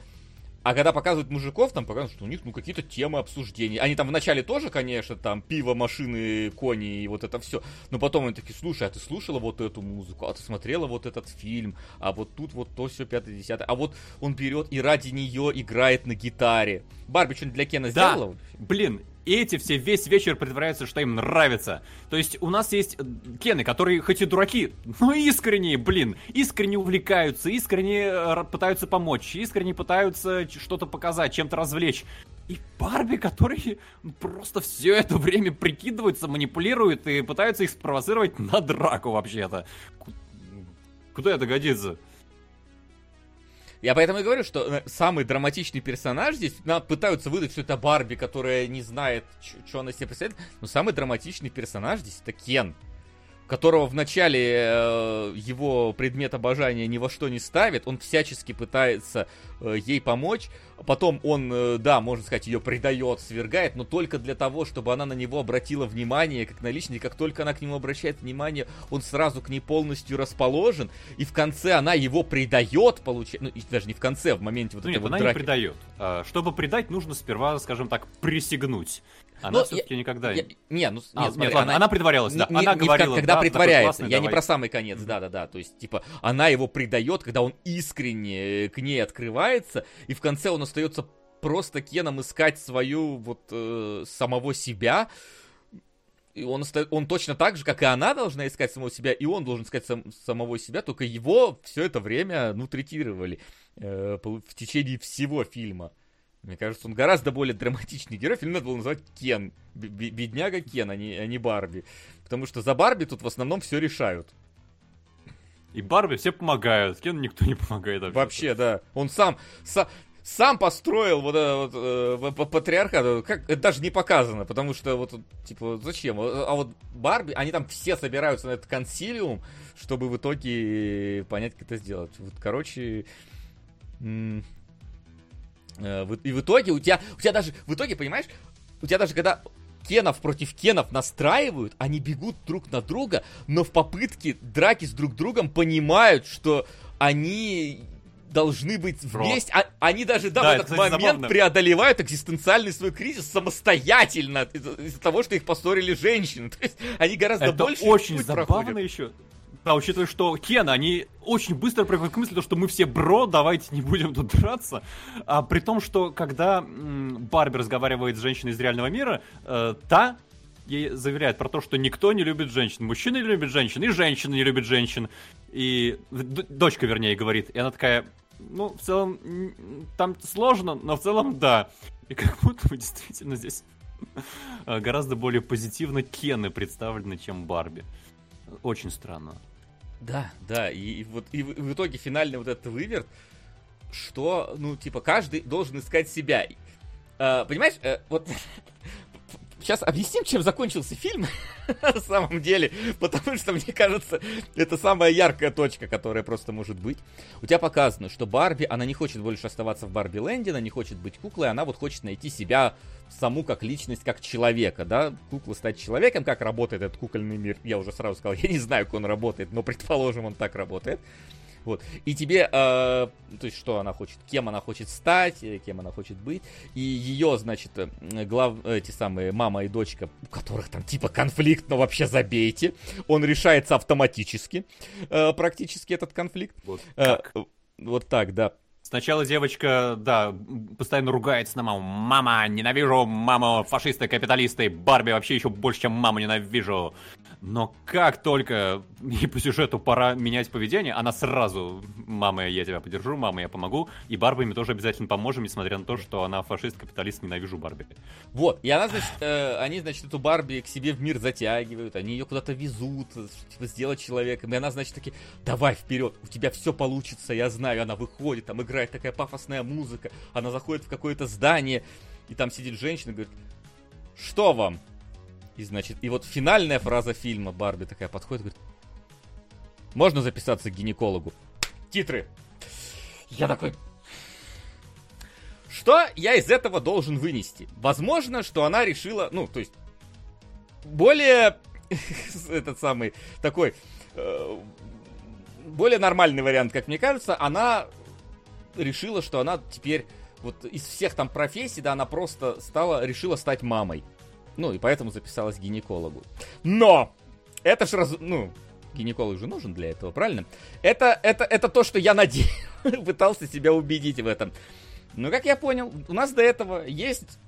а когда показывают мужиков, там показывают, что у них ну какие-то темы обсуждений. Они там вначале тоже, конечно, там пиво, машины, кони и вот это все. Но потом они такие, слушай, а ты слушала вот эту музыку, а ты смотрела вот этот фильм, а вот тут вот то все пятое, десятое. А вот он берет и ради нее играет на гитаре. Барби что-нибудь для Кена да. сделала? Блин, эти все весь вечер притворяются, что им нравится. То есть у нас есть Кены, которые хоть и дураки, но искренне, блин, искренне увлекаются, искренне э, пытаются помочь, искренне пытаются что-то показать, чем-то развлечь. И Барби, которые просто все это время прикидываются, манипулируют и пытаются их спровоцировать на драку вообще-то. Куда это годится? Я поэтому и говорю, что э, самый драматичный персонаж здесь, нам пытаются выдать, что это Барби, которая не знает, что она себе представляет, но самый драматичный персонаж здесь это Кен которого в начале э, его предмет обожания ни во что не ставит, он всячески пытается э, ей помочь, потом он, э, да, можно сказать, ее предает, свергает, но только для того, чтобы она на него обратила внимание, как на личность, как только она к нему обращает внимание, он сразу к ней полностью расположен, и в конце она его предает, получается, ну, даже не в конце, в моменте вот ну, этой нет, вот она драки. не предает. А, чтобы предать, нужно сперва, скажем так, присягнуть. Она ну, все-таки никогда... Я, не, ну, а, нет, смотри, нет, ладно, она, она притворялась, да. Не, она не говорила, когда да, притворяется. Классный, я давай. не про самый конец, да-да-да. То есть, типа, она его предает, когда он искренне к ней открывается, и в конце он остается просто Кеном искать свою вот э, самого себя. И он, он точно так же, как и она должна искать самого себя, и он должен искать сам, самого себя, только его все это время, ну, третировали э, в течение всего фильма. Мне кажется, он гораздо более драматичный герой. Фильм надо было назвать Кен. Бедняга Кен, а не, а не Барби. Потому что за Барби тут в основном все решают. И Барби все помогают. Кен никто не помогает вообще. Вообще, да. Он сам, сам, сам построил вот этот вот, э, патриархат. Как, это даже не показано, потому что вот, типа, зачем? А вот Барби, они там все собираются на этот консилиум, чтобы в итоге понять, как это сделать. Вот, короче, и в итоге у тебя, у тебя даже, в итоге, понимаешь, у тебя даже когда Кенов против Кенов настраивают, они бегут друг на друга, но в попытке драки с друг другом понимают, что они должны быть вместе. А, они даже да, да, в этот кстати, момент забавно. преодолевают экзистенциальный свой кризис самостоятельно из-за из того, что их поссорили женщины. То есть они гораздо Это больше. Очень забавно проходят. еще. Да, учитывая, что Кен, они очень быстро приходят к мысли, что мы все бро, давайте не будем тут драться. А при том, что когда Барби разговаривает с женщиной из реального мира, э, та ей заверяет про то, что никто не любит женщин. Мужчины не любят женщин, и женщины не любят женщин. И дочка, вернее, говорит. И она такая, ну, в целом, там сложно, но в целом да. И как будто бы действительно здесь гораздо более позитивно Кены представлены, чем Барби. Очень странно. Да, да, и, и вот и в, в итоге финальный вот этот выверт, что, ну, типа, каждый должен искать себя. А, понимаешь, э, вот сейчас объясним, чем закончился фильм, на самом деле, потому что, мне кажется, это самая яркая точка, которая просто может быть. У тебя показано, что Барби, она не хочет больше оставаться в Барби Ленде, она не хочет быть куклой, она вот хочет найти себя саму как личность, как человека, да, кукла стать человеком, как работает этот кукольный мир, я уже сразу сказал, я не знаю, как он работает, но предположим, он так работает. Вот. И тебе, э, то есть, что она хочет, кем она хочет стать, э, кем она хочет быть. И ее, значит, э, глав, эти самые мама и дочка, у которых там типа конфликт, но вообще забейте. Он решается автоматически, э, практически этот конфликт. Вот, э, вот так, да. Сначала девочка, да, постоянно ругается на маму. Мама, ненавижу маму, фашисты, капиталисты, Барби вообще еще больше, чем маму ненавижу. Но как только и по сюжету пора менять поведение, она сразу, мама, я тебя поддержу, мама, я помогу, и Барби мы тоже обязательно поможем, несмотря на то, что она фашист, капиталист, ненавижу Барби. Вот, и она, значит, э, они, значит, эту Барби к себе в мир затягивают, они ее куда-то везут, типа, сделать человеком, и она, значит, таки, давай вперед, у тебя все получится, я знаю, она выходит, там играет такая пафосная музыка, она заходит в какое-то здание, и там сидит женщина и говорит, что вам? И значит, и вот финальная фраза фильма Барби такая подходит, говорит, можно записаться к гинекологу? Титры. Я такой, что я из этого должен вынести? Возможно, что она решила, ну, то есть, более этот самый такой э, более нормальный вариант, как мне кажется, она решила, что она теперь вот из всех там профессий, да, она просто стала, решила стать мамой. Ну, и поэтому записалась к гинекологу. Но! Это ж раз... Ну, гинеколог же нужен для этого, правильно? Это, это, это то, что я надеюсь, пытался себя убедить в этом. Но, как я понял, у нас до этого есть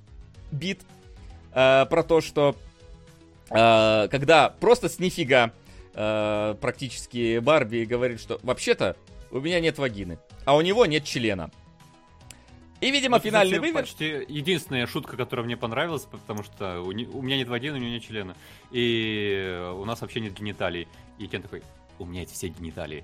бит э, про то, что э, когда просто с нифига э, практически Барби говорит, что вообще-то у меня нет вагины, а у него нет члена. И, видимо, это финальный вывод... почти единственная шутка, которая мне понравилась, потому что у, не, у меня нет вагины, у него нет члена. И у нас вообще нет гениталий. И Кен такой, у меня есть все гениталии.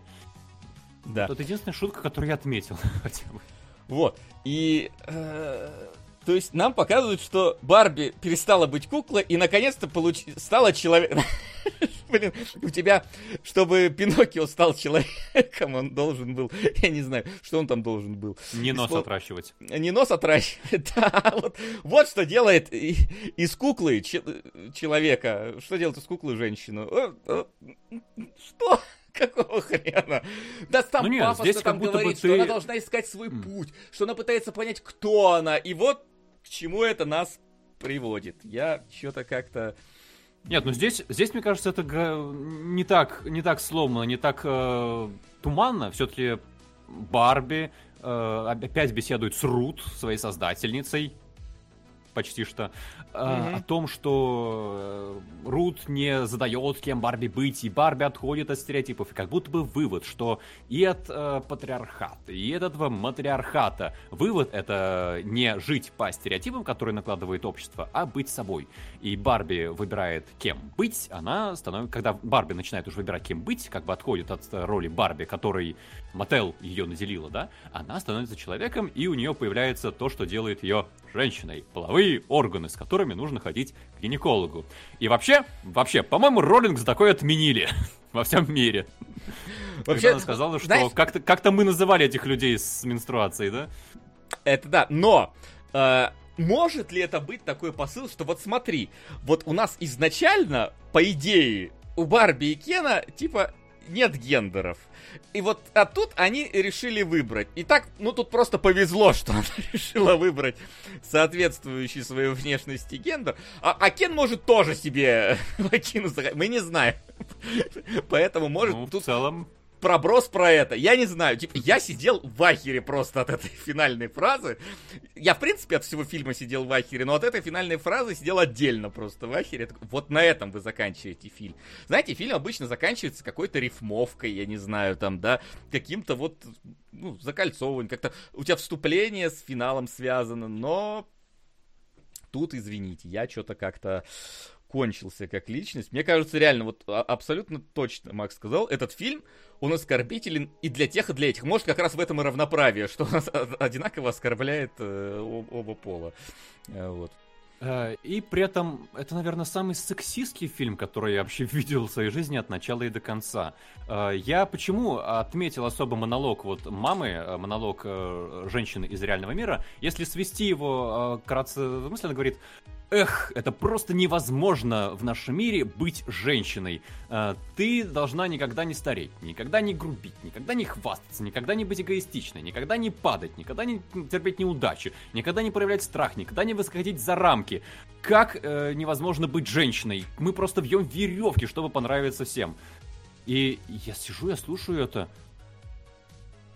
Да. Вот это единственная шутка, которую я отметил хотя бы. Вот. И э, то есть нам показывают, что Барби перестала быть куклой и наконец-то получ... стала человеком. Блин, у тебя, чтобы Пиноккио стал человеком, он должен был, я не знаю, что он там должен был. Не нос Испол... отращивать. Не нос отращивать, да. Вот, вот что делает из куклы ч... человека, что делает из куклы женщину. Э, э, что? Какого хрена? Да сам ну нет, папа здесь там говорит, ты... что она должна искать свой mm. путь, что она пытается понять, кто она. И вот к чему это нас приводит. Я что-то как-то... Нет, ну здесь, здесь, мне кажется, это не так, не так сломано, не так э, туманно. Все-таки Барби э, опять беседует с Рут, своей создательницей, почти что. О том, что э, Рут не задает, кем Барби быть, и Барби отходит от стереотипов, и как будто бы вывод, что и от э, патриархата, и от этого матриархата вывод это не жить по стереотипам, которые накладывает общество, а быть собой. И Барби выбирает, кем быть, она становится, когда Барби начинает уже выбирать, кем быть, как бы отходит от роли Барби, которой Мотел ее наделила, да, она становится человеком, и у нее появляется то, что делает ее женщиной. Половые органы, с которыми нужно ходить к гинекологу. И вообще, вообще, по-моему, Роллингс такой отменили во всем мире. Вообще, она сказала, что знаешь, как-то, как-то мы называли этих людей с менструацией, да? Это да, но э, может ли это быть такой посыл, что вот смотри, вот у нас изначально, по идее, у Барби и Кена, типа, нет гендеров. И вот, а тут они решили выбрать. И так, ну тут просто повезло, что она решила выбрать соответствующий своей внешности гендер. А, а Кен может тоже себе вакину Мы не знаем. Поэтому может ну, тут... в целом проброс про это. Я не знаю, типа, я сидел в ахере просто от этой финальной фразы. Я, в принципе, от всего фильма сидел в ахере, но от этой финальной фразы сидел отдельно просто в ахере. Вот на этом вы заканчиваете фильм. Знаете, фильм обычно заканчивается какой-то рифмовкой, я не знаю, там, да, каким-то вот, ну, закольцовыванием, как-то у тебя вступление с финалом связано, но тут, извините, я что-то как-то кончился как личность. Мне кажется, реально, вот а, абсолютно точно Макс сказал, этот фильм, он оскорбителен и для тех, и для этих. Может, как раз в этом и равноправие, что он одинаково оскорбляет э, оба пола. Э, вот. Э, и при этом это, наверное, самый сексистский фильм, который я вообще видел в своей жизни от начала и до конца. Э, я почему отметил особо монолог вот мамы, монолог женщины из реального мира. Если свести его кратко, мысленно говорит, Эх, это просто невозможно в нашем мире быть женщиной. Э, ты должна никогда не стареть, никогда не грубить, никогда не хвастаться, никогда не быть эгоистичной, никогда не падать, никогда не терпеть неудачи, никогда не проявлять страх, никогда не восходить за рамки. Как э, невозможно быть женщиной? Мы просто вьем веревки, чтобы понравиться всем. И я сижу, я слушаю это.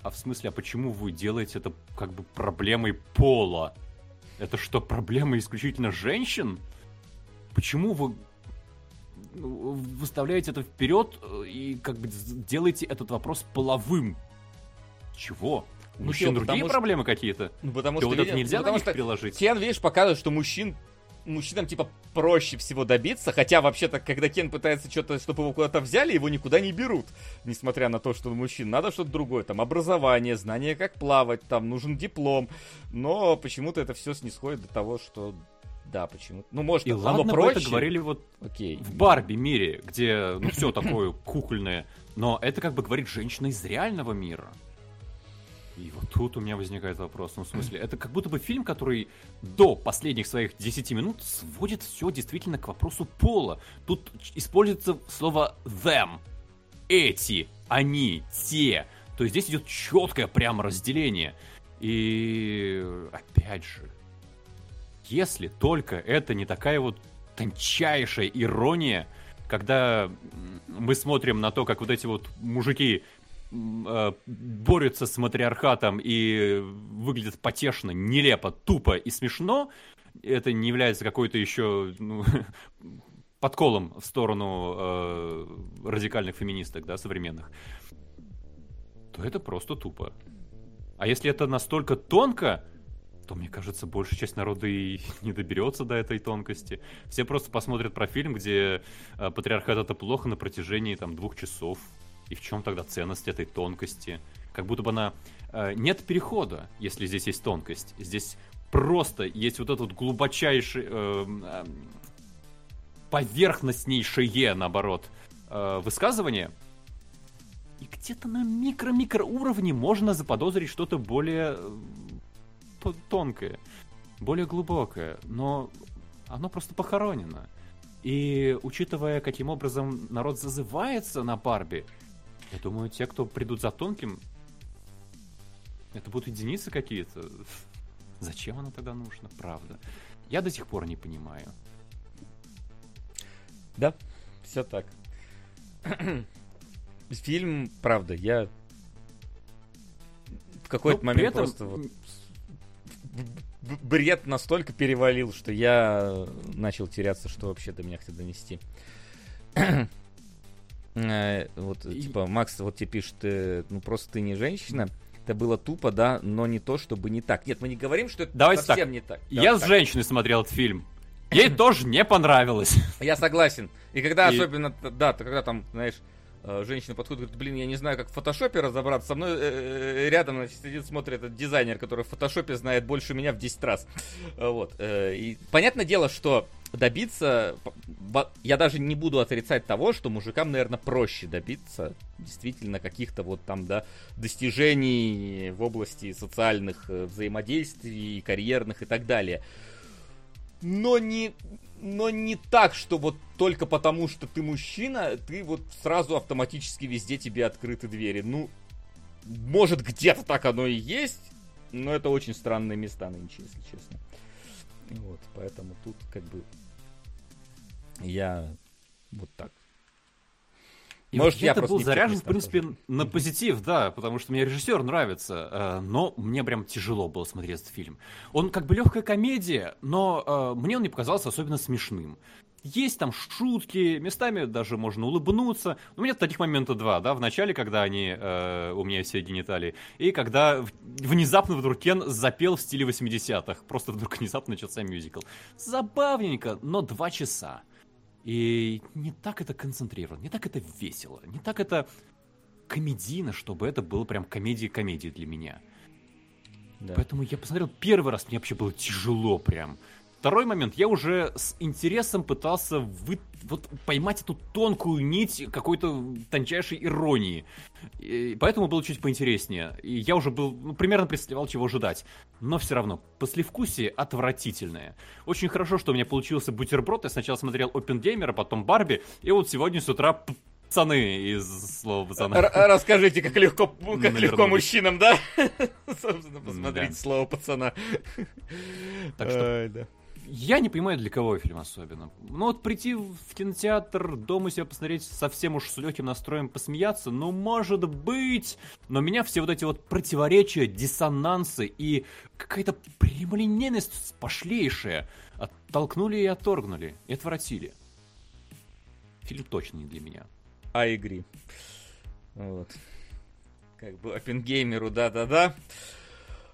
А в смысле, а почему вы делаете это как бы проблемой пола? Это что, проблема исключительно женщин? Почему вы ну, выставляете это вперед э, и как бы делаете этот вопрос половым? Чего? У ну, мужчин что, другие что... проблемы какие-то? Ну, потому что, вот это нельзя ну, потому на них что приложить. Кен, видишь, показывает, что мужчин мужчинам, типа, проще всего добиться, хотя, вообще-то, когда Кен пытается что-то, чтобы его куда-то взяли, его никуда не берут, несмотря на то, что мужчин надо что-то другое, там, образование, знание, как плавать, там, нужен диплом, но почему-то это все снисходит до того, что да, почему? Ну, может, и оно ладно проще. это говорили вот Окей. в Барби мире, где, ну, все такое кукольное, но это как бы говорит женщина из реального мира. И вот тут у меня возникает вопрос. Ну, в смысле, это как будто бы фильм, который до последних своих 10 минут сводит все действительно к вопросу пола. Тут используется слово them. Эти, они, те. То есть здесь идет четкое прямо разделение. И опять же, если только это не такая вот тончайшая ирония, когда мы смотрим на то, как вот эти вот мужики борются с матриархатом и выглядят потешно, нелепо, тупо и смешно, это не является какой-то еще ну, подколом в сторону э, радикальных феминисток, да, современных, то это просто тупо. А если это настолько тонко, то, мне кажется, большая часть народа и не доберется до этой тонкости. Все просто посмотрят про фильм, где э, патриархат это плохо на протяжении там двух часов. И в чем тогда ценность этой тонкости? Как будто бы она... Э, нет перехода, если здесь есть тонкость. Здесь просто есть вот этот глубочайший... Э, э, поверхностнейшее, наоборот, э, высказывание. И где-то на микро-микро уровне можно заподозрить что-то более э, тонкое, более глубокое. Но оно просто похоронено. И учитывая, каким образом народ зазывается на Барби, я думаю, те, кто придут за тонким, это будут единицы какие-то. Зачем оно тогда нужно, правда? Я до сих пор не понимаю. Да, все так. Фильм, правда, я в какой-то момент этом... просто вот бред настолько перевалил, что я начал теряться, что вообще до меня хотят донести. Э, вот, и... типа, Макс вот тебе пишет, э, ну просто ты не женщина. Это было тупо, да, но не то, чтобы не так. Нет, мы не говорим, что это Давайте совсем так. не так. Я с женщиной смотрел этот фильм. Ей тоже не понравилось. Я согласен. И когда особенно, да, когда там, знаешь, Э, женщина подходит и говорит, блин, я не знаю, как в фотошопе разобраться. Со мной э, рядом значит, сидит, смотрит этот дизайнер, который в фотошопе знает больше меня в 10 раз. Вот. И понятное дело, что добиться... Я даже не буду отрицать того, что мужикам, наверное, проще добиться действительно каких-то вот там, да, достижений в области социальных взаимодействий, карьерных и так далее. Но не, но не так, что вот только потому, что ты мужчина, ты вот сразу автоматически везде тебе открыты двери. Ну, может, где-то так оно и есть, но это очень странные места нынче, если честно. Вот, поэтому тут как бы я вот так. И Может, вот я это был заряжен, в принципе, на позитив, да, потому что мне режиссер нравится, э, но мне прям тяжело было смотреть этот фильм. Он как бы легкая комедия, но э, мне он не показался особенно смешным. Есть там шутки, местами даже можно улыбнуться. У меня таких моментов два, да, в начале, когда они, э, у меня все гениталии, и когда внезапно вдруг Кен запел в стиле 80-х. Просто вдруг внезапно начался мюзикл. Забавненько, но два часа. И не так это концентрировано, не так это весело, не так это комедийно, чтобы это было прям комедия-комедия для меня. Да. Поэтому я посмотрел первый раз, мне вообще было тяжело прям. Второй момент, я уже с интересом пытался вы, вот, поймать эту тонкую нить какой-то тончайшей иронии. И поэтому было чуть поинтереснее. И я уже был, ну, примерно представлял, чего ожидать. Но все равно, послевкусие отвратительное. Очень хорошо, что у меня получился бутерброд. Я сначала смотрел Опенгеймера, потом Барби. И вот сегодня с утра пацаны из слова пацана. Р- расскажите, как легко, как легко мужчинам, да? Собственно, посмотрите да. слово пацана. Так что, Ой, да. Я не понимаю, для кого фильм особенно. Ну вот прийти в кинотеатр, дома себя посмотреть совсем уж с легким настроем посмеяться, ну может быть. Но меня все вот эти вот противоречия, диссонансы и какая-то прямолинейность пошлейшая оттолкнули и отторгнули, и отвратили. Фильм точно не для меня. А игри. Вот. Как бы Оппенгеймеру да-да-да.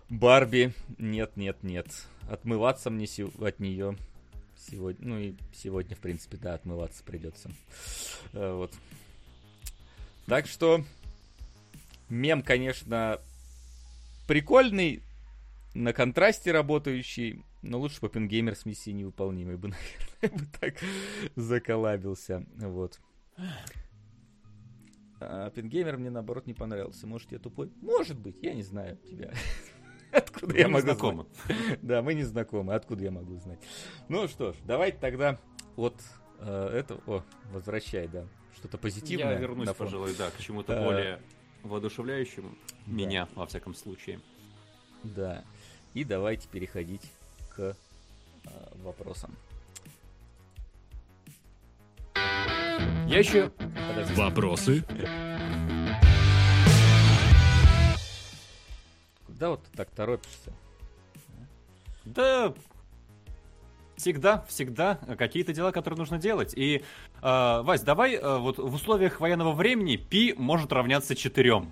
Барби нет-нет-нет отмываться мне от нее сегодня. Ну и сегодня, в принципе, да, отмываться придется. Э, вот. Так что мем, конечно, прикольный, на контрасте работающий, но лучше бы Пенгеймер с миссией невыполнимой бы, наверное, бы так заколабился. Вот. А Пенгеймер мне, наоборот, не понравился. Может, я тупой? Может быть, я не знаю тебя. Откуда мы я могу знакомы. знать? Да, мы не знакомы. Откуда я могу знать? Ну что ж, давайте тогда вот э, это... О, возвращай, да. Что-то позитивное. Я вернусь, пожалуй, да, к чему-то а, более воодушевляющему. Да. Меня, во всяком случае. Да. И давайте переходить к э, вопросам. Я еще... Подожди. Вопросы? Да вот ты так торопишься? Да, всегда, всегда какие-то дела, которые нужно делать. И, э, Вась, давай э, вот в условиях военного времени пи может равняться четырем.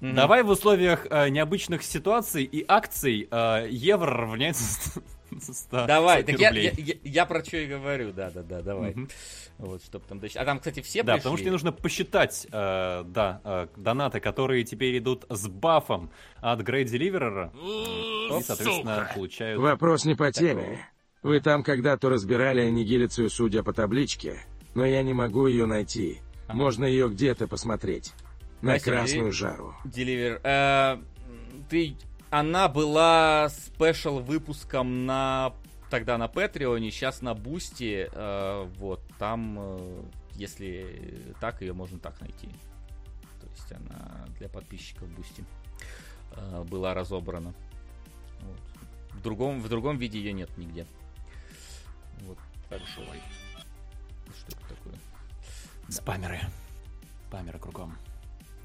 Mm-hmm. Давай в условиях э, необычных ситуаций и акций э, евро равняется 100 Давай, так я, я, я, я про что и говорю, да-да-да, давай. Mm-hmm. Вот, чтобы там А там, кстати, все Да, пришли? потому что тебе нужно посчитать, э, да, э, донаты, которые теперь идут с бафом от Great Deliverer. И, соответственно, Сука. получают... Вопрос не по теме. Вы там когда-то разбирали аннигиляцию, судя по табличке, но я не могу ее найти. Ага. Можно ее где-то посмотреть. На Спасибо, красную жару. Деливер. Э, ты... Она была спешл выпуском на тогда на Патреоне, сейчас на Бусти, э, вот, там, э, если так, ее можно так найти. То есть она для подписчиков Бусти э, была разобрана. Вот. В, другом, в другом виде ее нет нигде. Вот. Хорошо. Что это такое? Спамеры. Спамеры кругом.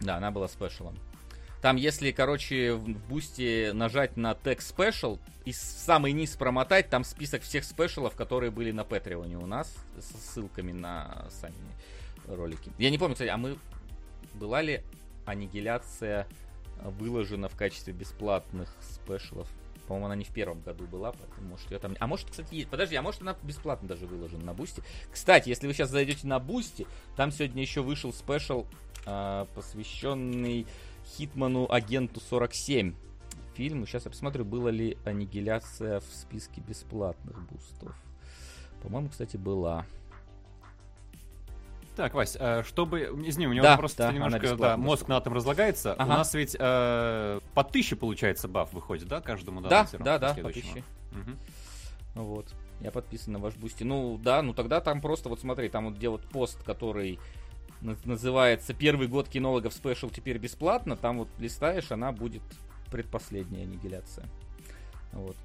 Да, она была special ом. Там, если, короче, в бусте нажать на тег Special и самый низ промотать, там список всех special ов, которые были на Патреоне у нас, с ссылками на сами ролики. Я не помню, кстати, а мы... Была ли аннигиляция выложена в качестве бесплатных special ов? По-моему, она не в первом году была, поэтому может я там... А может, кстати, есть... Подожди, а может она бесплатно даже выложена на Бусти? Кстати, если вы сейчас зайдете на Бусти, там сегодня еще вышел special, э, посвященный Хитману Агенту 47 фильму. Сейчас я посмотрю, была ли аннигиляция в списке бесплатных бустов. По-моему, кстати, была. Так, Вась, э, чтобы... Извини, у него да, просто да, немножко да, мозг на атом разлагается. Ага. У нас ведь э, по тысяче, получается, баф выходит, да, каждому Да, да, да, по тысяче. Угу. Вот. Я подписан на ваш бусти. Ну, да, ну тогда там просто, вот смотри, там вот где вот пост, который называется «Первый год кинологов special теперь бесплатно», там вот листаешь, она будет предпоследняя аннигиляция. Вот.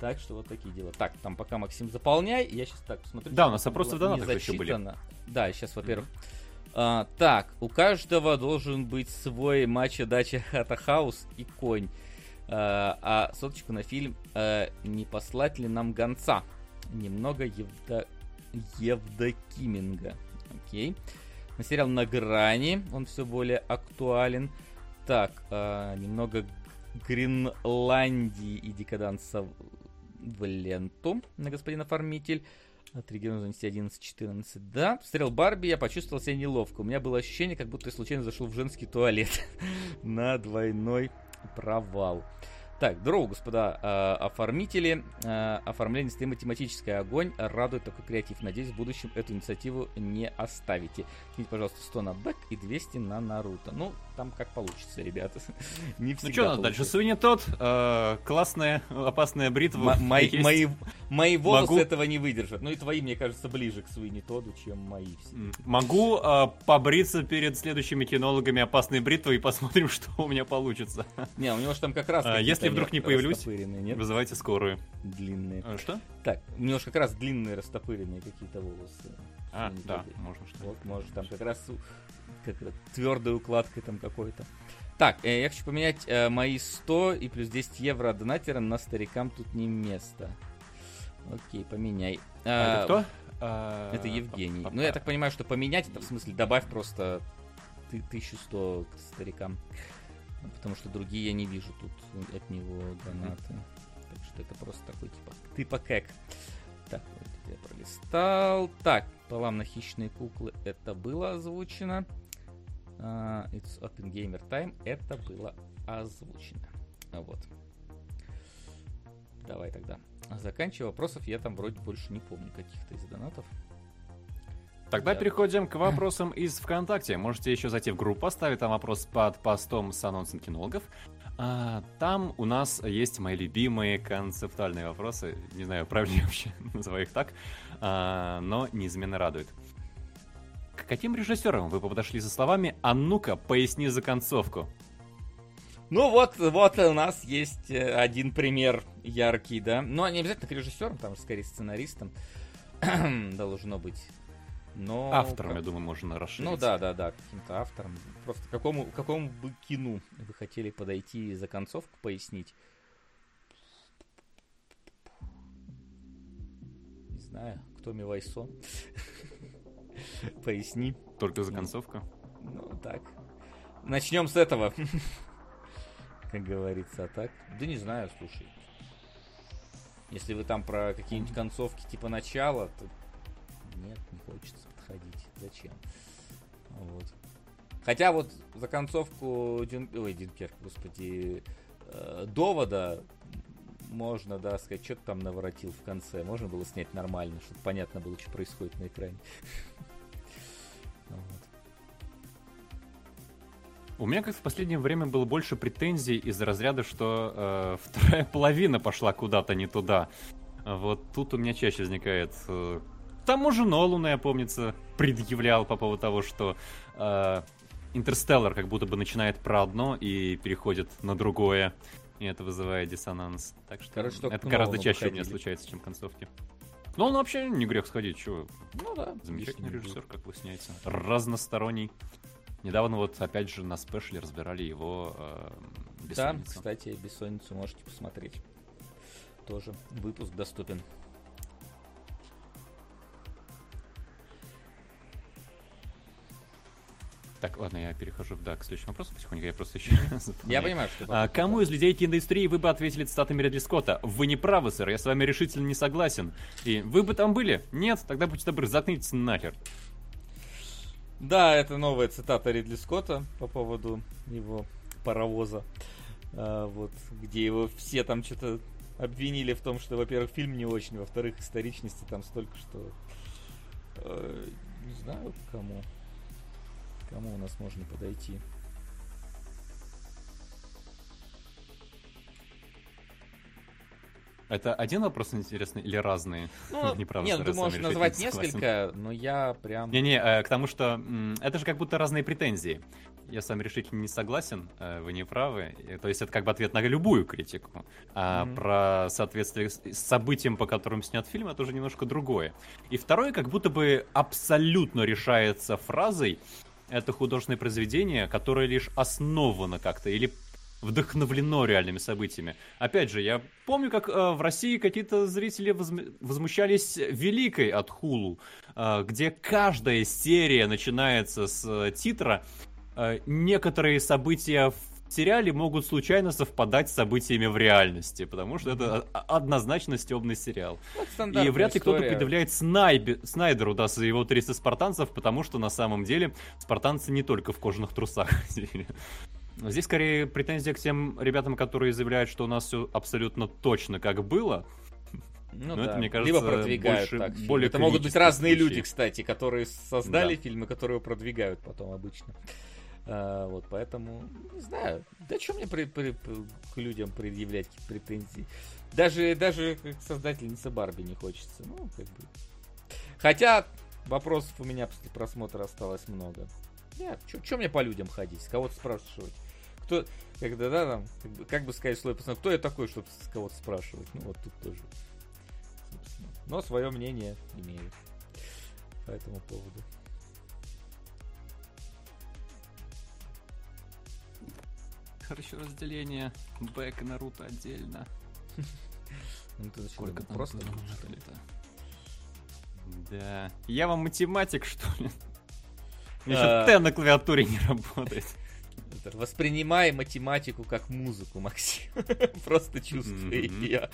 Так что вот такие дела. Так, там пока Максим заполняй, я сейчас так посмотрю. Да, у нас вопросы в донатах еще были. Да, сейчас, во-первых. А, так, у каждого должен быть свой матч дача Хата Хаус и конь. А, а соточку на фильм а, не послать ли нам гонца? Немного Евда... Евдокиминга. Окей. На сериал на грани, он все более актуален. Так, а, немного Гренландии и декаданса в ленту на господина Оформитель. От региона занести 11-14. Да, посмотрел Барби, я почувствовал себя неловко. У меня было ощущение, как будто я случайно зашел в женский туалет на двойной провал. Так, здорово, господа э, оформители. Э, оформление стрима тематическое огонь. Радует такой креатив. Надеюсь, в будущем эту инициативу не оставите. Киньте, пожалуйста, 100 на Бэк и 200 на Наруто. Ну, там как получится, ребята. не всегда Ну что, получится. дальше Суини тот. Э, классная, опасная бритва. М- мои, мои, мои волосы Могу... этого не выдержат. Ну и твои, мне кажется, ближе к Суини Тоду, чем мои все. Могу э, побриться перед следующими кинологами опасной бритвой и посмотрим, что у меня получится. Не, у него же там как раз... А, если вдруг не появлюсь, вызывайте скорую. Длинные. А, что? Так, у него же как раз длинные растопыренные какие-то волосы. А, да, можно что Вот, может, там как раз как твердой укладкой там какой-то. Так, э, я хочу поменять э, мои 100 и плюс 10 евро от донатера на старикам тут не место. Окей, поменяй. А, а это кто? А, это Евгений. Ну, я так понимаю, что поменять это в смысле добавь просто 1100 к старикам. Потому что другие я не вижу тут от него донаты. Так что это просто такой типа типа кэк. Так, вот я пролистал. Так, полам на хищные куклы это было озвучено. Uh, it's Open Gamer Time. Это было озвучено. Вот. Давай тогда. Заканчивая вопросов, я там вроде больше не помню каких-то из донатов. Тогда да. переходим к вопросам из ВКонтакте. Можете еще зайти в группу, поставить там вопрос под постом с анонсом кинологов. А, там у нас есть мои любимые концептуальные вопросы. Не знаю, правильно вообще называю их так, а, но неизменно радует. К каким режиссерам вы подошли со словами «А ну-ка, поясни за концовку»? Ну вот, вот у нас есть э, один пример яркий, да. Но не обязательно к режиссерам, там скорее сценаристам должно быть. Но автором, как... я думаю, можно расширить. Ну да, да, да, каким-то автором. Просто какому, какому бы кину вы хотели подойти за концовку, пояснить? Не знаю, кто Мивайсо. Поясни. Только за концовку? Ну, так. Начнем с этого. Как говорится, а так? Да не знаю, слушай. Если вы там про какие-нибудь концовки типа начала, то нет, не хочется подходить. Зачем? Вот. Хотя вот за концовку Дюн... Ой, Дюнкерк, господи, э, довода можно, да, сказать, что-то там наворотил в конце. Можно было снять нормально, чтобы понятно было, что происходит на экране. У меня как в последнее время было больше претензий из разряда, что э, вторая половина пошла куда-то не туда. Вот тут у меня чаще возникает э, тому же Нолану, я помнится, предъявлял по поводу того, что э, Интерстеллар как будто бы начинает про одно и переходит на другое. И это вызывает диссонанс. Так что Короче, это гораздо чаще выходили. у меня случается, чем концовки. Но он вообще не грех сходить, чего. Ну да. Замечательный режиссер, как выясняется. Разносторонний. Недавно вот опять же на спешле разбирали его э, Да, кстати, бессонницу можете посмотреть. Тоже выпуск доступен. Так, ладно, я перехожу да, к следующему вопросу потихоньку, я просто еще... я понимаю, что... А, кому из людей киноиндустрии вы бы ответили цитатами Редли Скотта? Вы не правы, сэр, я с вами решительно не согласен. И вы бы там были? Нет? Тогда будьте добры, заткнитесь нахер. Да, это новая цитата Ридли Скотта по поводу его паровоза. А, вот, где его все там что-то обвинили в том, что, во-первых, фильм не очень, во-вторых, историчности там столько, что... Э, не знаю, кому кому у нас можно подойти? Это один вопрос интересный или разные? Ну, Неправда, нет, ты можешь назвать несколько, но я прям... Не-не, э, к тому, что это же как будто разные претензии. Я сам решительно не согласен, э, вы не правы. То есть это как бы ответ на любую критику. А mm-hmm. про соответствие с событиям, по которым снят фильм, это уже немножко другое. И второе, как будто бы абсолютно решается фразой, это художественное произведение, которое лишь основано как-то или вдохновлено реальными событиями. Опять же, я помню, как э, в России какие-то зрители возм... возмущались великой от Хулу, э, где каждая серия начинается с э, титра. Э, некоторые события в сериале могут случайно совпадать с событиями в реальности, потому что это однозначно стебный сериал. Вот И вряд ли кто-то предъявляет Снайбе... Снайдеру да, за его 300 спартанцев, потому что на самом деле спартанцы не только в кожаных трусах ходили. Здесь скорее претензия к тем ребятам, которые заявляют, что у нас все абсолютно точно как было. Ну, Но да. это, мне кажется, Либо продвигают больше, так. Более это могут быть разные случаи. люди, кстати, которые создали да. фильмы, которые продвигают потом обычно. А, вот, поэтому, не знаю, да что мне при, при, к людям предъявлять претензии? Даже, даже как создательница Барби не хочется. Ну, как бы. Хотя вопросов у меня после просмотра осталось много. Нет, что мне по людям ходить, кого-то спрашивать? кто, когда, да, там, как бы, как бы сказать слой пацана, кто я такой, чтобы с кого-то спрашивать? Ну, вот тут тоже. Собственно. Но свое мнение имею по этому поводу. Хорошо разделение Бэк и Наруто отдельно. Ну ты Сколько там просто что ли Да. Я вам математик, что ли? Меня еще Т на клавиатуре не работает. Воспринимай математику как музыку, Максим. Просто чувствуй ее.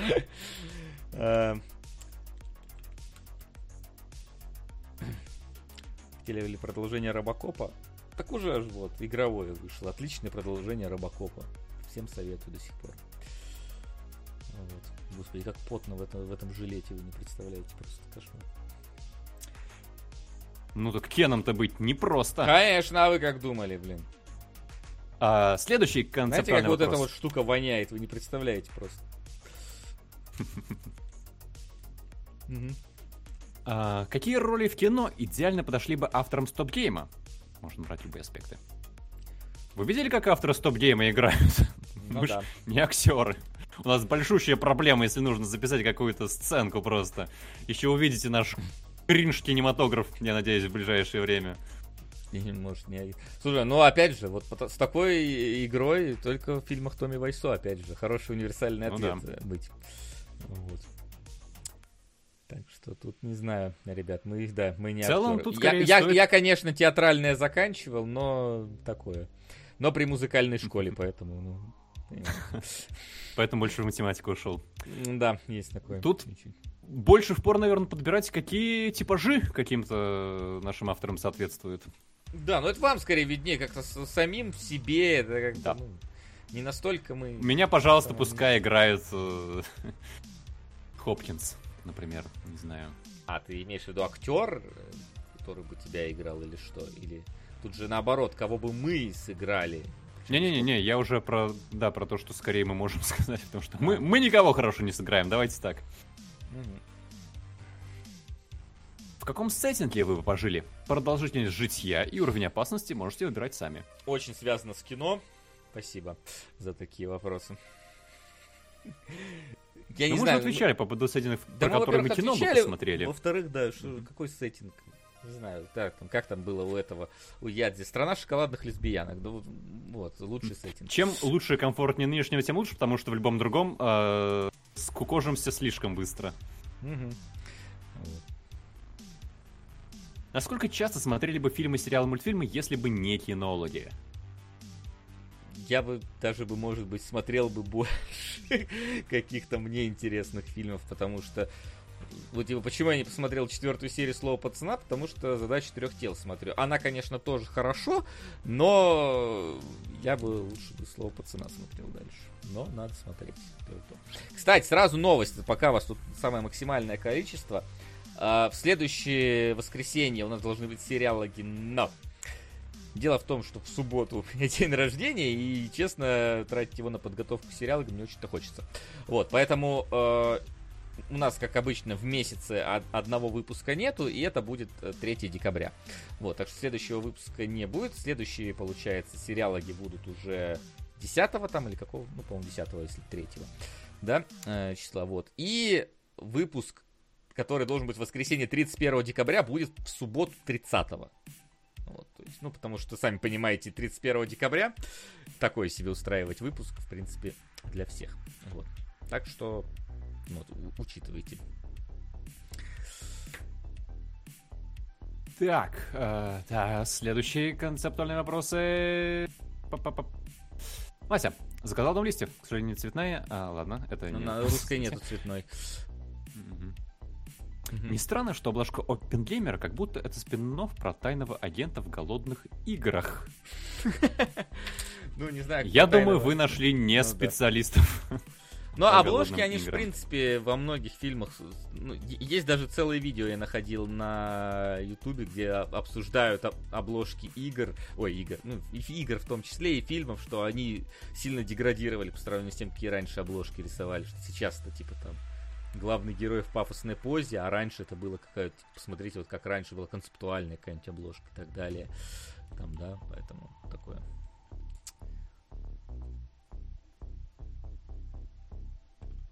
Э, хотели продолжение Робокопа? Так уже аж вот, игровое вышло. Отличное продолжение Робокопа. Всем советую до сих пор. Вот. Господи, как потно в этом, в этом жилете, вы не представляете. Просто кошмар. Ну так Кеном-то быть непросто. Конечно, а вы как думали, блин? А, следующий концептуальный Знаете, как вопрос. вот эта вот штука воняет, вы не представляете просто. А, какие роли в кино идеально подошли бы авторам стоп-гейма? Можно брать любые аспекты. Вы видели, как авторы стоп-гейма играют? Ну, Мы да. не актеры. У нас большущая проблема, если нужно записать какую-то сценку просто. Еще увидите наш кринж-кинематограф, я надеюсь, в ближайшее время. Может, не... Слушай, ну опять же, вот с такой игрой только в фильмах Томми Вайсо, опять же, хороший универсальный ну ответ ну, да. быть. Вот. Так что тут не знаю, ребят, мы их, да, мы не В целом, актеры. тут, я, я, стоит... я, конечно, театральное заканчивал, но такое. Но при музыкальной школе, поэтому, ну, Поэтому больше в математику ушел. Да, есть такое. Тут больше в пор, наверное, подбирать, какие типажи каким-то нашим авторам соответствуют. Да, но это вам скорее виднее, как-то самим себе, это как да. ну, не настолько мы... Меня, пожалуйста, пускай играют э, Хопкинс, например, не знаю. А, ты имеешь в виду актер, который бы тебя играл или что? Или тут же наоборот, кого бы мы сыграли? Не-не-не, я уже про, да, про то, что скорее мы можем сказать, потому что мы, мы никого хорошо не сыграем, давайте так. Угу. В каком сеттинге вы бы пожили? Продолжительность житья и уровень опасности можете выбирать сами. Очень связано с кино. Спасибо за такие вопросы. Я ну, не мы знаю, же отвечали по поводу сеттингов, да про которые мы кино бы посмотрели. Во-вторых, да, что, mm-hmm. какой сеттинг? Не знаю, так, там, как там было у этого, у Ядзи. Страна шоколадных лесбиянок. Да, вот, лучший сеттинг. Чем лучше и комфортнее нынешнего, тем лучше, потому что в любом другом э, скукожимся слишком быстро. Угу. Вот. Насколько часто смотрели бы фильмы, сериалы, мультфильмы, если бы не кинологи? Я бы даже бы, может быть, смотрел бы больше каких-то мне интересных фильмов, потому что вот типа, почему я не посмотрел четвертую серию Слова пацана? Потому что задача трех тел смотрю. Она, конечно, тоже хорошо, но я бы лучше бы Слово пацана смотрел дальше. Но надо смотреть. Кстати, сразу новость, пока у вас тут самое максимальное количество. А, в следующее воскресенье у нас должны быть сериалоги, но Дело в том, что в субботу у меня день рождения, и, честно, тратить его на подготовку к сериалу мне очень-то хочется. Вот, поэтому э, у нас, как обычно, в месяце одного выпуска нету, и это будет 3 э, декабря. Вот, так что следующего выпуска не будет. Следующие, получается, сериалоги будут уже 10 там, или какого, ну, по-моему, 10 если 3 да, э, числа, вот. И выпуск, который должен быть в воскресенье 31 декабря, будет в субботу 30 -го. Вот, то есть, ну, потому что, сами понимаете, 31 декабря такой себе устраивать выпуск, в принципе, для всех. Вот. Так что, вот, учитывайте. Так, э, да, следующие концептуальные вопросы. Па-па-па. Вася, заказал дом листьев. К сожалению, не цветная. А, ладно, это ну, не... На русской нету цветной. Не странно, что обложка Оппенгеймера как будто это спин про тайного агента в голодных играх. Ну, не знаю. Я думаю, вы нашли не ну специалистов. Но обложки, они же, в принципе, во многих фильмах... Ну, есть даже целое видео я находил на Ютубе, где обсуждают обложки игр, ой, игр, ну, и игр в том числе, и фильмов, что они сильно деградировали по сравнению с тем, какие раньше обложки рисовали, что сейчас-то, типа, там, главный герой в пафосной позе, а раньше это было какая-то, типа, посмотрите, вот как раньше была концептуальная какая-нибудь обложка и так далее. Там, да, поэтому такое.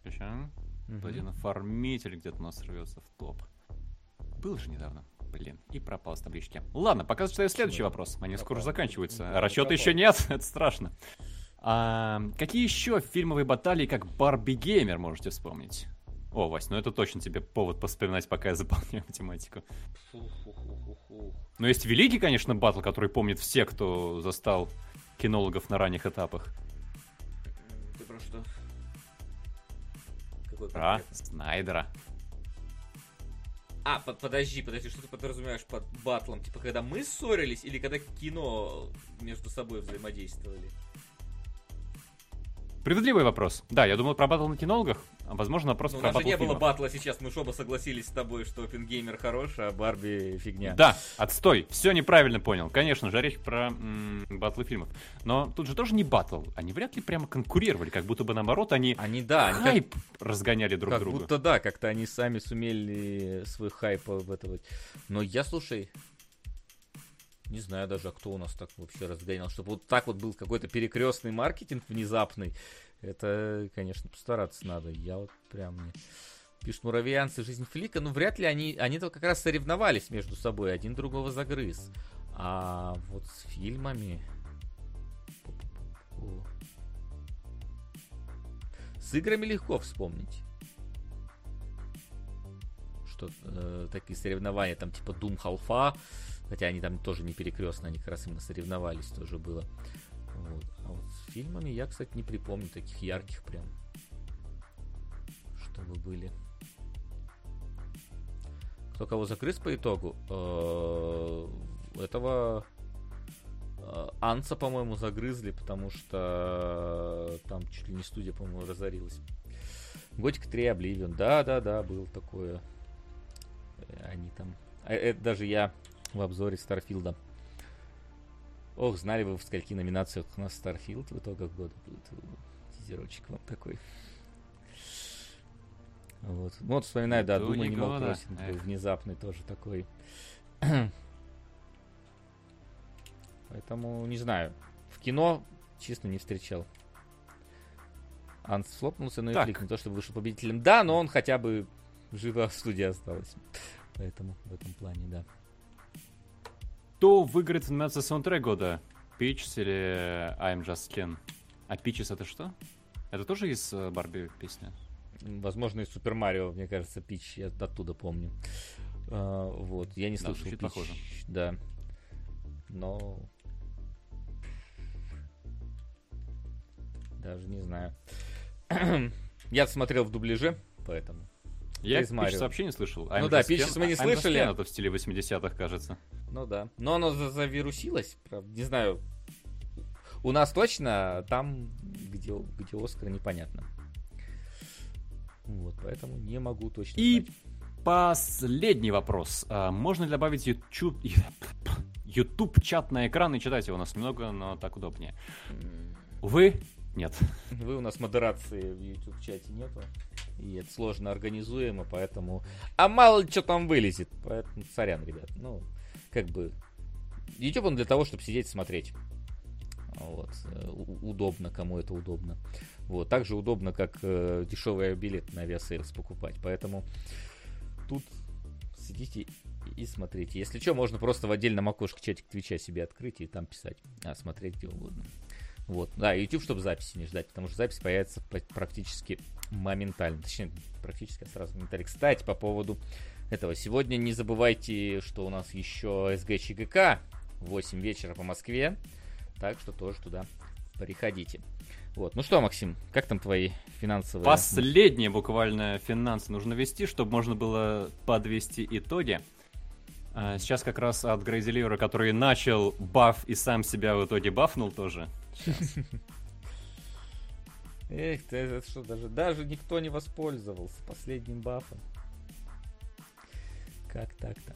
Сейчас. Угу. Один оформитель где-то у нас рвется в топ. Был же недавно. Блин, и пропал с таблички. Ладно, пока читаю следующий вопрос. Они скоро уже заканчиваются. Расчета еще нет, это страшно. А, какие еще фильмовые баталии, как Барби Геймер, можете вспомнить? О, Вась, ну это точно тебе повод поспоминать, пока я заполняю математику. Но есть великий, конечно, батл, который помнит все, кто застал кинологов на ранних этапах. Ты про что? Какой про Снайдера. А, под, подожди, подожди, что ты подразумеваешь под батлом? Типа, когда мы ссорились или когда кино между собой взаимодействовали? Справедливый вопрос. Да, я думал про батл на кинологах, а возможно просто ну, про У нас же не фильмов. было батла сейчас, мы же оба согласились с тобой, что Опенгеймер хорош, а Барби фигня. Да, отстой, все неправильно понял. Конечно же, речь про м- батлы фильмов. Но тут же тоже не батл, они вряд ли прямо конкурировали, как будто бы наоборот они, они да, хайп они как... разгоняли друг как друга. Как будто да, как-то они сами сумели свой хайп в это вот. Но я, слушай, не знаю даже, а кто у нас так вообще разгонял, чтобы вот так вот был какой-то перекрестный маркетинг внезапный. Это, конечно, постараться надо. Я вот прям не... Пишут муравьянцы «Жизнь Флика». Ну, вряд ли они... Они-то как раз соревновались между собой. Один другого загрыз. А вот с фильмами... С играми легко вспомнить. Что э, такие соревнования, там типа Doom Half Хотя они там тоже не перекрестно, они как раз именно соревновались, тоже было. Вот. А вот с фильмами я, кстати, не припомню таких ярких прям, чтобы были. Кто кого закрыс по итогу? Э, этого э, Анца, по-моему, загрызли, потому что там чуть ли не студия, по-моему, разорилась. Готик 3 Обливион. Да, да, да, был такое. Э, они там. Это даже я в обзоре Старфилда. Ох, знали вы, в скольки номинациях у нас Starfield в итогах года будет. Тизерочек вам такой. Вот. Ну, вот вспоминаю, да, мог бросить. Был внезапный тоже такой. Поэтому, не знаю. В кино, честно, не встречал. Анс флопнулся, но и клик не то, чтобы вышел победителем. Да, но он хотя бы живо в студии осталось. Поэтому в этом плане, да. Кто выиграет номинацию саундтрек года? Peaches или I'm Just Ken? А Peaches это что? Это тоже из э, Барби песня? Возможно, из Супер Марио, мне кажется, Пич, я оттуда помню. Uh, вот, я не слышал да, похоже. Да. Но... Даже не знаю. я смотрел в дубляже, поэтому я из Марио. вообще не слышал. I'm ну да, Пичес мы не слышали. это в стиле 80-х, кажется. Ну да. Но оно завирусилось, правда. Не знаю. У нас точно, там, где, где Оскар, непонятно. Вот, поэтому не могу точно И знать. последний вопрос. А, можно ли добавить YouTube... YouTube чат на экран и читать его. У нас немного, но так удобнее. Увы, нет. Вы у нас модерации в YouTube чате нету. И это сложно организуемо, поэтому... А мало ли что там вылезет. Поэтому сорян, ребят. Ну, как бы... YouTube он для того, чтобы сидеть и смотреть. Вот. Э, Удобно, кому это удобно. Вот. Также удобно, как э, дешевый билет на авиасейлс покупать. Поэтому тут сидите и смотрите. Если что, можно просто в отдельном окошке чатик Твича себе открыть и там писать. А смотреть где угодно. Вот. Да, YouTube, чтобы записи не ждать, потому что запись появится практически моментально. Точнее, практически сразу моментально. Кстати, по поводу этого. Сегодня не забывайте, что у нас еще СГ ЧГК в 8 вечера по Москве. Так что тоже туда приходите. Вот. Ну что, Максим, как там твои финансовые... Последние буквально финансы нужно вести, чтобы можно было подвести итоги. А, Сейчас как раз от Грейзи который начал баф и сам себя в итоге бафнул тоже. Эх, ты это что, даже, даже никто не воспользовался последним бафом. Как так-то?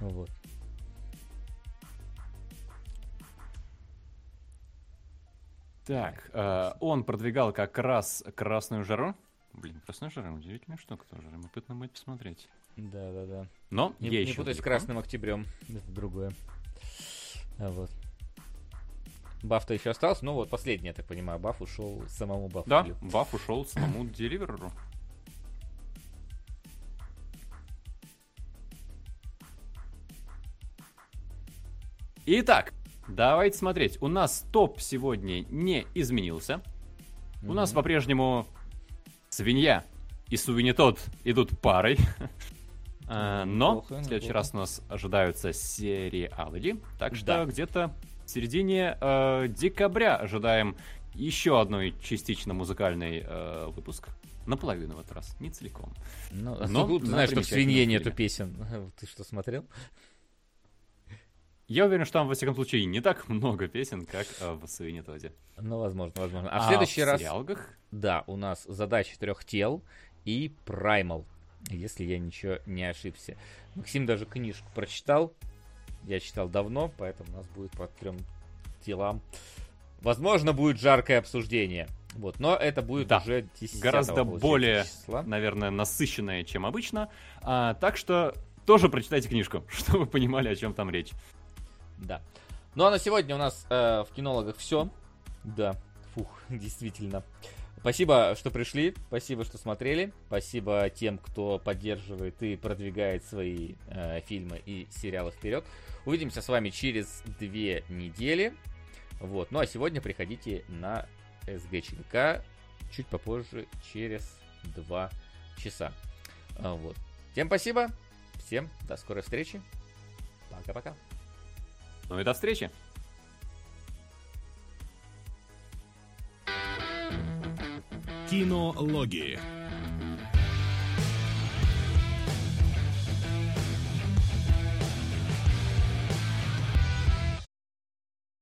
Вот. Так, э, он продвигал как раз красную жару. Блин, красная жара, удивительная штука тоже. Любопытно будет посмотреть. Да-да-да. Но Не, я не еще путай с красным октябрем. Это другое. А вот. Баф-то еще остался. Ну вот, последний, я так понимаю, баф ушел самому бафу. Да, баф ушел самому деливеру. Итак, давайте смотреть. У нас топ сегодня не изменился. У нас по-прежнему свинья и сувенитот идут парой. А, Но в следующий раз у нас ожидаются сериалы. Так что где-то середине э, декабря ожидаем еще одной частично музыкальный э, выпуск. Наполовину в этот раз, не целиком. Ну, Но ты на знаешь, что в свинье нету песен. Ты что, смотрел? Я уверен, что там, во всяком случае, не так много песен, как э, в Свинетоде. Ну, возможно, возможно. А, в следующий в раз, сериалгах да, у нас задача трех тел и праймал, если я ничего не ошибся. Максим даже книжку прочитал. Я читал давно, поэтому у нас будет по трем телам. Возможно, будет жаркое обсуждение. Вот, но это будет Да, уже 10 гораздо более, числа. наверное, насыщенная, чем обычно. А, так что тоже прочитайте книжку, чтобы вы понимали, о чем там речь. Да. Ну а на сегодня у нас э, в кинологах все. Да, фух, действительно. Спасибо, что пришли, спасибо, что смотрели, спасибо тем, кто поддерживает и продвигает свои э, фильмы и сериалы вперед. Увидимся с вами через две недели. Вот. Ну а сегодня приходите на СГЧК чуть попозже, через два часа. А, Вот. Всем спасибо, всем до скорой встречи. Пока-пока. Ну и до встречи! Кинологии.